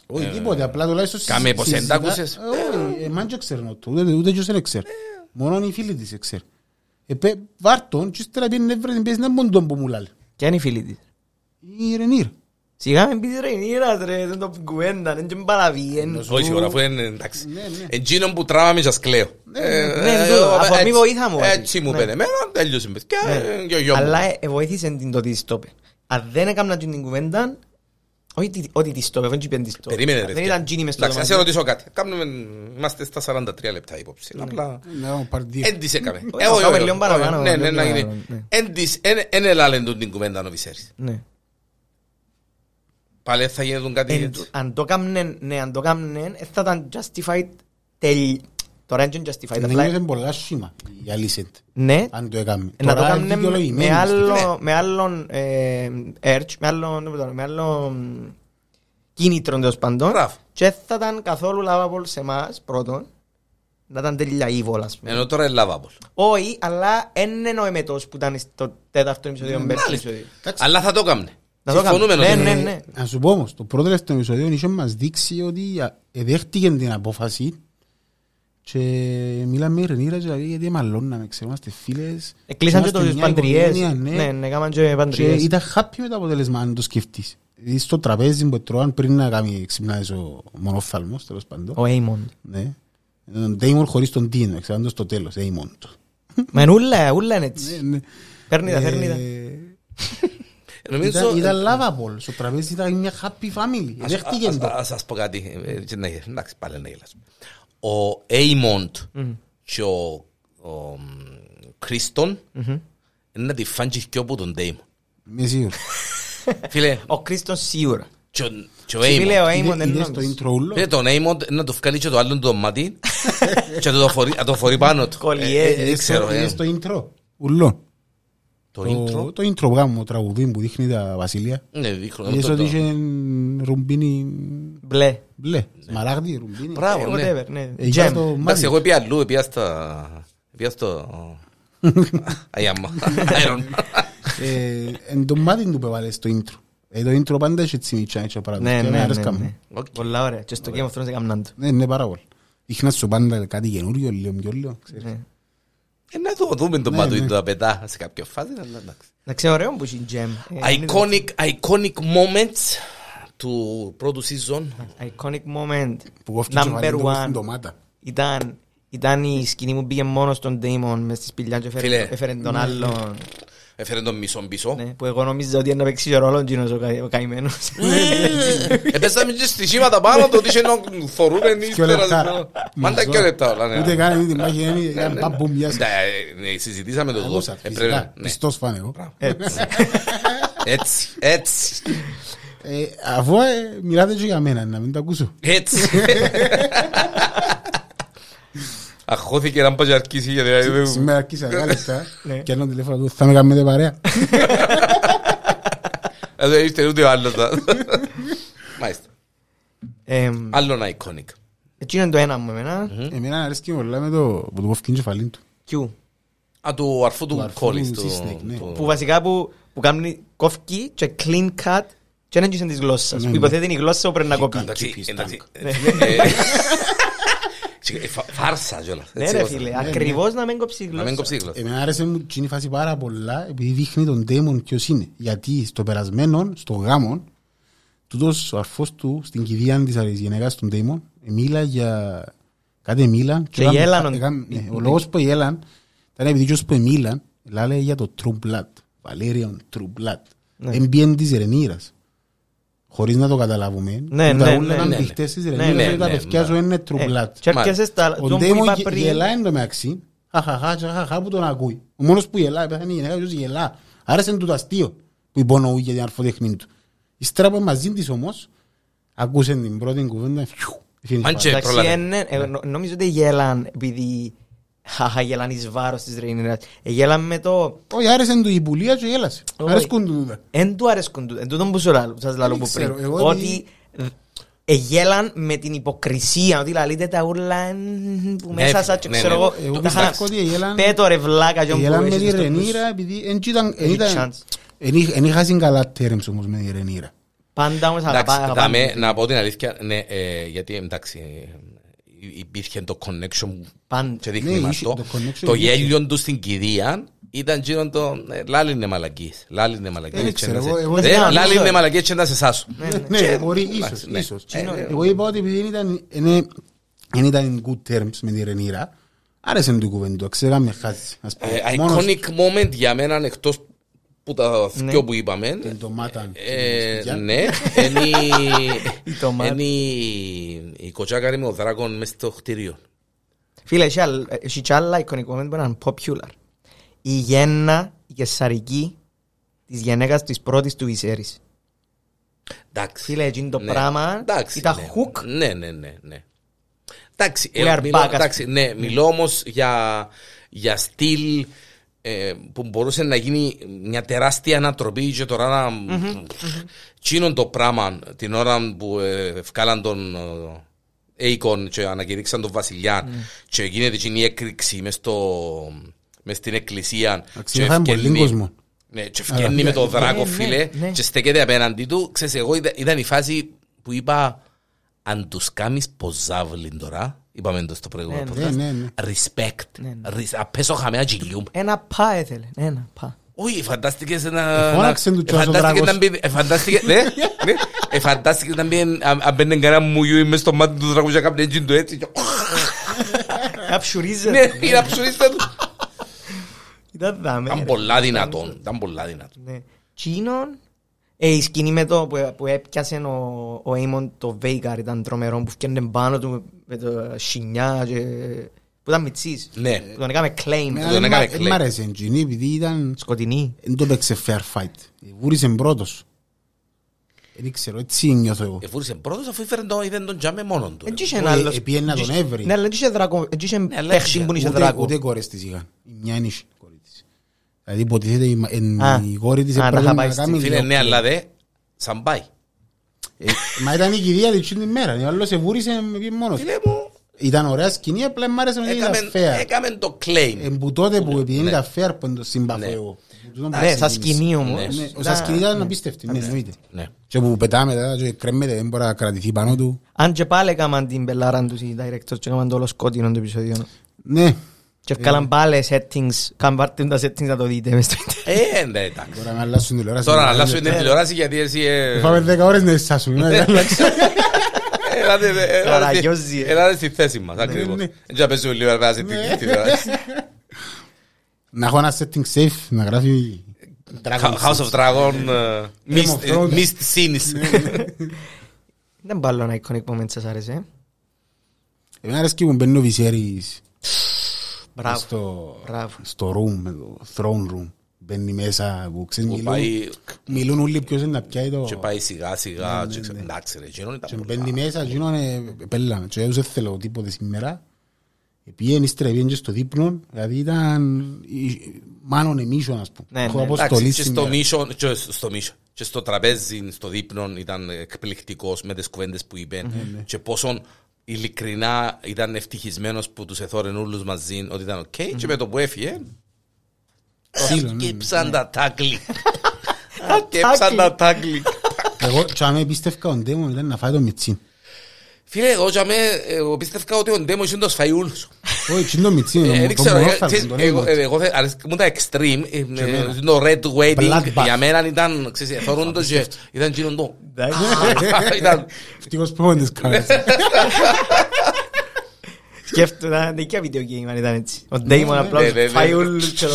B: Όχι τίποτε, απλά τουλάχιστον
C: ε, κάμε πως δεν
B: συζητά-
C: τα άκουσες.
B: Ε, Όχι, εμάν και ξέρουν το, ούτε ούτε και δεν ξέρει. Μόνο οι φίλοι της ξέρει. Επέ, βάρτον και ύστερα πήγαινε βρε την πες να μπουν τον που μου λάλε.
A: Ποια είναι η φίλη της;
B: Η Ρενίρ.
A: Σιγά με πεις Ρεϊνίρας ρε, δεν το κουβέντα, δεν και παραβίεν.
C: Όχι, ώρα, αφού είναι εντάξει.
B: Ναι, ναι.
C: Εκείνο που τράβαμε και σκλαίω.
A: ναι, τούτο, αφορμή βοήθα μου, ότι.
C: Έτσι μου
A: Ναι.
C: πένε εμένα, τέλειωσε παιδιά,
A: Ναι.
C: ε, και ο γιο μου.
A: Αλλά ε, βοήθησε την το της το είπε. Αν δεν έκανα την κουβέντα, όχι τι- ότι της το είπε, δεν είπεν της το.
C: Περίμενε ρε.
A: Δεν
C: παιδιά.
A: ήταν τζίνι μες στο
C: Εντάξει, να σε
A: δωμάτιο.
C: ρωτήσω κάτι. Κάνουμε, είμαστε στα 43 λεπτά υπόψη. Απλά,
B: Να πάρει δύο.
C: εν της έκαμε.
A: Όχι,
C: Ε, όχι,
A: κάνουμε
C: όχι,
A: λίγο παραπάνω,
C: όχι, Ναι, ναι,
A: λίγο
C: να γίνει.
A: παραπάνω, ναι.
C: Εν της, εν- εν ελάλεν του την κουβέντα ο Βυσέρης.
A: Ναι.
C: Πάλι θα γίνει κάτι
A: Εν-
C: έτσι.
A: Αν το κάμνεν, ναι, αν το κάμνεν, ε, θα ήταν justified τελ... Τώρα είναι justified,
B: Δεν
A: απλά...
B: είναι πολλά σήμα η Αλίσεντ.
A: Ναι,
B: Αν το έκαμε.
A: να το
B: Τώρα
A: κάμνεν
B: δικαιολογημένη,
A: με
B: πιστεύω.
A: άλλο, με άλλον ε, urge, με άλλον, δεν ξέρω, με άλλον κίνητρο τέλος πάντων
C: Μπράβο.
A: και θα ήταν καθόλου lovable σε εμάς, πρώτον, να ήταν τέλεια evil, ας πούμε.
C: Ενώ τώρα είναι lovable.
A: Όχι, αλλά δεν είναι ο εμετός που ήταν στο τέταρτο επεισόδιο με πέρσι επεισόδιο.
B: Εντάξει.
C: Αλλά θα το έκαμνε.
A: Να το
C: Συμφωνούμε
A: κάνουμε.
C: ότι
A: Ναι,
C: είναι-
A: ναι, ναι.
B: Να σου πω όμως, το πρώτο τελευταίο επεισόδιο είχε μας δείξει ότι α, εδέχτηκε την απόφαση και μίλαμε με Ρενίρα δηλαδή γιατί μαλώναμε, ξέρω, είμαστε φίλες.
A: Εκλείσαν και
B: Είμαστε
A: τους
B: μια
A: παντριές.
B: οικογένεια,
A: Ναι, ναι, έκαναν και
B: Και
A: παντριές.
B: ήταν happy με το αποτέλεσμα αν το σκεφτείς. Δηλαδή στο τραπέζι που τρώαν πριν να κάνει ξυπνάδες ο μονόφθαλμος, τέλος πάντων.
A: Ο Έιμον.
B: Ναι. Τον Damon χωρίς τον Τίνο, ξέρω, στο τέλος, Damon.
A: Μα είναι ούλα, ούλα είναι έτσι.
B: Ναι, ναι.
A: Παίρνει τα, φέρνει τα.
B: Ε,
C: Νομίζω...
B: Ήταν, ήταν lovable. Στο τραπέζι ήταν μια happy family.
C: Ας-
B: Δέχτηκε
C: ας-
B: το.
C: Ας σας πω κάτι. ε, και να γε- Εντάξει, πάλι να γελάς. Ο Έιμοντ και ο ο, μ, Κρίστον είναι να τη φάνε και πιο από τον Ντέιμον.
B: Είμαι σίγουρος.
C: Φίλε,
A: Ο Κρίστον σίγουρα.
C: Και ο- και ο
A: Φίλε,
C: Έιμον.
A: ο Έιμον
B: Είδε-
A: δεν
B: είδες το
A: νόμιζε.
B: intro ούλο.
C: Φίλε, τον Έιμον να του βγάλει και το άλλο το μάτι και να το φορεί- να το φορεί πάνω του.
A: Κολλιέ.
C: Ε, ε,
B: Είδες
C: Δεν ξέρω.
B: το-
C: ε.
B: είδες το intro; Ούλο.
C: Το
B: Το
C: intro.
B: το intro που κάνουμε, το τραγουδί που δείχνει τα βασιλεία.
C: Ναι, δείχνω.
B: Είδες
C: το-
B: ότι
C: το-
B: είχε ρουμπίνι
A: Μπλε.
B: μπλε. Σμαράγδι, ρουμπίνι.
C: Μπράβο, ναι.
A: Whatever, ναι.
B: Ε, για
A: Gem.
B: το
C: Εντάξει,
B: μάτι.
C: εγώ πήγα αλλού, πήγα στα... Πήγα στο... Iron Man. Iron Man.
B: Ε, Εν το μάτι του που έβαλες το intro. Ε, Το intro πάντα έχει έτσι μητσά έτσι πράγματα.
A: Ναι,
B: Και
A: ναι,
B: εμένα
A: ναι,
B: αρέσκα
A: ναι.
B: μου.
C: Οκ.
A: Πολλά ωραία. Και στο Game of Thrones έκαναν το.
B: Ναι, ναι, πάρα πολύ. Δείχνα σου πάντα κάτι καινούριο, λίγο πιο λίγο. Ξέρεις.
A: Ναι.
C: Ε, Να το δούμε το
B: Ναι,
C: μάτω
B: ναι.
C: ή το πετά σε κάποια φάση. αλλά εντάξει.
A: Εντάξει, ωραίο που είναι Gem. Ε, είναι
C: Iconic, iconic moments του πρώτου season.
A: Iconic moment.
B: Που κόφτει και
A: Number
B: βάλει το στην
A: one.
B: ντομάτα.
A: Ήταν, ήταν η σκηνή που πήγε μόνος στον Damon μες στη σπηλιά και έφερε-
C: Φίλε.
A: έφερε τον άλλον.
C: Έφερε τον μισό πίσω.
A: Ναι, που εγώ νόμιζα ότι είναι να παίξει ρόλος εκείνος ο κα- ο καημένος.
C: Επέσαμε και στοιχήματα πάνω το ότι είχε να θωρούν
B: Δυο λεπτά.
C: ύστερα. Μάντα
B: Μαζό.
C: και λεπτά όλα. ναι.
B: Ούτε καν είδε τη μάχη, είναι- ήταν παμπούμ, γεια σας.
C: Ναι, ναι, Συζητήσαμε το εδώ.
B: Ακούσα,
C: Ε, πρέπει
B: φυσικά.
C: να- ναι.
B: Πιστός φάνε εγώ.
A: Έτσι.
C: Έτσι, έτσι,
B: Ε, Αφού ε, μιλάτε και για μένα, να μην το ακούσω.
C: έτσι. Αχώθηκε να πάω και αρκίσει γιατί δεν-
B: Σήμερα αρκίσα δέκα λεπτά
A: Ναι.
B: και ένα τηλέφωνο του θα με κάνετε παρέα.
C: Ε, δεν ήρθε ούτε ο άλλος. να- Μάλιστα.
A: Εμ,
C: Άλλον iconic.
A: Έτσι είναι το ένα μου εμένα.
B: Εμένα αρέσκει πολλά με το που του κόφηκε την κεφαλή του.
A: Κιού;
C: Α, του αρφού του
B: αρφού
C: κόλλης.
B: του
C: του-
B: Sisnake, ναι.
C: του-
A: Που βασικά που, που κάνει κόφκι και clean cut και δεν είναι της γλώσσας.
B: Ναι,
A: Που
B: ναι.
A: υποθέτει είναι η γλώσσα που πρέπει να κοπεί.
C: Εντάξει,
B: Chip is
C: εντάξει,
B: tank.
C: ε, ε, ε, φα- Φάρσα κιόλας.
A: Ναι
C: έτσι,
A: ρε
C: όπως-
A: φίλε, ακριβώς να μην κόψεις η
C: Να μην
A: γλώσσα.
C: κόψεις η γλώσσα.
B: Εμένα άρεσε μου εκείνη η φάση πάρα πολλά επειδή δείχνει τον Ντέμον ποιος είναι. Γιατί στο περασμένο, στο γάμο, τούτος ο αρφός του στην κηδεία της αρες- γυναίκας του Ντέμον μίλα για κάτι μίλα.
A: Και
B: έκαμε-
A: γέλαν ο-
B: έκαμε- ναι, Ο λόγος που γέλαν ήταν επειδή ποιος που μίλαν λάλε για το True Blood. Valerian True Blood.
A: Ναι.
B: Εμπιέν της Ρενήρας. Χωρίς να το καταλάβουμε.
A: Ναι,
B: που
A: ναι,
B: τα
A: ναι,
B: ούλα ήταν
C: ναι, ναι.
B: πιχτές της
A: Ναι,
B: Ρενήρας
C: ναι,
B: γιατί τα
C: ναι,
B: παιδιά
C: ναι.
B: σου είναι True
A: Ε,
B: Blood.
A: Και έρχεσαι στα...
B: Ο
A: τον που
B: Ντέμον
A: είπα
B: γε-
A: πριν.
B: γελάει εν τω μεταξύ. Χαχαχά, χαχαχά που τον ακούει. Ο μόνος που γελάει, πέθανε η γυναίκα και γελά. Άρεσε του το αστείο που υπονοεί για την αρφοτεχνή του. Ύστερα που είναι μαζί της όμως, ακούσε την πρώτη κουβέντα. φιου, έφυγε η
C: Αν
B: φάση.
C: και-
A: Εντάξει,
C: πρόλαβε.
A: είναι- ε, νο- νομίζω ότι γέλαν επειδή χαχα γέλαν εις βάρος της Ρεϊνίνας. Ε, Γέλαν με το...
B: Όχι, άρεσε του η πουλία και γέλασε.
A: Όχι.
B: Αρέσκουν του τούτα.
A: Εν του αρέσκουν του, εν τούτον που σου λαλώ- σας λαλώ
B: Δεν
A: που
B: ξέρω,
A: πριν.
B: εγώ
A: Ότι ε, γέλαν με την υποκρισία, ότι λαλείτε τα ουρλα εν, που
C: Ναι,
A: μέσα σας και
C: ναι,
A: ξέρω
C: ναι.
A: εγώ.
B: Εγώ
A: τα χα-
B: πιστεύω ότι γέλαν-
A: Πέτω ρε βλάκα γιον που
B: Γέλαν με
A: έχεις
B: τη
A: στο πλούς.
B: Ρενήρα επειδή εν ήταν- εν
A: Έχει
B: ήταν-
A: chance.
B: εν είχ- εν είχαν καλά terms όμως με τη Ρενήρα.
A: Πάντα όμως
C: Εντάξει,
A: αγαπά- αγαπάνε.
C: δάμε, να πω την αλήθεια, ναι, ε, γιατί εντάξει, ε, υπήρχε το connection
A: Πάντα.
C: και δείχνει
B: Ναι,
C: μας
B: είχε-
C: το.
B: το connection
C: Το
B: υπήρχε.
C: γέλιο του στην κηδεία ήταν γύρω το ε, λάλη είναι μαλακής. Λάλη είναι μαλακής.
B: Δεν
C: και
B: ξέρω,
C: να σε-
B: εγώ- εγώ-
C: Ε,
A: δεν
C: Λάλη
A: ξέρω.
C: είναι μαλακής και να σε σάσω.
B: Ναι, μπορεί,
C: εντάξει,
B: ίσως,
C: ναι.
B: ίσως.
C: Ε, ε,
B: Εγώ είπα ότι επειδή δεν ήταν, είναι- δεν ήταν in good terms με τη Ρενήρα, άρεσε του η κουβέντα, ξέραμε μια χάση. ας πούμε.
C: Ε,
B: Μόνος
C: Iconic moment για μένα εκτός που τα
A: Ναι.
C: δυο που είπαμε.
B: την ντομάτα.
C: Ε,
B: στην
C: ναι, είναι
A: Η ντομάτα.
C: είναι η- η κοτσάκαρη με ο δράκον μες στο κτίριο.
A: Φίλε, έχει άλλ- έχει κι άλλα εικονικό moment που είναι popular. Η γέννα, η κεσαρική της γυναίκας της πρώτης του Βυσέρης.
C: Εντάξει.
A: Φίλε, εκείνο το
C: Ναι.
A: πράγμα
C: Εντάξει,
A: ήταν
C: ναι.
A: hook.
C: Ναι, ναι, ναι, ναι. Εντάξει,
A: We
C: ε,
A: are
C: μιλώ,
A: back, ας
C: εντάξει, ναι, μιλώ όμως για, για στυλ ε, που μπορούσε να γίνει μια τεράστια ανατροπή και τώρα να... Τσίνον το πράγμα την ώρα που ε, βγάλαν τον ε, Aegon και ανακηρύξαν τον βασιλιά και γίνεται εκείνη η έκρηξη μες, στο, μες στην εκκλησία
B: Εντάξει,
C: και
B: είχαμε πολύ
C: ευκαινεί-
B: κόσμο.
C: ναι, και βγαίνει με το δράκο
A: ναι,
C: φίλε
A: ναι.
C: και στέκεται απέναντι του. Ξέρεις, εγώ είδα- ήταν η φάση που είπα αν τους κάνεις ποζάβλιν τώρα, είπαμε το στο προηγούμενο
A: Ναι,
B: Ναι,
C: podcast,
B: ναι, ναι.
C: respect,
A: Ναι,
C: Ρισ- απέσω χαμένα γυλιούμαι.
A: Ένα πα έθελε. Ένα πα.
C: Όχι, φαντάστηκες να...
B: Εφώναξε
C: να-
B: του Τσιώσο
C: εφαντάστηκες
B: Δράκος.
C: να μπει... Εφαντάστηκες... Ναι, ναι. Εφαντάστηκες να μπει... αν- Αν μπαίνουν κανένα μουγιού μες στο μάτι του δράκου και κάνει έτσι το έτσι. και- Ναι,
A: Αψουρίζεται.
C: είναι αψουρίστε του.
A: Ήταν δάμε.
C: Ήταν
A: ρε.
C: πολλά δυνατόν. Ήταν πολλά δυνατόν.
A: Ναι. Τσίνον, ε, η σκηνή με το που, που έπιασε ο, ο Aemon το Veigar ήταν τρομερό που φτιάχνε πάνω του με το σινιά και... που ήταν μητσής.
C: Ναι.
A: Που τον έκαμε claim.
B: Εμένα
C: τον
B: δεν
C: έκανε
B: μ' α-
C: κλαι.
B: μ' άρεσε εκείνη επειδή ήταν...
A: Σκοτεινή.
B: Δεν το παίξε fair fight. Βούρισε πρώτος. Δεν ξέρω, έτσι νιώθω εγώ.
C: Εφούρησε πρώτος αφού ήφερε τον, είδε τον τζάμε μόνον του.
A: Εν
C: ρε.
A: είχε
B: Όχι,
A: ένα άλλος-
B: επίεν να τον
A: εν είχε-
B: έβρει.
A: Ναι, αλλά εν είχε δράκο, εν είχε
C: αλλά
A: παίχτης
C: είχε-
A: που είχε
B: Ούτε,
A: δράκο.
B: ούτε κόρες της είχαν. Η μια είναι η κόρη της. Δηλαδή υποτίθεται η, εν-
A: Α.
B: η κόρη της
A: Α, τα
B: έπρεπε
A: είχα
B: να
A: πάει στη-
B: κάνει
C: Φίλε,
B: λίγο
C: ναι, αλλά δε, σαν πάει.
B: Ε, Μα ήταν η κηδεία της εκείνης την μέρας. Ο άλλος σε βούρισε με πήγε μόνος.
C: Φίλε μου,
B: Ήταν ωραία σκηνή, απλά μ' άρεσε ότι ήταν
C: έκαμε,
B: fair.
C: έκαμε το claim.
B: Εν που τότε που επειδή
C: Ναι.
B: ήταν fair που το συμπαθώ
C: Ναι.
B: εγώ. Που τούτο που
A: Ναι, σαν
B: ξεκίνησε.
A: σκηνή όμως.
C: Ναι.
B: Ναι,
A: Ήταν-
B: Σαν σκηνή ήταν απίστευτη, ναι, εννοείται.
C: Ναι.
B: Και που πετάμε μετά και κρέμεται, δεν μπορεί να κρατηθεί πάνω του.
A: Αν και πάλι έκαναν την πελάραν τους οι directors και έκαναν το όλο σκότεινο το επεισόδιο.
B: Ναι,
A: Και έκαναν πάλι settings, κάνουν πάρτε τα settings να το δείτε μες στο ίντερνετ.
C: Ε, ναι, εντάξει.
B: τώρα να αλλάσουν τηλεόραση.
C: Τώρα να
B: Ναι,
C: αλλάσω
B: ναι.
C: την τηλεόραση γιατί εσύ... ε,
B: Φάμε 10 ώρες να εσάσουν. ναι, να αλλάξουν.
C: Ελάτε, ελάτε,
A: Καραγιόζει, ε.
C: ελάτε στη θέση μας, ακριβώς.
B: ναι.
C: Δεν θα παίζουμε λίγο να περάσει την τηλεόραση.
B: Να έχω ένα setting safe, να γράφει Dragon
C: House of Dragon, ε,
B: Game of
C: Mist-
B: Thrones.
C: Mist Scenes.
A: Δεν πάλι ένα iconic moment σας άρεσε. ε.
B: Εμένα αρέσκει που μπαίνει ο Βυσέρης
A: Μπράβο.
B: στο,
A: Μπράβο.
B: στο room, με το throne room. Μπαίνει μέσα που ξέρεις
C: Που
B: μιλούν,
C: πάει
B: μιλούν όλοι ποιος είναι να πιάει το...
C: και πάει σιγά σιγά. και ξέρω, Εντάξει ρε, εκείνον ήταν
B: Και
C: πολύ
B: μπαίνει
C: καλό.
B: μέσα, εκείνο είναι πέλαμε. Και δεν θέλω τίποτε σήμερα. Πήγαινε ύστερα, πήγαινε και στο δείπνο, δηλαδή ήταν η- μάνον εμίσιο, ας πούμε.
A: Ναι,
B: Έχω
A: ναι.
B: αποστολή
C: Εντάξει, και στο
B: σήμερα.
C: μίσο, και στο μίσο, και στο τραπέζι, στο δείπνο ήταν εκπληκτικός με τις κουβέντες που είπε
B: Ναι,
C: και πόσο ειλικρινά ήταν ευτυχισμένος που τους εθώρεν όλους μαζί ότι ήταν οκ και με το που έφυγε
B: Ξύλο, ναι, ναι.
C: Σκύψαν τα τάκλι. Σκύψαν τα τάκλι.
B: Εγώ τσάμε πίστευκα ο Ντέμον ήταν να φάει το μιτσίν.
C: Φίλε, εγώ τζαμέ, εγώ πίστευκα ότι ο Ντέμος είναι το σφαί όλους.
B: Όχι, τσιν το μιτσίν,
C: Ε,
B: το-
C: Δεν
B: το
C: ξέρω, ε,
B: μονόφαλο,
C: ξέρεις,
B: τον
C: εγώ-
B: έμαθα.
C: ε, εγώ θε- αρέσκει μου τα extreme, ε, ε,
B: εμένα.
C: το red wedding,
B: Bloodbath.
C: για μένα ήταν, ξέρεις, θωρούν το και ήταν εκείνον το. Α, Ήταν,
B: Ευτυχώς που τις κάνεις.
A: Σκέφτονταν δικιά video game αν ήταν έτσι. Ο Damon απλά
C: ναι, ναι, ναι.
A: φάει όλους και το...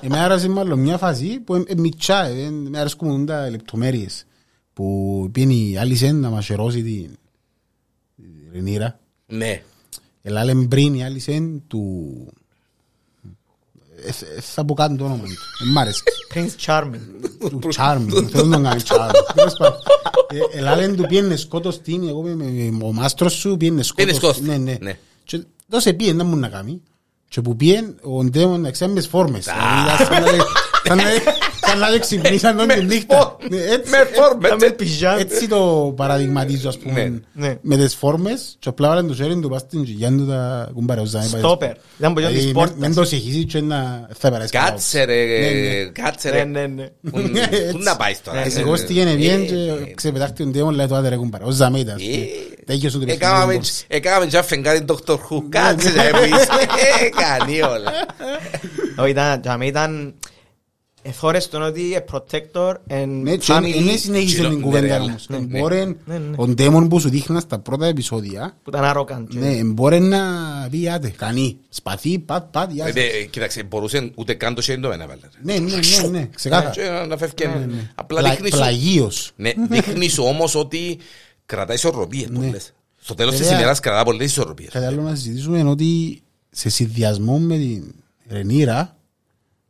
B: Εμένα άρεσε μάλλον μια φάση που είναι μιτσά, ε, με αρέσκουν τα λεπτομέρειες. Που πήγαινε η Άλισεν να μασερώσει την την Ρενίρα.
C: ναι.
B: Ελάλε πριν η Άλισεν του... Ε, ε, Θα πω κάτι το όνομα του. Ε, Μ' άρεσε.
A: Prince Charming.
B: Του Charming. Θέλω να τον κάνει Charming. Τέλος πάντων. Ε, Ελάλε του πιένε σκότος την, εγώ με- με- με- ο μάστρος σου πιένε σκότος.
C: σκότος.
B: Ναι, ναι.
C: Ναι.
B: Και δώσε πιέν να μου να κάνει. Και που πιέν ο Ντέμον να ξέρει μες φόρμες. Δηλαδή, σαν να- σαν να- Σαν να ξυπνήσαν τον τη νύχτα. Ναι, έτσι-
C: Με φόρμες,
A: Με
C: έτσι.
A: πιζάμ.
B: Έτσι το παραδειγματίζω ας πούμε
C: Ναι,
A: ναι.
B: με τις φόρμες και απλά βάλαν το χέρι του πας στην κοιλιά του τα κουμπαρεούζα.
A: Στόπερ. Ήταν που γιον της
B: Μεν
A: πόρτας.
B: το συγχύσει και να θα περάσει καλά.
C: Κάτσε ρε,
B: Ναι, ναι.
C: κάτσε
A: Ναι,
C: ρε.
A: ναι, ναι.
C: Πού πού να πάεις τώρα.
A: Ναι,
C: ε,
A: ναι.
B: Εγώ στήγαινε bien
C: ε,
B: και ξεπετάχτε τον Ντέμον λέει το άντε ρε κουμπάρα. Ως ζαμέτα. ας πούμε.
C: Ε,
B: Τέγιος του το
C: Έκαναμε
B: παιχνίδι.
C: έκαναμε και αφεντάρι Dr. Who. Κάτσε ρε που είσαι. Ε, Κάνει όλα.
A: Όχι, ήταν, για μένα ήταν εθώρες τον ότι ε, protector and
B: Ναι, και
A: family
B: είναι συνέχισε
C: Τσιλό,
B: την
C: ναι,
B: κουβέντα
C: ρε,
B: όμως.
C: ναι, ναι.
B: Εμπόρεν,
A: Ναι, ναι.
B: ο Ντέμον που σου δείχνα στα πρώτα επεισόδια,
A: που ήταν arrogant. και-
B: ναι, εμπόρεν να πει άτε, κάνει, σπαθί, πατ, πατ, γεια σας.
C: Ε, Κοίταξε, μπορούσε ούτε καν το χέρι του να βάλει.
B: Ναι, ναι, ναι, ναι, ξεκάθαρα.
C: Και να φεύγει. Απλά
B: Πλα-
C: δείχνεις
B: Πλαγίως.
C: Ναι, δείχνεις όμως ότι κρατάει ισορροπίες που
B: Ναι.
C: λες. Στο τέλος της
B: Βέβαια.
C: ημέρας κρατά πολλές ισορροπίες.
B: Κάτι άλλο να συζητήσουμε είναι ότι σε συνδυασμό με την Ρενίρα,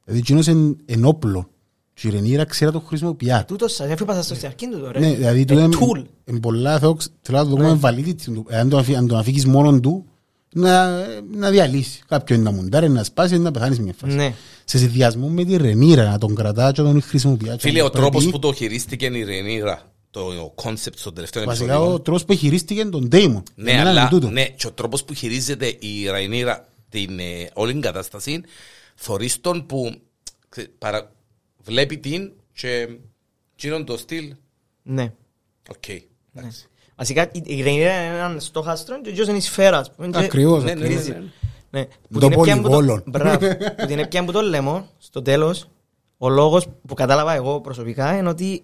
B: δηλαδή εκείνος είναι ενόπλο και η Ρενίρα ξέρει να το χρησιμοποιεί.
A: Τούτος σας, αφού είπα σας στο αρχήν του τώρα.
B: Ναι, δηλαδή του
A: Ε,
B: είναι
A: tool.
B: είναι πολλά θέλω θέλω να το δούμε validity του. Αν το αφή- αν τον αφήκεις μόνον του, να, να διαλύσει. Κάποιον να μουντάρει, να σπάσει, να πεθάνεις μια φάση.
A: Ναι.
B: Σε συνδυασμό με τη Ρενίρα, να τον κρατά και να τον χρησιμοποιεί. και
C: Φίλε,
B: να
C: ο
B: πρέπει-
C: τρόπος που το χειρίστηκε η Ρενίρα, το concept στο τελευταίο
B: Βασικά
C: επεισόδιο.
B: ο τρόπος που χειρίστηκε τον Ντέιμον.
C: Ναι, αλλά ναι, και ο τρόπος που χειρίζεται η Ραϊνίρα την ε, όλη κατάσταση, θωρείς τον που ξε- παρα- βλέπει την και γίνον το στυλ,
A: Ναι.
C: οκ. εντάξει.
A: Βασικά η η Ρενίρα είναι έναν στόχαστρο και ο είναι η σφαίρα. ας πούμε, και
B: Ακριβώς.
C: Ναι, ναι,
B: ακριβώς.
C: ναι, ναι.
A: Ναι. Που
B: Το
A: την έπιαν που
B: πολυβόλων.
A: Μπράβο. Που την έπιαν που το λέμε, στο τέλος, ο λόγος που κατάλαβα εγώ προσωπικά είναι ότι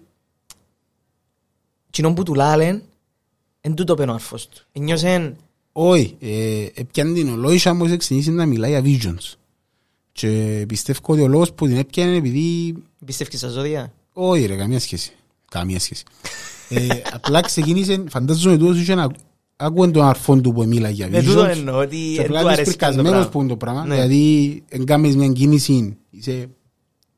A: κοινό που του λάλεν, εν τούτο πένω αρφός του. Νιώσεν,
B: Όχι, ε, έπιαν την ολόγησα όμως ξεκινήσει να μιλάει για visions. Και πιστεύω ότι ο λόγος που την έπιανε είναι επειδή...
A: πιστεύεις στα ζώδια;
B: Όχι ρε, καμία σχέση. Καμία σχέση. ε, απλά ξεκίνησε, φαντάζομαι τούτος είχε να άκουεν τον αρφόν του που μίλαγε για
A: Ναι, τούτο
B: visions.
A: εννοώ ότι
B: Και
A: εν
B: απλά
A: του
B: είναι
A: αρέσει το
B: σπρικασμένος
A: πράγμα.
B: που είναι το πράγμα.
A: Ναι.
B: Δηλαδή, εγκάμεις μια κίνηση, είσαι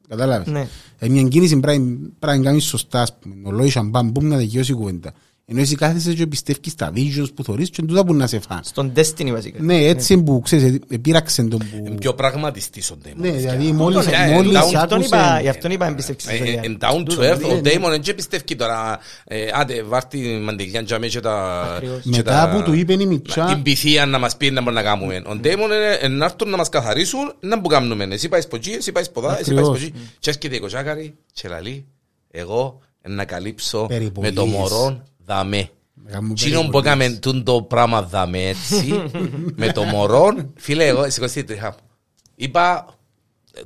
B: Κατάλαβες.
A: Ναι.
B: Ε, μια κίνηση πρέπει πρέπει να κάνεις σωστά, ας πούμε. Ο λόγος αν μπούμ να δικαιώσει η κουβέντα. Ενώ εσύ κάθεσαι και πιστεύεις στα visions που θωρείς και τούτα που να σε φάνε.
A: Στον Destiny βασικά.
B: Ναι, έτσι που ξέρεις, ε, πήραξε τον που...
C: Πιο πραγματιστής ο Damon.
B: Ναι, δηλαδή μόλις,
C: Ναι,
B: μόλις
C: down-
A: Γι' αυτόν είπα,
B: άκουσε...
A: γι' αυτόν είπα εμπιστεύξεις
C: Ε,
A: στην
C: ε,
A: ιστορία.
C: εν down to earth,
B: ναι,
C: ο
B: ναι.
C: Damon δεν και πιστεύει τώρα, ε, άντε βάρ' τη μαντιλιά και αμέσως και τα...
A: Ακριβώς.
C: και
B: Μετά
C: τα-
B: που του είπε η Μιτσά...
C: την πυθία να μας πει να μπορούμε να κάνουμε. Ο Damon είναι ε, να έρθουν να μας καθαρίσουν, να που κάνουμε. Εσύ πάεις από εκεί, εσύ πάεις από εδώ, εσύ πάεις από
B: Ακριβώς.
C: εκεί. Και έρχεται η κοτσάκαρη και λαλεί, εγώ να καλύψω με
B: Περιπολίες.
C: το μωρό δαμέ.
B: Να κάνουμε
C: Τσίνον που
B: περιπολίες.
C: έκαμε τούν το πράγμα δαμέ έτσι, με το μωρό, φίλε εγώ σηκωστή τριχά μου. Είπα,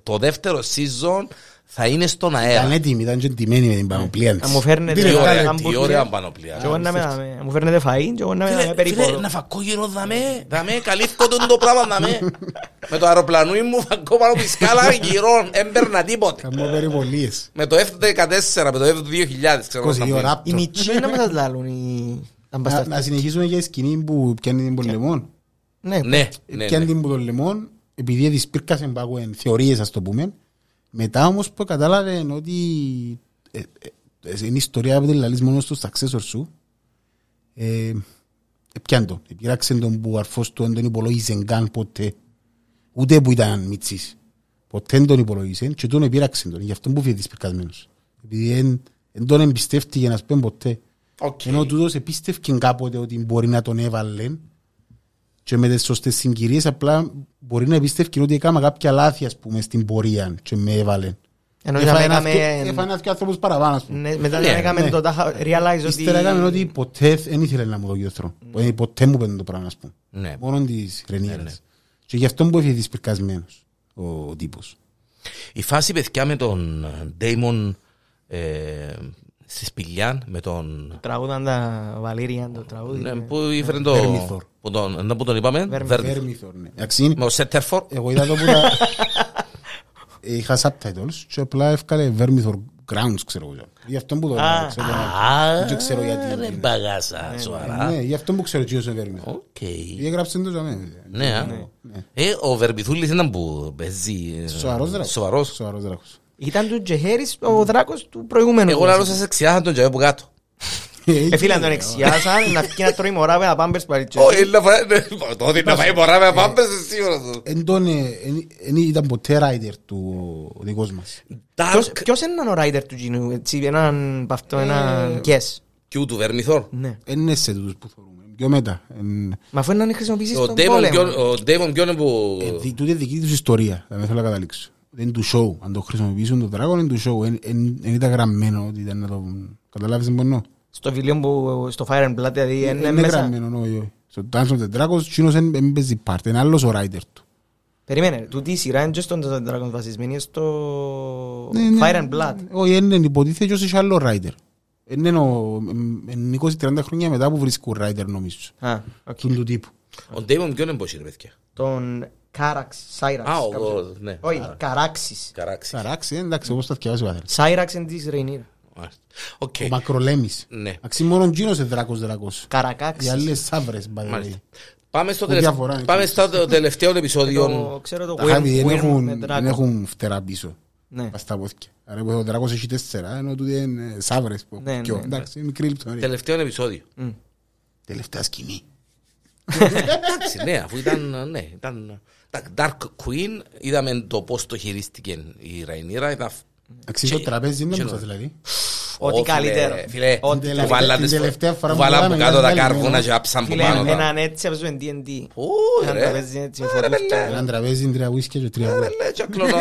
C: το δεύτερο season θα είναι στον
B: Ήταν
C: αέρα.
B: έτοιμη, ήταν και εντυμένη με την πανοπλία της.
A: Να μου φέρνετε
C: Τι ωραία, τι
A: χαμπουργκερ
C: ωραία πανοπλία.
A: και εγώ να με δάμε. Να μου φέρνετε φαΐν και εγώ να με δάμε
C: Φίλε,
A: περίπου.
C: φίλε, να φακώ γύρω δαμέ, δαμέ, καλύφκω τον το πράγμα δαμέ. Με το αεροπλανούι μου φακώ πάνω από τη σκάλα γύρω, έμπαιρνα τίποτε.
B: Κάνουμε περιπολίες.
C: Με το F-14, με το F-2000, ξέρω
B: 20
C: να
B: δύο
C: πω.
B: ράπτο.
A: Οι μητσοί να μας λάλουν οι... τα
B: Να,
A: μπαστάρτα.
B: να συνεχίσουμε για η σκηνή που πιάνει την πολεμόν.
A: Ναι,
C: Ναι, ναι,
B: Πιάνει
C: ναι.
B: την πολεμόν, επειδή της πήρκασαν πάγου εν θεωρίες ας το πούμε. Μετά όμως που κατάλαβε ότι ε, ε, ε, είναι η ιστορία που την λαλείς μόνος στο successor σου. Ε, πιάνε τον. Πειράξε τον που ο αρφός του δεν τον υπολόγιζε καν ποτέ. Ούτε που ήταν μητσής. Ποτέ δεν τον υπολόγιζε και τον επήραξε τον. Γι' αυτό που φύγει της πυρκασμένος. Επειδή δεν δεν τον εμπιστεύτηκε να σπέν ποτέ.
C: Οκ.
B: Ενώ τούτος επίστευκε κάποτε ότι μπορεί να τον έβαλε και με τις σωστές συγκυρίες απλά μπορεί να επίστευκε ότι έκανα κάποια λάθη ας πούμε στην πορεία και με έβαλε.
A: Ενώ
B: Έφανε
A: να
B: ένα-
A: έκαμε...
B: Έφανε ένας ανθρώπους παραπάνω ας πούμε.
A: Ναι, μετά
C: Ναι,
A: να έκαμε
B: ναι.
A: το τάχα realize ότι...
B: Ύστερα έκαμε ότι ποτέ δεν ήθελε να μου δώσει ο θρό. Ποτέ μου πέντε το πράγμα ας πούμε.
C: Ναι.
B: Μόνο της
C: Ναι, ναι.
B: Ρενίρας. Και γι' αυτό που έφυγε δυσπυρκασμένος ο τύπος.
C: Η φάση παιδιά με τον Daemon ε, στη σπηλιά, με τον...
A: Τραγούδαν τα Βαλήρια, το τραγούδι.
C: Ναι, που ήφερε το...
B: Vermithor.
C: Που τον, να που τον είπαμε,
A: Vermithor.
C: Vermithor.
B: Βέρμηθορ, ναι. Εντάξει,
C: Με ο Σέτερφορ.
B: Εγώ είδα το που τα... Είχα subtitles και απλά έφκαλε Vermithor growls, ξέρω εγώ. Γι' αυτό που το
A: Α,
B: ξέρω.
C: Α,
B: Δεν ξέρω γιατί.
C: ρε μπαγάσα, σοβαρά.
B: Ναι, γι' αυτό που ξέρω ποιος είναι Vermithor.
C: Οκ.
B: Ή έγραψε το για μένα.
C: Ναι, α. Ε, ο Βερμιθούλης ήταν που παίζει... ε,
B: Σοβαρός δράκος.
C: Σοβαρός.
B: Σοβαρός δράκος.
A: Ήταν του Τζεχέρης ο δράκος του προηγούμενου.
C: Εγώ λάρω σας εξιάχα τον τζαβέ που κάτω.
A: Ε, φίλε, αν τον εξιάσαν, να βγει να τρώει μωρά με τα πάμπερς πάλι.
C: Όχι, να φάει... ναι, Το ότι να φάει μωρά με πάμπες, σίγουρα. το.
B: Εν τον, ε, εν- εν ήταν ποτέ rider του ο δικός μας.
A: Ποιος-
C: Dark
A: Ποιος είναι ο ράιτερ του Τζινού, έτσι, έναν παυτό, έναν guess;
C: Q του Βερμιθόρ.
A: Ναι.
B: Εν είναι σε τούτους που θεωρούμε. Πιο μετά. Εν-
A: Μα αφού είναι να χρησιμοποιήσεις
C: Ο
A: τον
C: Damon
A: πόλεμο.
C: ποιον- ο Damon ποιον είναι που...
B: ε, δι- Τούτη είναι δική τους ιστορία. Δεν θέλω να καταλήξω. Δεν είναι του show. Αν το χρησιμοποιήσουν το Dragon είναι του show. Εν- εν- Εν ήταν γραμμένο ότι ήταν να το... Καταλάβεις τι μπορώ.
A: Στο βιβλίο που, στο Fire and Blood, δηλαδή, είναι
B: Είναι
A: μέσα.
B: γραμμένο, όχι, όχι. Στο Dance of the Dragons, εκείνος δεν δεν παίζει part. Είναι άλλος ο rider του.
A: Περίμενε, τούτη η σειρά είναι και στον Dragon βασισμένη είναι στο
B: Ναι, ναι.
A: Fire and Blood.
B: Όχι, είναι υποτίθεται και ως είχε άλλο rider. Είναι ο- εν 20-30 χρόνια μετά που βρίσκουν rider νομίζω.
A: Α, οκ.
B: Του του τύπου.
C: Ο Damon ποιον είναι πως είναι, παιδιά;
A: Τον Κάραξ, Σάιραξ.
C: Α, ο-
A: κάπως
C: ο-
A: έτσι.
C: ναι.
A: Όχι,
C: Άρα.
A: Καράξης.
C: Καράξει.
B: Σαράξει, εντάξει, όπως τα θυκευάζει ο άθερας.
A: Σάιραξ είναι της Ρεϊνίρα.
C: Μάλιστα. Οκ.
B: Ο Μακρολέμης.
C: Ναι.
B: Αξί μόνο εκείνος είναι δράκος δράκος. Οι
A: Καρακάξης.
B: άλλες σαύρες, by the way.
C: Μάλιστα. Πάμε στο,
B: Που
C: τελευ...
B: διαφορά είναι.
C: Πάμε στο τελευταίο επεισόδιο.
A: Το- Ξέρω το
B: Τα χάβη δεν
A: Worm
B: έχουν-
A: με
B: δεν
A: Dragon.
B: έχουν φτερά πίσω.
A: Ναι.
B: Πας στα πόθηκια. Άρα που ο δράκος έχει τέσσερα, ενώ τούτοι είναι σαύρες. που
A: Ναι,
B: έχουν πιο.
A: ναι, ναι.
B: Εντάξει, μικρή λεπτομέρεια.
C: Τελευταίο επεισόδιο.
A: Μμ.
B: Τελευταία σκηνή.
C: Εντάξει, ναι, αφού ήταν, ναι, ήταν... τα Dark Queen, είδαμε το πώς το χειρίστηκε η Ραϊνίρα. Ήταν...
B: Αξί
C: Και-
B: το τραπέζι είναι
C: και-
B: μου σας δηλαδή.
A: Ό,τι
C: Ω, φίλε,
A: καλύτερο.
C: Φίλε,
A: Ό,τι
C: που
B: τελευταία-
C: βάλαν
B: την
C: τις-
B: τελευταία φορά
C: που
B: που
C: βάλαν
B: μιλάμε
C: από κάτω
B: για
C: τα
B: την άλλη
C: κάρβουνα
B: μέρα.
C: και άψαν που
A: Φίλε,
C: πάνω τα.
A: έναν έτσι έπαιζε D&D.
C: Ού,
A: Έναν
C: ρε.
A: τραπέζι έτσι,
C: Ρε,
A: φορούσια.
C: μπελέ.
B: Έναν τραπέζι, τρία ουίσκια και τρία
C: Ρε,
B: βούρα.
C: μπελέ, και κλωνό.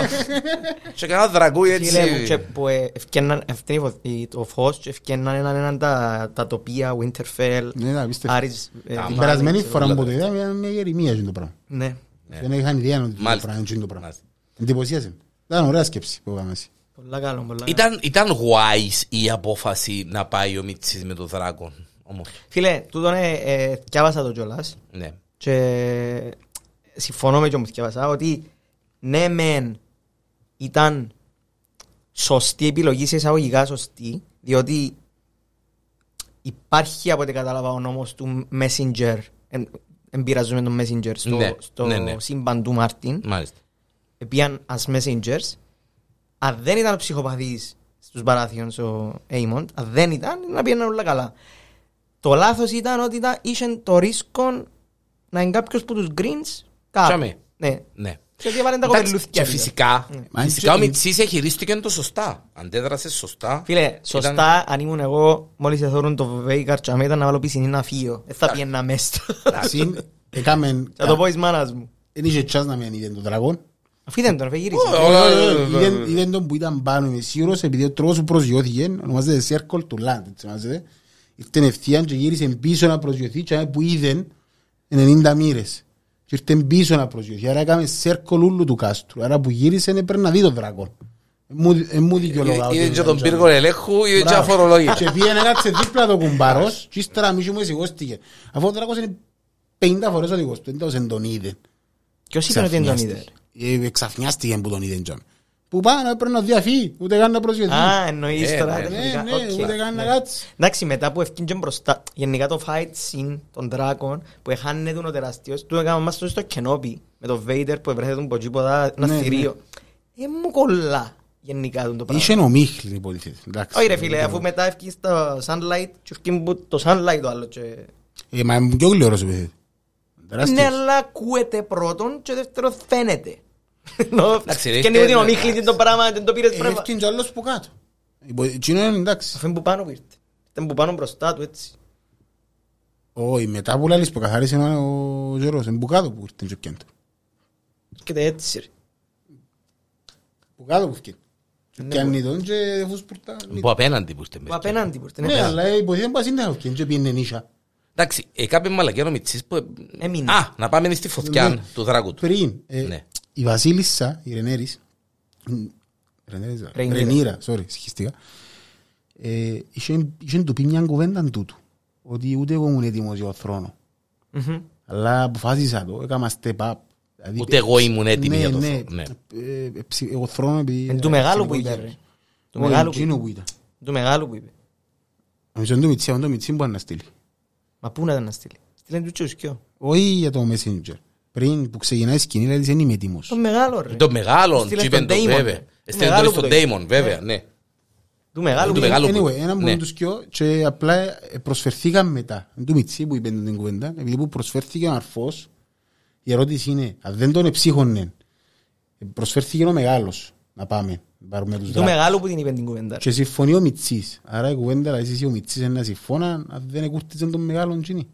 C: Και κανένα δρακούι
A: Φίλε μου, και
C: έτσι.
A: που ε, ευκαιναν, αυτή είναι η φω- η- το φως και ευκαιναν έναν έναν τα, τα τοπία, Winterfell,
B: Ναι, ναι, απίστευτο.
A: Άρης, ε,
C: Τα
B: Την
A: Μάνι,
B: περασμένη
A: ξέρω.
B: φορά που το είδαμε ήταν μια γερημία αυτό το πράγμα.
A: Ναι,
B: Δεν είχαν ιδέα ότι το
C: Μάλιστα.
B: πράγμα είναι το πράγμα.
C: Μάλιστα.
B: Εντυπωσίασε. Ήταν ωραία σκέψη που είπαμε εσύ.
A: πολλά καλό, πολλά καλό.
C: Ήταν, ήταν wise η απόφαση να πάει ο Μίτσης με τον δράκον. Όμως,
A: Φίλε, τούτον ε, ε, θκιάβασα το κιόλας
C: ναι.
A: και συμφωνώ με το που θκιάβασα ότι ναι μεν ήταν σωστή επιλογή σε εισαγωγικά σωστή διότι υπάρχει από ό,τι κατάλαβα ο νόμος του Messenger εν, εμπειραζούμε τον Messenger στο,
C: Ναι,
A: στο
C: ναι, ναι.
A: σύμπαν του Μάρτιν
C: Μάλιστα.
A: επίαν as messengers αν δεν ήταν ο ψυχοπαθής στους Baratheons ο Aemond, αν δεν ήταν, να πήγαιναν όλα καλά. Το λάθος ήταν ότι ήταν, είχε το ρίσκο να είναι κάποιος που τους Greens κάπου.
C: Τσάμε.
A: Ναι.
C: Ναι.
A: Γιατί έβαλαν τα
C: Εντάξει,
A: κοπελούθια.
C: Και
A: τους.
C: φυσικά,
B: Μα
C: φυσικά ο
B: είναι-
C: Μιτσής εχειρίστηκε το σωστά. Αντέδρασες σωστά.
A: Φίλε, σωστά, αν ήμουν εγώ, μόλις εθώρουν το Βέικαρ τσαμέ ήταν να βάλω πισινή να φύγω. Δεν θα πιένα μες το.
B: Συν, έκαμεν...
A: Θα το πω εις μάνας μου.
B: Δεν είχε τσάς να μην είδε τον τραγόν.
A: Αφού δεν τον, φεγύρισε.
C: Ω, ω, ω, ω, ω.
B: Είδε- Είδε τον που ήταν πάνω, είμαι σίγουρος, επειδή ο τρόπος που προσγειώθηκε, ονομάζεται Circle του Land, έτσι ονομάζεται. Ήρθε ευθείαν και γύρισε πίσω να προσγειωθεί και που είδε 90 μοίρες. Και ήρθε πίσω να προσγειωθεί. Άρα έκαμε Circle ούλου του κάστρου. Άρα που γύρισε έπρεπε να δει τον δράκον. Ε, μου δικαιολογά.
C: Είδε και τον πύργο ελέγχου, είδε και αφορολόγητα.
B: Και πήγαινε κάτσε δίπλα το κουμπάρος και ύστερα μισή μου εσυγώστηκε. Αφού ο δράκος είναι 50 φορές ο δικός του, δεν τον τον είδε.
A: Ποιος είπε ότι δεν τον είδε.
B: Ε, Εξαφνιάστηκε που τον είδε Τζον. Που πάνω έπρεπε να διαφύγει, ούτε καν να προσγειωθεί.
A: Α, εννοείς
C: Ε,
A: τώρα.
C: ναι,
B: Ναι,
A: τεχνικά.
B: ναι,
A: Οκ.
B: ούτε καν να κάτσεις.
A: Εντάξει, μετά που ευκήγε μπροστά, γενικά το fight scene των δράκων που έχανε τον ο τεράστιος, του έκανα μας το στο Kenobi με το Vader που έβρεθε τον ποτσίποδα ένα
B: Ναι,
A: θηρίο. Ε, μου κολλά γενικά τον το
B: Είχε
A: πράγμα.
B: ο Μίχλ υποτίθεται. εντάξει.
A: Όχι ρε φίλε, αφού μετά ευκήγε στο sunlight και ευκήγε που το sunlight το άλλο. και-
B: Ε, Μα είναι πιο γλυόρος υποτίθεται. Τεράστιος.
A: Ναι, αλλά ακούεται πρώτον και δεύτερο φαίνεται. Ενώ
C: Εντάξει, ρε,
A: Και είναι ότι ο
C: είστε-
A: Μίχλης δεν το πράγμα, δεν το πήρες
B: Ε,
A: πράγμα.
B: Έφτιαξε κι άλλος που κάτω. Υπο- Εκείνο είναι εντάξει.
A: Αφού είναι που πάνω που ήρθε. Ήταν που πάνω μπροστά του έτσι.
B: Όχι, μετά που λάλης που καθάρισε ο Ζωρός, είναι που κάτω που ήρθε και πιέντο.
A: Και έτσι ρε.
B: Που κάτω που φτιάχνει.
A: Ναι,
B: Και αν τον και φουσπουρτά.
C: Που απέναντι που είστε
A: Που
C: μέσα.
A: απέναντι που ήρθε.
B: Ναι, αλλά υποτίθεται πως είναι αυτήν και πήγαινε νύσια.
C: Εντάξει, ε, κάποια μαλακιά ο Μιτσής που...
A: Έμεινε.
C: Α, να πάμε στη
B: Ναι.
C: φωτιά του δράκου του.
B: Πριν, ε,
C: Ναι.
B: Η Βασίλισσα, η Ρενέρης, μ, Ρενέρης,
A: Ρενίρα.
B: Ρενίρα, sorry, συγχυστήκα, ε, είχε είχε του πει μια κουβέντα τούτου, ότι ούτε εγώ ήμουν έτοιμος για τον θρόνο.
A: Μμμ.
B: Αλλά αποφάσισα το, έκανα step up. Δηλαδή,
C: Ούτε εγώ ήμουν έτοιμη
B: ναι,
C: για το
B: ναι,
C: θρόνο, ναι.
B: ε, ε, ψη- Εγώ θρόνο επειδή...
A: Εν του μεγάλου που είπε
B: ψυχολογία.
A: ρε. Του
B: Όχι,
A: μεγάλου που
B: εκείνο
A: είπε.
B: που ήταν.
A: Του μεγάλου που είπε.
B: Νομίζω είναι το Μιτσί, είναι το Μιτσί που να στείλει.
A: Μα πού να ήταν να στείλει. Στείλε του τσουσκιό.
B: Όχι για το Messenger. Πριν που ξεκινάει η σκηνή, λέει δεν είμαι έτοιμος.
A: Το μεγάλο ρε.
C: Το μεγάλο,
A: Στείλε
C: τσίπεν
A: στον
C: το
A: Damon.
C: βέβαια.
A: Το
C: Έστειλε
A: μεγάλο
C: τον
A: που
C: στον
A: το είπε.
C: Damon, βέβαια, ναι.
A: Του μεγάλου
C: Του
A: που είπε.
C: μεγάλου. που-
B: Anyway, ένα
C: ναι.
B: μόνο τους κοιό και απλά ε, προσφερθήκαν μετά. Είναι του Μιτσί που είπε την κουβέντα, επειδή που προσφέρθηκε ο αρφός, η ερώτηση είναι, αν δεν τον εψύχωνε, ε, προσφέρθηκε ο μεγάλος να πάμε, να πάρουμε τους
A: Του
B: δράκους.
A: μεγάλου που την είπε την κουβέντα.
B: Και συμφωνεί ο Μιτσής. Άρα η κουβέντα, δηλαδή εσύ ο Μιτσής είναι να συμφώνα, αν δεν εκούρτιζαν τον μεγάλον τζίνι.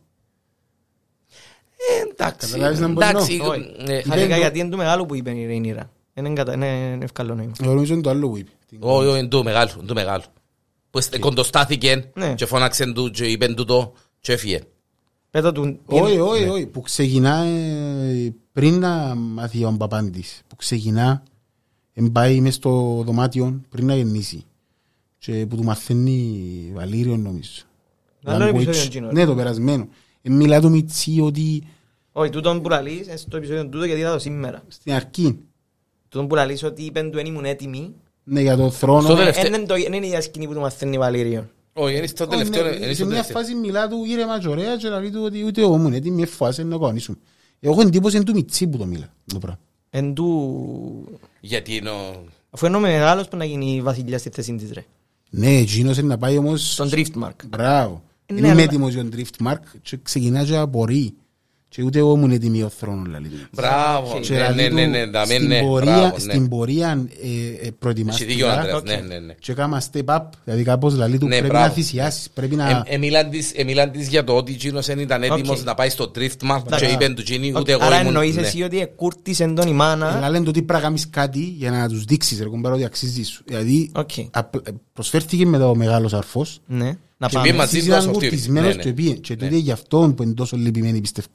C: Ε, Εντάξει,
B: Καταλάβεις να μπορεί
C: εντάξει.
A: Όχι.
C: ε,
A: Χάρηκα
B: το-
A: γιατί είναι του μεγάλου που είπε η Ρέινιρα. Είναι εγκατα- είναι ευκαλό νόημα.
B: Εγώ νομίζω είναι το άλλο που είπε.
C: Όχι, όχι, είναι το μεγάλο, είναι το μεγάλο. Που εστε- κοντοστάθηκε
A: Ναι.
C: και φώναξε του και είπεν του το και έφυγε.
A: Πέτα του...
B: Όχι, όχι, όχι. Που ξεκινά ε, πριν να μάθει ο Παπάντης. Που ξεκινά, εν πάει μες στο δωμάτιο πριν να γεννήσει. Και που του μαθαίνει Βαλήριο νομίζω.
A: Άλλο
B: Language.
A: επεισόδιο εκείνο.
B: Ναι, το περασμένο. Ε, Μιλά του Μιτσί ότι
A: Όχι, τούτον που λαλείς, ε, στο επεισόδιο τούτο γιατί είδα το σήμερα.
B: στην αρχή,
A: Τούτον που λαλείς ότι είπεν του εν ήμουν έτοιμοι.
B: ναι, για τον θρόνο.
C: Στο
A: Ε,
C: τελευταίο-
A: εν είναι το- εν είναι η ίδια σκηνή που του μαθαίνει Βαλήριο.
C: Όχι, είναι στο
B: Όχι,
C: τελευταίο.
B: ναι,
C: είναι
B: Σε
C: στο
B: μια
C: τελευταίο.
B: φάση μιλά του ήρεμα και ωραία και λέει του ότι ούτε εγώ ήμουν έτοιμη, εφάσαι να κανονίσουμε. Εγώ έχω εντύπωση είναι του Μιτσί που το μιλά. το πράγμα.
A: Εν του...
C: Γιατί είναι ο...
A: Αφού είναι ο μεγάλος που να γίνει βασιλιά στη θέση της ρε.
B: Ναι, εκείνος είναι να πάει όμως...
A: Στον Driftmark.
B: Μπράβο.
A: Ναι,
B: Δεν είμαι
A: αλλά-
B: έτοιμος για τον Driftmark και ξεκινά και απορεί. Και ούτε εγώ ήμουν έτοιμη για τον θρόνος, λέει. του.
C: Μπράβο,
B: Και
C: ναι,
B: λέει
C: ναι,
B: του,
C: ναι, ναι, δαμέ,
B: στην
C: ναι,
B: πορεία-
C: μπράβο, ναι.
B: Στην πορεία ε, ε,
C: Έχει δίκιο ο
B: προετοιμάστηκα
C: Ανδρέας,
A: οκ.
C: ναι, ναι, ναι.
B: και κάμα step up, δηλαδή κάπως λέει του
C: Ναι,
B: πρέπει
C: μπράβο.
B: να θυσιάσεις, πρέπει
C: Ε,
B: να...
C: Εμίλαν της- Εμίλαν της για το ότι εκείνος δεν ήταν έτοιμος
A: Οκ.
C: να πάει στο Driftmark και
B: Μπράβο.
C: είπεν του εκείνη ούτε εγώ
A: Άρα
C: ήμουν...
A: εννοείς
C: ναι.
A: εσύ ότι εκούρτισε τον η μάνα.
B: Αλλά λένε το ότι πρέπει να κάνεις κάτι για να τους δείξεις ρε κουμπάρο ότι αξίζεις σου. Δηλαδή
A: Οκ.
B: απ- προσφέρθηκε μετά ο μεγάλος αρφός
A: Ναι, να
C: Και
A: πάμε.
C: πήγε μαζί
B: Εσείς
C: του
B: ήταν
C: στο φτύρι.
B: κουρτισμένος
C: Ναι, ναι.
B: και πήγε. Και
C: Ναι.
B: τότε γι' αυτό που είναι τόσο λυπημένοι πιστεύω.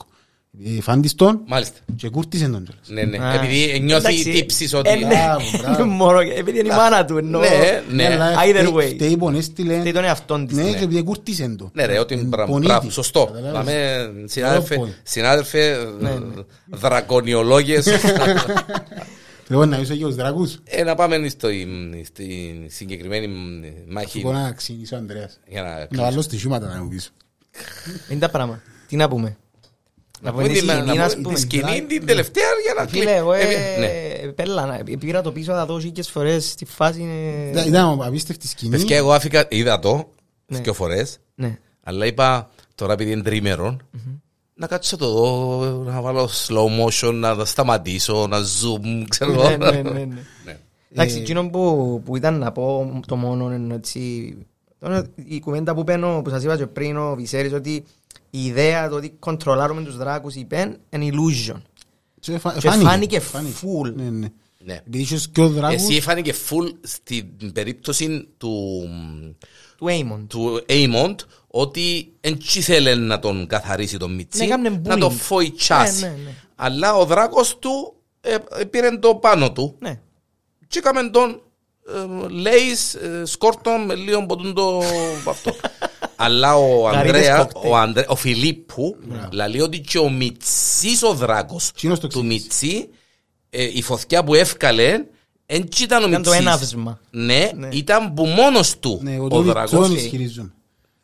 B: Ε, Φάντης τον
C: Μάλιστα.
B: και κούρτισε τον κιόλας.
C: Ναι, ναι.
A: Α.
C: Επειδή νιώθει
A: Εντάξει,
C: τύψεις
A: ε,
C: ότι...
A: ναι.
B: Μπράβο, μπράβο.
A: Μωρό, επειδή είναι η μάνα του εννοώ.
C: Ναι, ναι.
B: Αλλά
A: Either
B: φταίει-
A: way.
B: φταίει που έστειλε.
A: Φταίει τον εαυτόν της.
B: Ναι,
A: ναι.
B: και επειδή κούρτισε το.
C: Ναι ρε, ότι
B: Ε,
C: μπράβο,
B: πονίδι.
C: μπράβο, σωστό.
B: Καταλάβες.
C: Δαμε, συνάδελφε,
B: Καλό point.
C: συνάδελφε,
A: Ναι,
C: ε, δρακονιολόγες,
B: Λοιπόν, να είσαι και τους δράκους.
C: ε, να πάμε στη, στη συγκεκριμένη μάχη
B: Σου να ξύνεις ο Ανδρέας.
C: για να
B: Να
C: κλείσουμε.
B: βάλω στοιχήματα να μου πεις.
A: Είναι τα πράγματα. Τι να πούμε; Να
C: πούμε
A: πούμε
C: τη
A: τη σκηνή, ας
C: τη
A: πούμε.
C: σκηνή την τελευταία για να
A: Φίλε, εγώ
C: Ε,
A: ε,
C: ναι.
A: πέλα, πήρα το πίσω θα δω χίλιες φορές στη φάση είναι...
B: Ήταν- Ήταν απίστευτη σκηνή.
C: Παιδιά, εγώ άφηκα, είδα το
A: Ναι.
C: δύο φορές,
A: Ναι.
C: αλλά είπα τώρα επειδή είναι τρίμερον, να κάτσω το δω, να βάλω slow motion, να τα σταματήσω, να zoom, ξέρω εγώ.
A: Ναι, ναι, ναι, ναι.
C: Ναι.
A: Εντάξει, εκείνο που, που ήταν να πω το μόνο είναι έτσι... τώρα Η κουβέντα που παίρνω, που σας είπα και πριν ο Βυσέρης, ότι η ιδέα το ότι κοντρολάρουμε τους δράκους είπε είναι illusion.
B: Και φα-
A: Και φάνηκε full.
B: Ναι, ναι.
C: Ναι.
B: Επειδή είχες και ο δράκος,
C: Εσύ φάνηκε full στην περίπτωση του,
A: Του Aemon.
C: του Aemond ότι δεν ήθελε να τον καθαρίσει τον Μιτσί,
A: Ναι, έκαμνε
C: να
A: bullying.
C: τον φοητσάσει.
A: Ναι, ναι, ναι.
C: Αλλά ο δράκος του ε, ε, πήρε το πάνω του
A: Ναι.
C: και έκαμε τον ε, λέεις ε, σκόρτον με λίγο ποτούν το αυτό. Αλλά ο
A: Καρύδες
C: Ανδρέα,
A: κόκτελ.
C: ο, Ανδρέ, ο Φιλίππου, λέει ότι και ο Μιτσής ο δράκος
B: Εκείνος το
C: του
B: εξήγησε.
C: Μιτσί, ε, η φωτιά που έφκαλε, δεν ήταν ο
A: Ήταν το
C: Μιτσής.
A: έναυσμα.
C: Ναι,
A: Ναι.
C: ήταν που μόνος του
B: ναι, εγώ
C: ο
B: τον
C: δράκος.
B: τον ισχυρίζομαι.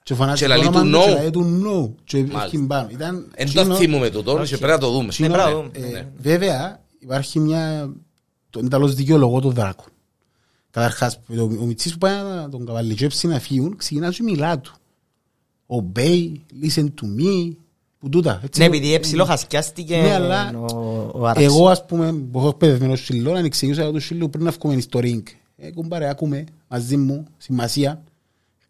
B: Και φωνάζει
C: Και
B: το
C: λαλεί
B: όνομα
C: του
B: του
C: no.
B: και λαλεί του no. Και
C: Μάλιστα.
B: έρχεται πάνω. Ήταν
C: Εν το
B: εκείνο-
C: θυμούμε τούτο και πρέπει να το δούμε.
B: εκείνο,
A: Ναι, μπράβο.
B: ε,
A: Ναι.
B: Βέβαια, υπάρχει μια... Το ενταλώς δικαιολογώ των δράκων. Καταρχάς, ο, ο Μιτσής που πάει να τον καβαλιτζέψει να φύγουν, ξεκινά και μιλά του. Obey, listen to me, που τούτα. έτσι.
A: Ναι, επειδή ψιλοχασκιάστηκε
B: Ναι, αλλά
A: ο- ο Άραξ.
B: Εγώ, ας πούμε, που έχω εκπαιδευμένο σύλλο, αν εξηγούσα το σύλλο πριν να βγούμε στο ring. Ε, κουμπάρε, άκουμε μαζί μου, σημασία.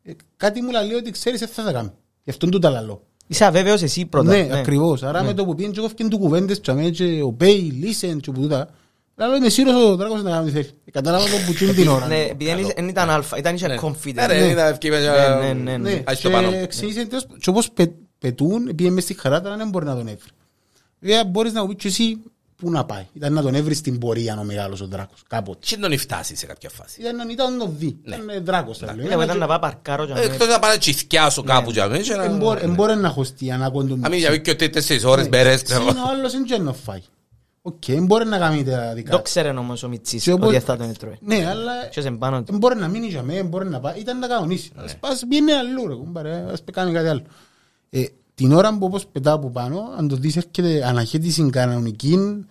B: Ε, κάτι μου λέει ότι ξέρεις, δεν θα τα κάνω. Γι' αυτόν τούτα λαλώ.
A: Είσαι αβέβαιος εσύ πρώτα.
B: Ναι, ακριβώς. Άρα με το που πήγαινε και εγώ έφυγε του κουβέντες και αμέ και obey, listen και που τούτα. Λαλώ είμαι σίγουρος ο δράκος να κάνεις τι θέλει. Ε, Κατάλαβα το που τσιν την ώρα.
A: Ναι, επειδή δεν είσαι- δεν ήταν αλφα, ήταν είχε
C: Ναι,
A: confidence.
C: ρε, ήταν ευκαιρία για-
A: Ναι, ναι, ναι, ναι.
C: Ας το πάνω.
B: Και ξεκίνησε τέλος- και όπως πε- πετούν, πήγε μες στη χαρά, τώρα δεν μπορεί να τον έβρει. Βέβαια μπορείς να μου πεις και εσύ πού να πάει. Ήταν να τον έβρει στην πορεία ο μεγάλος ο δράκος, κάποτε.
C: Τι τον φτάσει σε κάποια φάση.
B: Ήταν, ήταν να το δει. Ήταν ε, δράκος. θα λέω.
A: Ναι, εγώ ήταν να πάω παρκάρω και να
C: Ε, Εκτός να πάνε τσιθκιάσω κάπου για μένα και να-
B: Εμπόρ- Εμπόρε να χωστεί ανάκοντο.
C: Να μην για και ότι τέσσερις ώρες μπέρες. ξέρω.
B: Είναι ο άλλος δεν ξέρει να φάει. Οκ, μπορεί να κάνει τα δικά
A: Το
B: του.
A: ξέρει όμως ο Μιτσής
B: Και όπως-
A: ότι θα τον έτρωε.
B: Ναι, αλλά
A: Και σε πάνω του.
B: μπορεί να μείνει για μένα, μπορεί να πάει. Ήταν να κανονίσει. Ας πας πήγαινε αλλού ρε κουμπάρε, ας κάνει κάτι άλλο. Ε, Την ώρα που όπως πετάω από πάνω, αν το δεις έρχεται αναχαίτιση κανονική,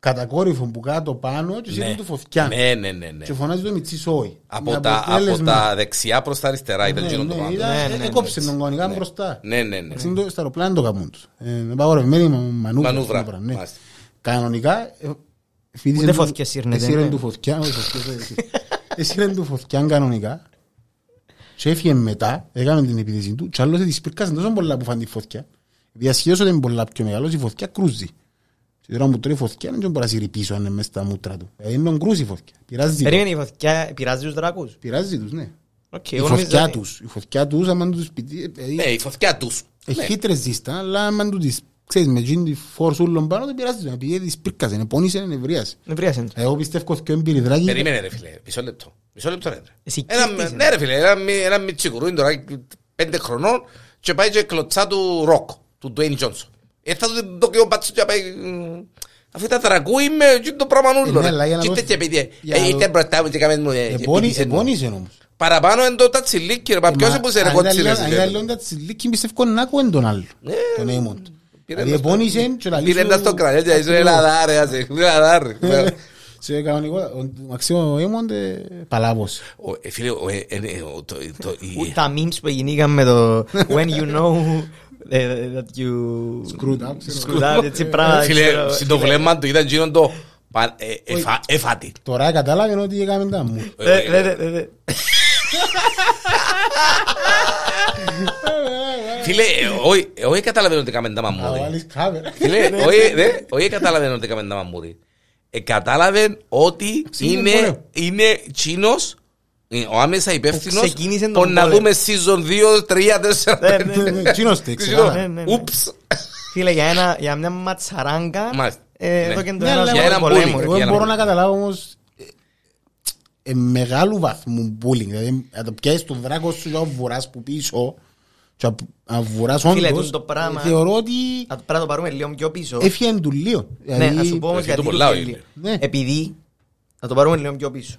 B: κατακόρυφο που κάτω πάνω και σύρνει του φωτιά.
C: Ναι, ναι, ναι, ναι.
B: Και φωνάζει το Μιτσής όχι.
C: Από
B: Με
C: τα, από
B: αποτέλεσμα-
C: τα δεξιά προς τα αριστερά ήταν
B: Ναι,
C: εκείνο το
B: ναι,
C: πάνω.
B: ήταν-
A: Ναι, ναι, ναι,
B: Έκοψε
A: έτσι.
B: τον κονικά μπροστά.
C: Ναι, ναι, ναι.
B: Εντάξει, είναι το- Στα αεροπλάνα το καμούν τους. Ε, Είναι παγορευμένη μα- μανούβρα.
C: Μανούβρα,
B: αυτό το πράγμα, ναι.
C: μάλιστα.
B: Κανονικά, ε, φοιτήσε
A: Ούτε
B: του-
A: φωτιές σύρνεται,
B: Εσύρεν
A: ναι.
B: του φωτιά, όχι φωτιές, όχι. Εσύρεν του φωτιά κανονικά και έφυγε μετά, έκαμε την επίθεση του και άλλος της πυρκάσαν τόσο πολλά που φάνε τη φωτιά. Επειδή ασχεδός ότι είναι πολλά πιο μεγάλος, η φωτιά κρούζει. Και τώρα που τρώει φωτιά δεν μπορεί να σύρει πίσω αν είναι μέσα στα μούτρα του. Ε, Είναι κρούζει η φωτιά. Πειράζει, το.
A: Περίμενε η φωτιά, πειράζει τους δράκους.
B: πειράζει τους, ναι.
A: Οκ,
B: Η
A: εγώ νόμιζα
B: φωτιά
A: ότι-
B: τους, η φωτιά τους, άμα τους σπιτί, ε,
C: Ναι, η φωτιά τους. Ναι.
B: έχει τρεζίστα, αλλά άμα τους τις, ξέρεις, με εκείνη τη φόρσουλον πάνω, δεν πειράζει, επειδή της πήρκασε, είναι πόνισε, είναι ευριάς.
A: Νευρίασαν.
B: Εγώ πιστεύω και ο εμπειριδράκι,
C: Περίμενε ρε φίλε, μισό λεπτό. Μισό λεπτό ρε.
A: Εσύ
C: Ένα-
A: κοίτησε.
C: Ναι ρε φίλε, ένα, μι- ένα μιτσικουρού είναι τώρα πέντε χρονών και πάει και κλωτσά του ροκ, του Dwayne Johnson. Ε, θα του το και πατσού και πάει... μ, Αφού ήταν τραγούι με και το πράγμα νουλό.
B: Ε, ναι, αλλά για να
C: Και
B: δώσει-
C: τέτοια παιδιά.
B: για
C: Ε,
B: να
C: Ήρθε μπροστά μου και κάμε μου... ε, και
B: επώνυ-
C: πήδησε μου.
B: επώνυσε όμως.
C: Παραπάνω είναι το τατσιλίκι ρε, μα ποιος
B: Μα,
C: είναι που σε ρε
B: αν ήταν
C: κοτσίλες.
B: λέω- αν ήταν λέω τα τσιλίκι, πιστεύω να ακούεν τον άλλο,
C: Ναι.
B: τον Έιμοντ.
C: Πήρε
B: Δηλαδή
C: να στο-
B: επώνυσε και λαλεί
C: Πήρε
B: σου-
C: να στο κρανιό και είσαι Ελλάδα ρε, άσε, Ελλάδα ρε.
B: Σε κανονικό, ο Μαξίμο Έιμοντ ε, παλάβος.
C: Ο- ε, Φίλε, ο- ε, ε, ναι, ο- το- το- η-
A: Ούτε τα memes που γίνηκαν με το when you know ε, that you
B: Screwed up, ξέρω.
A: screwed up, έτσι πράγματα.
C: Φίλε,
A: ξέρω,
C: στο
A: φίλε.
C: βλέμμα του ήταν γίνον το... πα- ε, εφα- Εφάτη.
B: Τώρα κατάλαβε ότι έκαμε τα μου.
A: Ε, δε, δε, δε, δε.
C: Φίλε, ε, όχι- όχι καταλαβαίνω ότι έκαμε τα
B: Θα
C: μαμμούδι.
B: βάλεις κάμερα.
C: Φίλε, όχι, δε, όχι καταλαβαίνω ότι έκαμε τα μαμμούδι. Ε, κατάλαβε ότι
B: Ξεκίνησε
C: είναι,
B: πόλεμο.
C: είναι τσίνος, ε, ο άμεσα υπεύθυνος,
A: ξεκίνησε τον
C: που να
A: πόλεμο.
C: δούμε season 2, 3, 4,
A: Ναι,
C: 5.
A: ναι,
B: Ναι, ναι, Τσίνος τε,
C: Ξέρω,
B: ξεκάθαρα.
A: ναι, ναι.
C: ούψ.
A: Φίλε, για, ένα, για μια ματσαράγκα
C: Μάλιστα.
A: ε,
C: Ναι.
A: εδώ και το
B: Ναι, αλλά
A: ένας
C: για έναν
A: πολέμου,
C: bullying,
A: ρε.
C: για
B: Εγώ
C: να
B: μπορώ
C: μην-
B: να καταλάβω όμως ε, ε, μεγάλου βαθμού bullying. Δηλαδή, να το πιάσεις τον δράκο σου και να βουράς που πίσω και να- να βουράς
A: Φίλε,
B: όντως,
A: το πράγμα-
B: ε, θεωρώ ότι
A: Α, Πρέπει να το πάρουμε λίγο πιο πίσω.
B: έφυγε του λίγο.
A: Ναι,
B: Δηλαδή,
A: να σου πω όμως
C: Έφυγε
A: γιατί
C: το
A: το
C: πολλά,
A: θέλει.
C: είναι.
B: Ναι.
A: Επειδή, να το πάρουμε λίγο πιο πίσω.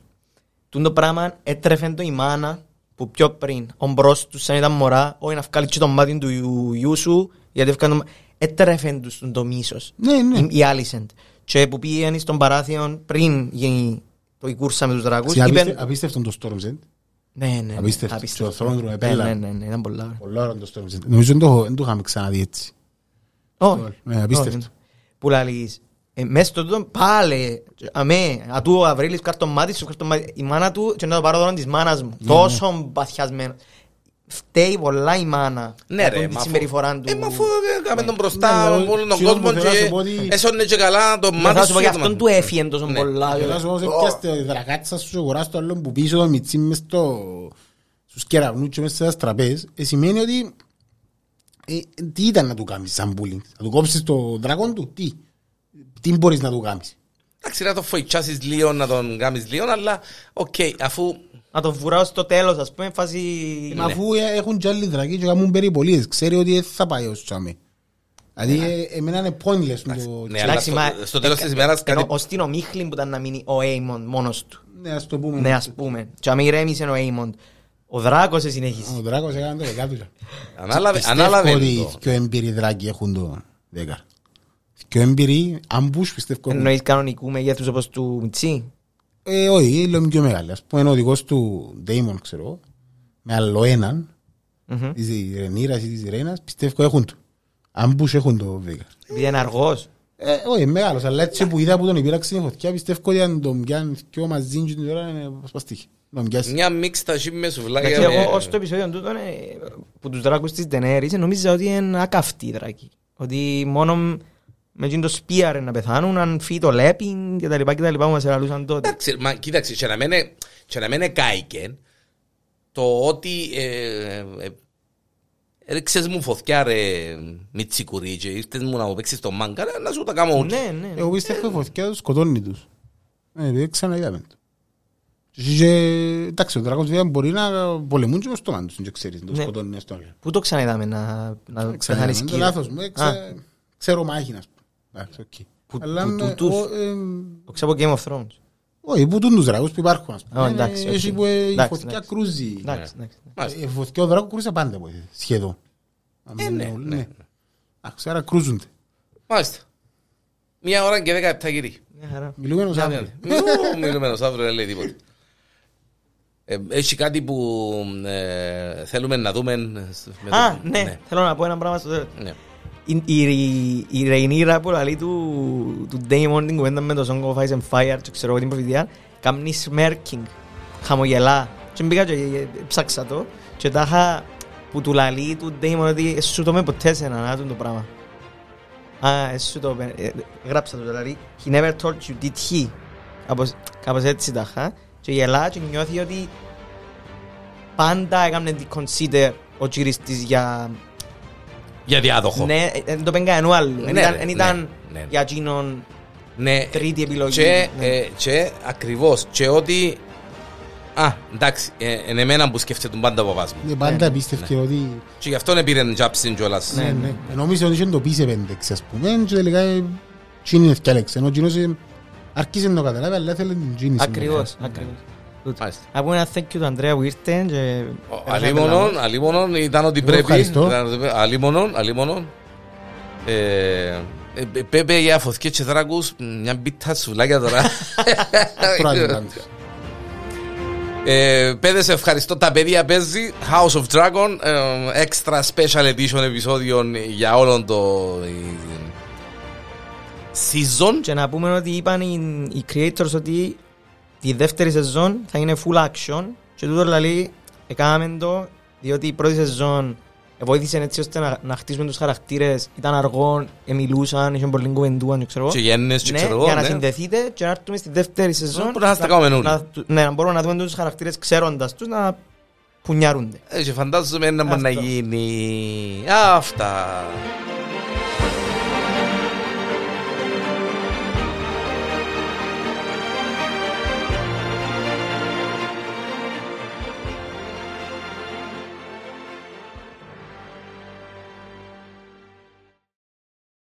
A: Τούν το πράγμα έτρεφε το η μάνα που πιο πριν, ο μπρος του σαν ήταν μωρά, όχι να βγάλει και το μάτι του γιου- γιού σου, γιατί έφκανε το... έτρεφεν τους τον το μίσος.
B: Ναι, ναι.
A: Η- Η Άλισεντ. Και που πήγαινε στον παράθυο πριν γίνει το η κούρσα με τους δράκους.
B: Συ- απίστε-
A: είπεν-
B: Απίστευτο το Storm's End.
A: Ναι, ναι, ναι.
B: Απίστευτο.
A: απίστευτο.
B: Και ο Throne Room
A: Ναι,
B: επέλα.
A: ναι, ναι, ναι, ήταν πολλά ωραία.
B: Πολλά ώρα το Storm's End. Νομίζω δεν το- δεν το είχαμε ξαναδεί έτσι.
A: Όχι.
B: Ναι, απίστευτο.
A: Όχι. Που λαλείς, ε, μες στο τούτο πάλι, αμέ, ατού ο Αβρίλης κάρτον μάτι σου, κάρτον μάτι, η μάνα του και να το πάρω δώρο της μάνας μου.
B: Ναι,
A: Τόσο παθιασμένο. Φταίει πολλά η μάνα.
C: Ναι
A: για
C: ρε,
A: τον τη
C: μα αφού-
A: συμπεριφορά του.
C: Ε, μα αφού έκαμε τον μπροστά
B: Ναι,
C: όλον τον
B: εκείνο που
C: κόσμο
B: θέλω να σου πω
C: και
B: ότι-
C: έσωνε και καλά το
A: Μα
C: μάτι
A: θα
C: σου.
A: σου πω και
C: για το
A: αυτόν
C: μάτι.
A: του έφυγε τόσο
C: Ναι.
A: πολλά.
B: Και να σου πω, σε πιάστε η δρακάτσα σου και αγοράς το άλλο που πίσω το μιτσί μες στο... στους κεραυνούς και μέσα στα τραπέζ, ε, σημαίνει ότι ε, τι ήταν να του κάνεις σαν bullying; Να του κόψεις το δράκον του, τι; Τι μπορείς να του κάνεις;
C: Εντάξει, να το φοητσάσεις λίγο, να τον κάνεις λίγο, αλλά οκ, αφού
A: Να τον βουράω στο τέλος, ας πούμε, φάση...
B: Μα αφού ε, έχουν και άλλοι δρακοί και κάνουν περιπολίες, ξέρει ότι δεν θα πάει ως τσάμε. Δηλαδή ε, εμένα είναι pointless το...
C: ναι, αλλά
A: Εντάξει,
C: στο-
A: μα-
C: στο τέλος της ημέρας
A: Ενώ
C: κάτι-
A: ως την ομίχλη που ήταν να μείνει ο Έιμον μόνος του.
B: Ναι, ας το πούμε.
A: Ναι, ας πούμε. Και αν ηρέμησε ο Έιμον, ο Δράκος σε συνέχισε.
B: Ο δράκος έκανε το δεκάτουλα.
C: ανάλαβε,
B: Πιστεύω
C: ανάλαβε
B: ότι
C: το.
B: πιο έμπειροι δράκοι έχουν το δέκα. Πιο έμπειροι, αμπούς πιστεύω έχουν.
A: Εννοείς κανονικούς μεγέθους όπως του Μιτσί;
B: Ε, όχι, λέω πιο μεγάλη. Ας πούμε, είναι ο οδηγός του Ντέιμον, ξέρω εγώ, με άλλο έναν,
A: Μμμ.
B: της Ρενήρας ή της Ρένας, πιστεύω έχουν το. Αμπούς έχουν το δέκα.
A: Επειδή είναι αργός.
B: Ε, όχι, μεγάλος, αλλά έτσι που είδα που τον υπήραξε η φωτιά, πιστεύω ότι αν τον πιάνει και μαζί και την ώρα είναι σπαστή. Να τον πιάσει.
C: Μια μίξτα σι με σουβλάκια.
A: Εντάξει,
C: με-
A: εγώ ως το επεισόδιο τούτο ε, που τους δράκους της Ντενέρης νόμιζα ότι είναι ακαυτοί οι δράκοι. Ότι μόνο με εκείνο το σπίαρε να πεθάνουν, αν φύγει το λέπιν και τα λοιπά και τα λοιπά που μας ελαλούσαν τότε.
C: Εντάξει, μα κοίταξε, και να μένε, και να μένε κάηκεν, το ότι ε, ε, έριξες μου φωτιά ρε μιτσικουρί και ήρθες μου να μου παίξεις το μάγκα, ρε, να σου τα κάνω ούτε.
A: Ναι, ναι.
B: Εγώ πιστεύω η φωτιά τους σκοτώνει τους. Ε, δεν ξαναείδαμε το. Και εσύ και- Εντάξει, ο δράκος βέβαια μπορεί να πολεμούν και με στο μάτι τους, δεν ξέρεις, το
A: Ναι.
B: σκοτώνει στο άλλο.
A: Πού το ξαναείδαμε να, να πεθάνεις
B: Ξαναείδαμε, είναι το
A: σκύλο.
B: λάθος μου, ε, ξε- ξέρω μάχη να σου πω. Εντάξει, οκ.
A: Που-
B: Αλλά,
A: που
B: ε,
A: τούτους.
B: ο, ε,
A: Το ξέρω από Game of Thrones.
B: Όχι, που τούν τους δράκους που υπάρχουν, ας πούμε.
A: Α, εντάξει,
B: Ε, Έχει
A: οκ.
B: που ε, η
A: Εντάξει,
B: φωτιά
A: εντάξει.
B: κρούζει.
A: Εντάξει, εντάξει.
C: Μάλιστα.
B: Ε, Η φωτιά ο δράκος κρούζει πάντα, από, ε, σχεδόν. Αν
C: Ε,
B: δεν
C: ναι,
B: είναι όλοι,
C: ναι.
B: ναι. Εντάξει, άρα κρούζονται.
C: Μάλιστα. Μια ώρα και δέκα λεπτά κύριοι.
A: Μια χαρά.
B: Μιλούμε ενός αύριο.
C: Ου, Μιλούμενος αύριο δεν λέει τίποτα. Ε, Έχει κάτι που ε, θέλουμε να δούμε. με το-
A: Α, ναι, θέλω να πω ένα πράγμα στο τέλος.
C: Ναι.
A: Η, η, η Ρεϊνίρα που λέει του, του Damon την κουβέντα με το Song of Ice and Fire και ξέρω εγώ την προφητεία κάνει smirking, χαμογελά και μπήκα και ε, ψάξα το και τα είχα που του λαλεί του Damon ότι «Ε, σου το με ποτέ σε έναν άτομο το πράγμα Α, ε, σου το ε, ε, γράψα το δηλαδή He never told you, did he Κάπως, κάπως έτσι τα είχα και γελά και νιώθει ότι πάντα έκαμε consider ο κύρις της για
C: Για διάδοχο.
A: ναι, ε, δεν το πέγκα ενού άλλου.
C: Ναι,
A: Εν ήταν-
C: ρε,
A: εν
C: ναι,
A: ήταν
C: ναι.
A: για εκείνον
C: Ναι,
A: τρίτη επιλογή.
C: Και,
A: Ναι.
C: ε, και ακριβώς. Και ότι... Α, εντάξει, ε, είναι εμένα που σκέφτεται τον πάντα ο παπάς μου.
B: Ναι, πάντα πίστευκε ότι...
C: Και γι' αυτό πήρε τζάψιν κιόλας.
B: Ναι, ναι. Νόμιζε ότι είχε το πίσε πέντεξ, ας πούμε, και τελικά ε, τσίνη ευκάλεξε. Ενώ εκείνος ε, άρχισε να το καταλάβει, αλλά ήθελε την τσίνη.
A: Ακριβώς, ακριβώς.
C: Μάλιστα.
A: Να πούμε ένα thank you του Ανδρέα που ήρθε και...
C: Ο- Αλίμονον, αλίμονον ήταν ότι
B: Εγώ
C: πρέπει.
B: ευχαριστώ.
C: ήταν ότι πρέπει- Αλίμονον, αλίμονον. Ε, ε, Πέπε για φωτιές και δράκους, μια μπίτα σουλάκια τώρα. Ε, Παιδες ευχαριστώ τα παιδιά παίζει House of Dragon ε, Extra special edition επεισόδιο για όλον το ε, season
A: Και να πούμε ότι είπαν οι, οι creators ότι τη δεύτερη σεζόν θα είναι full action και τούτο δηλαδή έκαναμε το διότι η πρώτη σεζόν βοήθησε έτσι ώστε να, να χτίσουμε τους χαρακτήρες ήταν αργό, μιλούσαν, είχαν πολύ κουβεντούαν και ξέρω εγώ.
C: και γέννες και
A: Ναι,
C: ξέρω εγώ
A: για να
C: ναι.
A: συνδεθείτε και να έρθουμε στη δεύτερη σεζόν
C: Που να τα κάνουμε όλοι.
A: να, ναι, να μπορούμε να δούμε τους χαρακτήρες ξέροντας τους να πουνιάρονται
C: Ε, και φαντάζομαι να μπορεί να
A: Αυτό.
C: γίνει Αυτά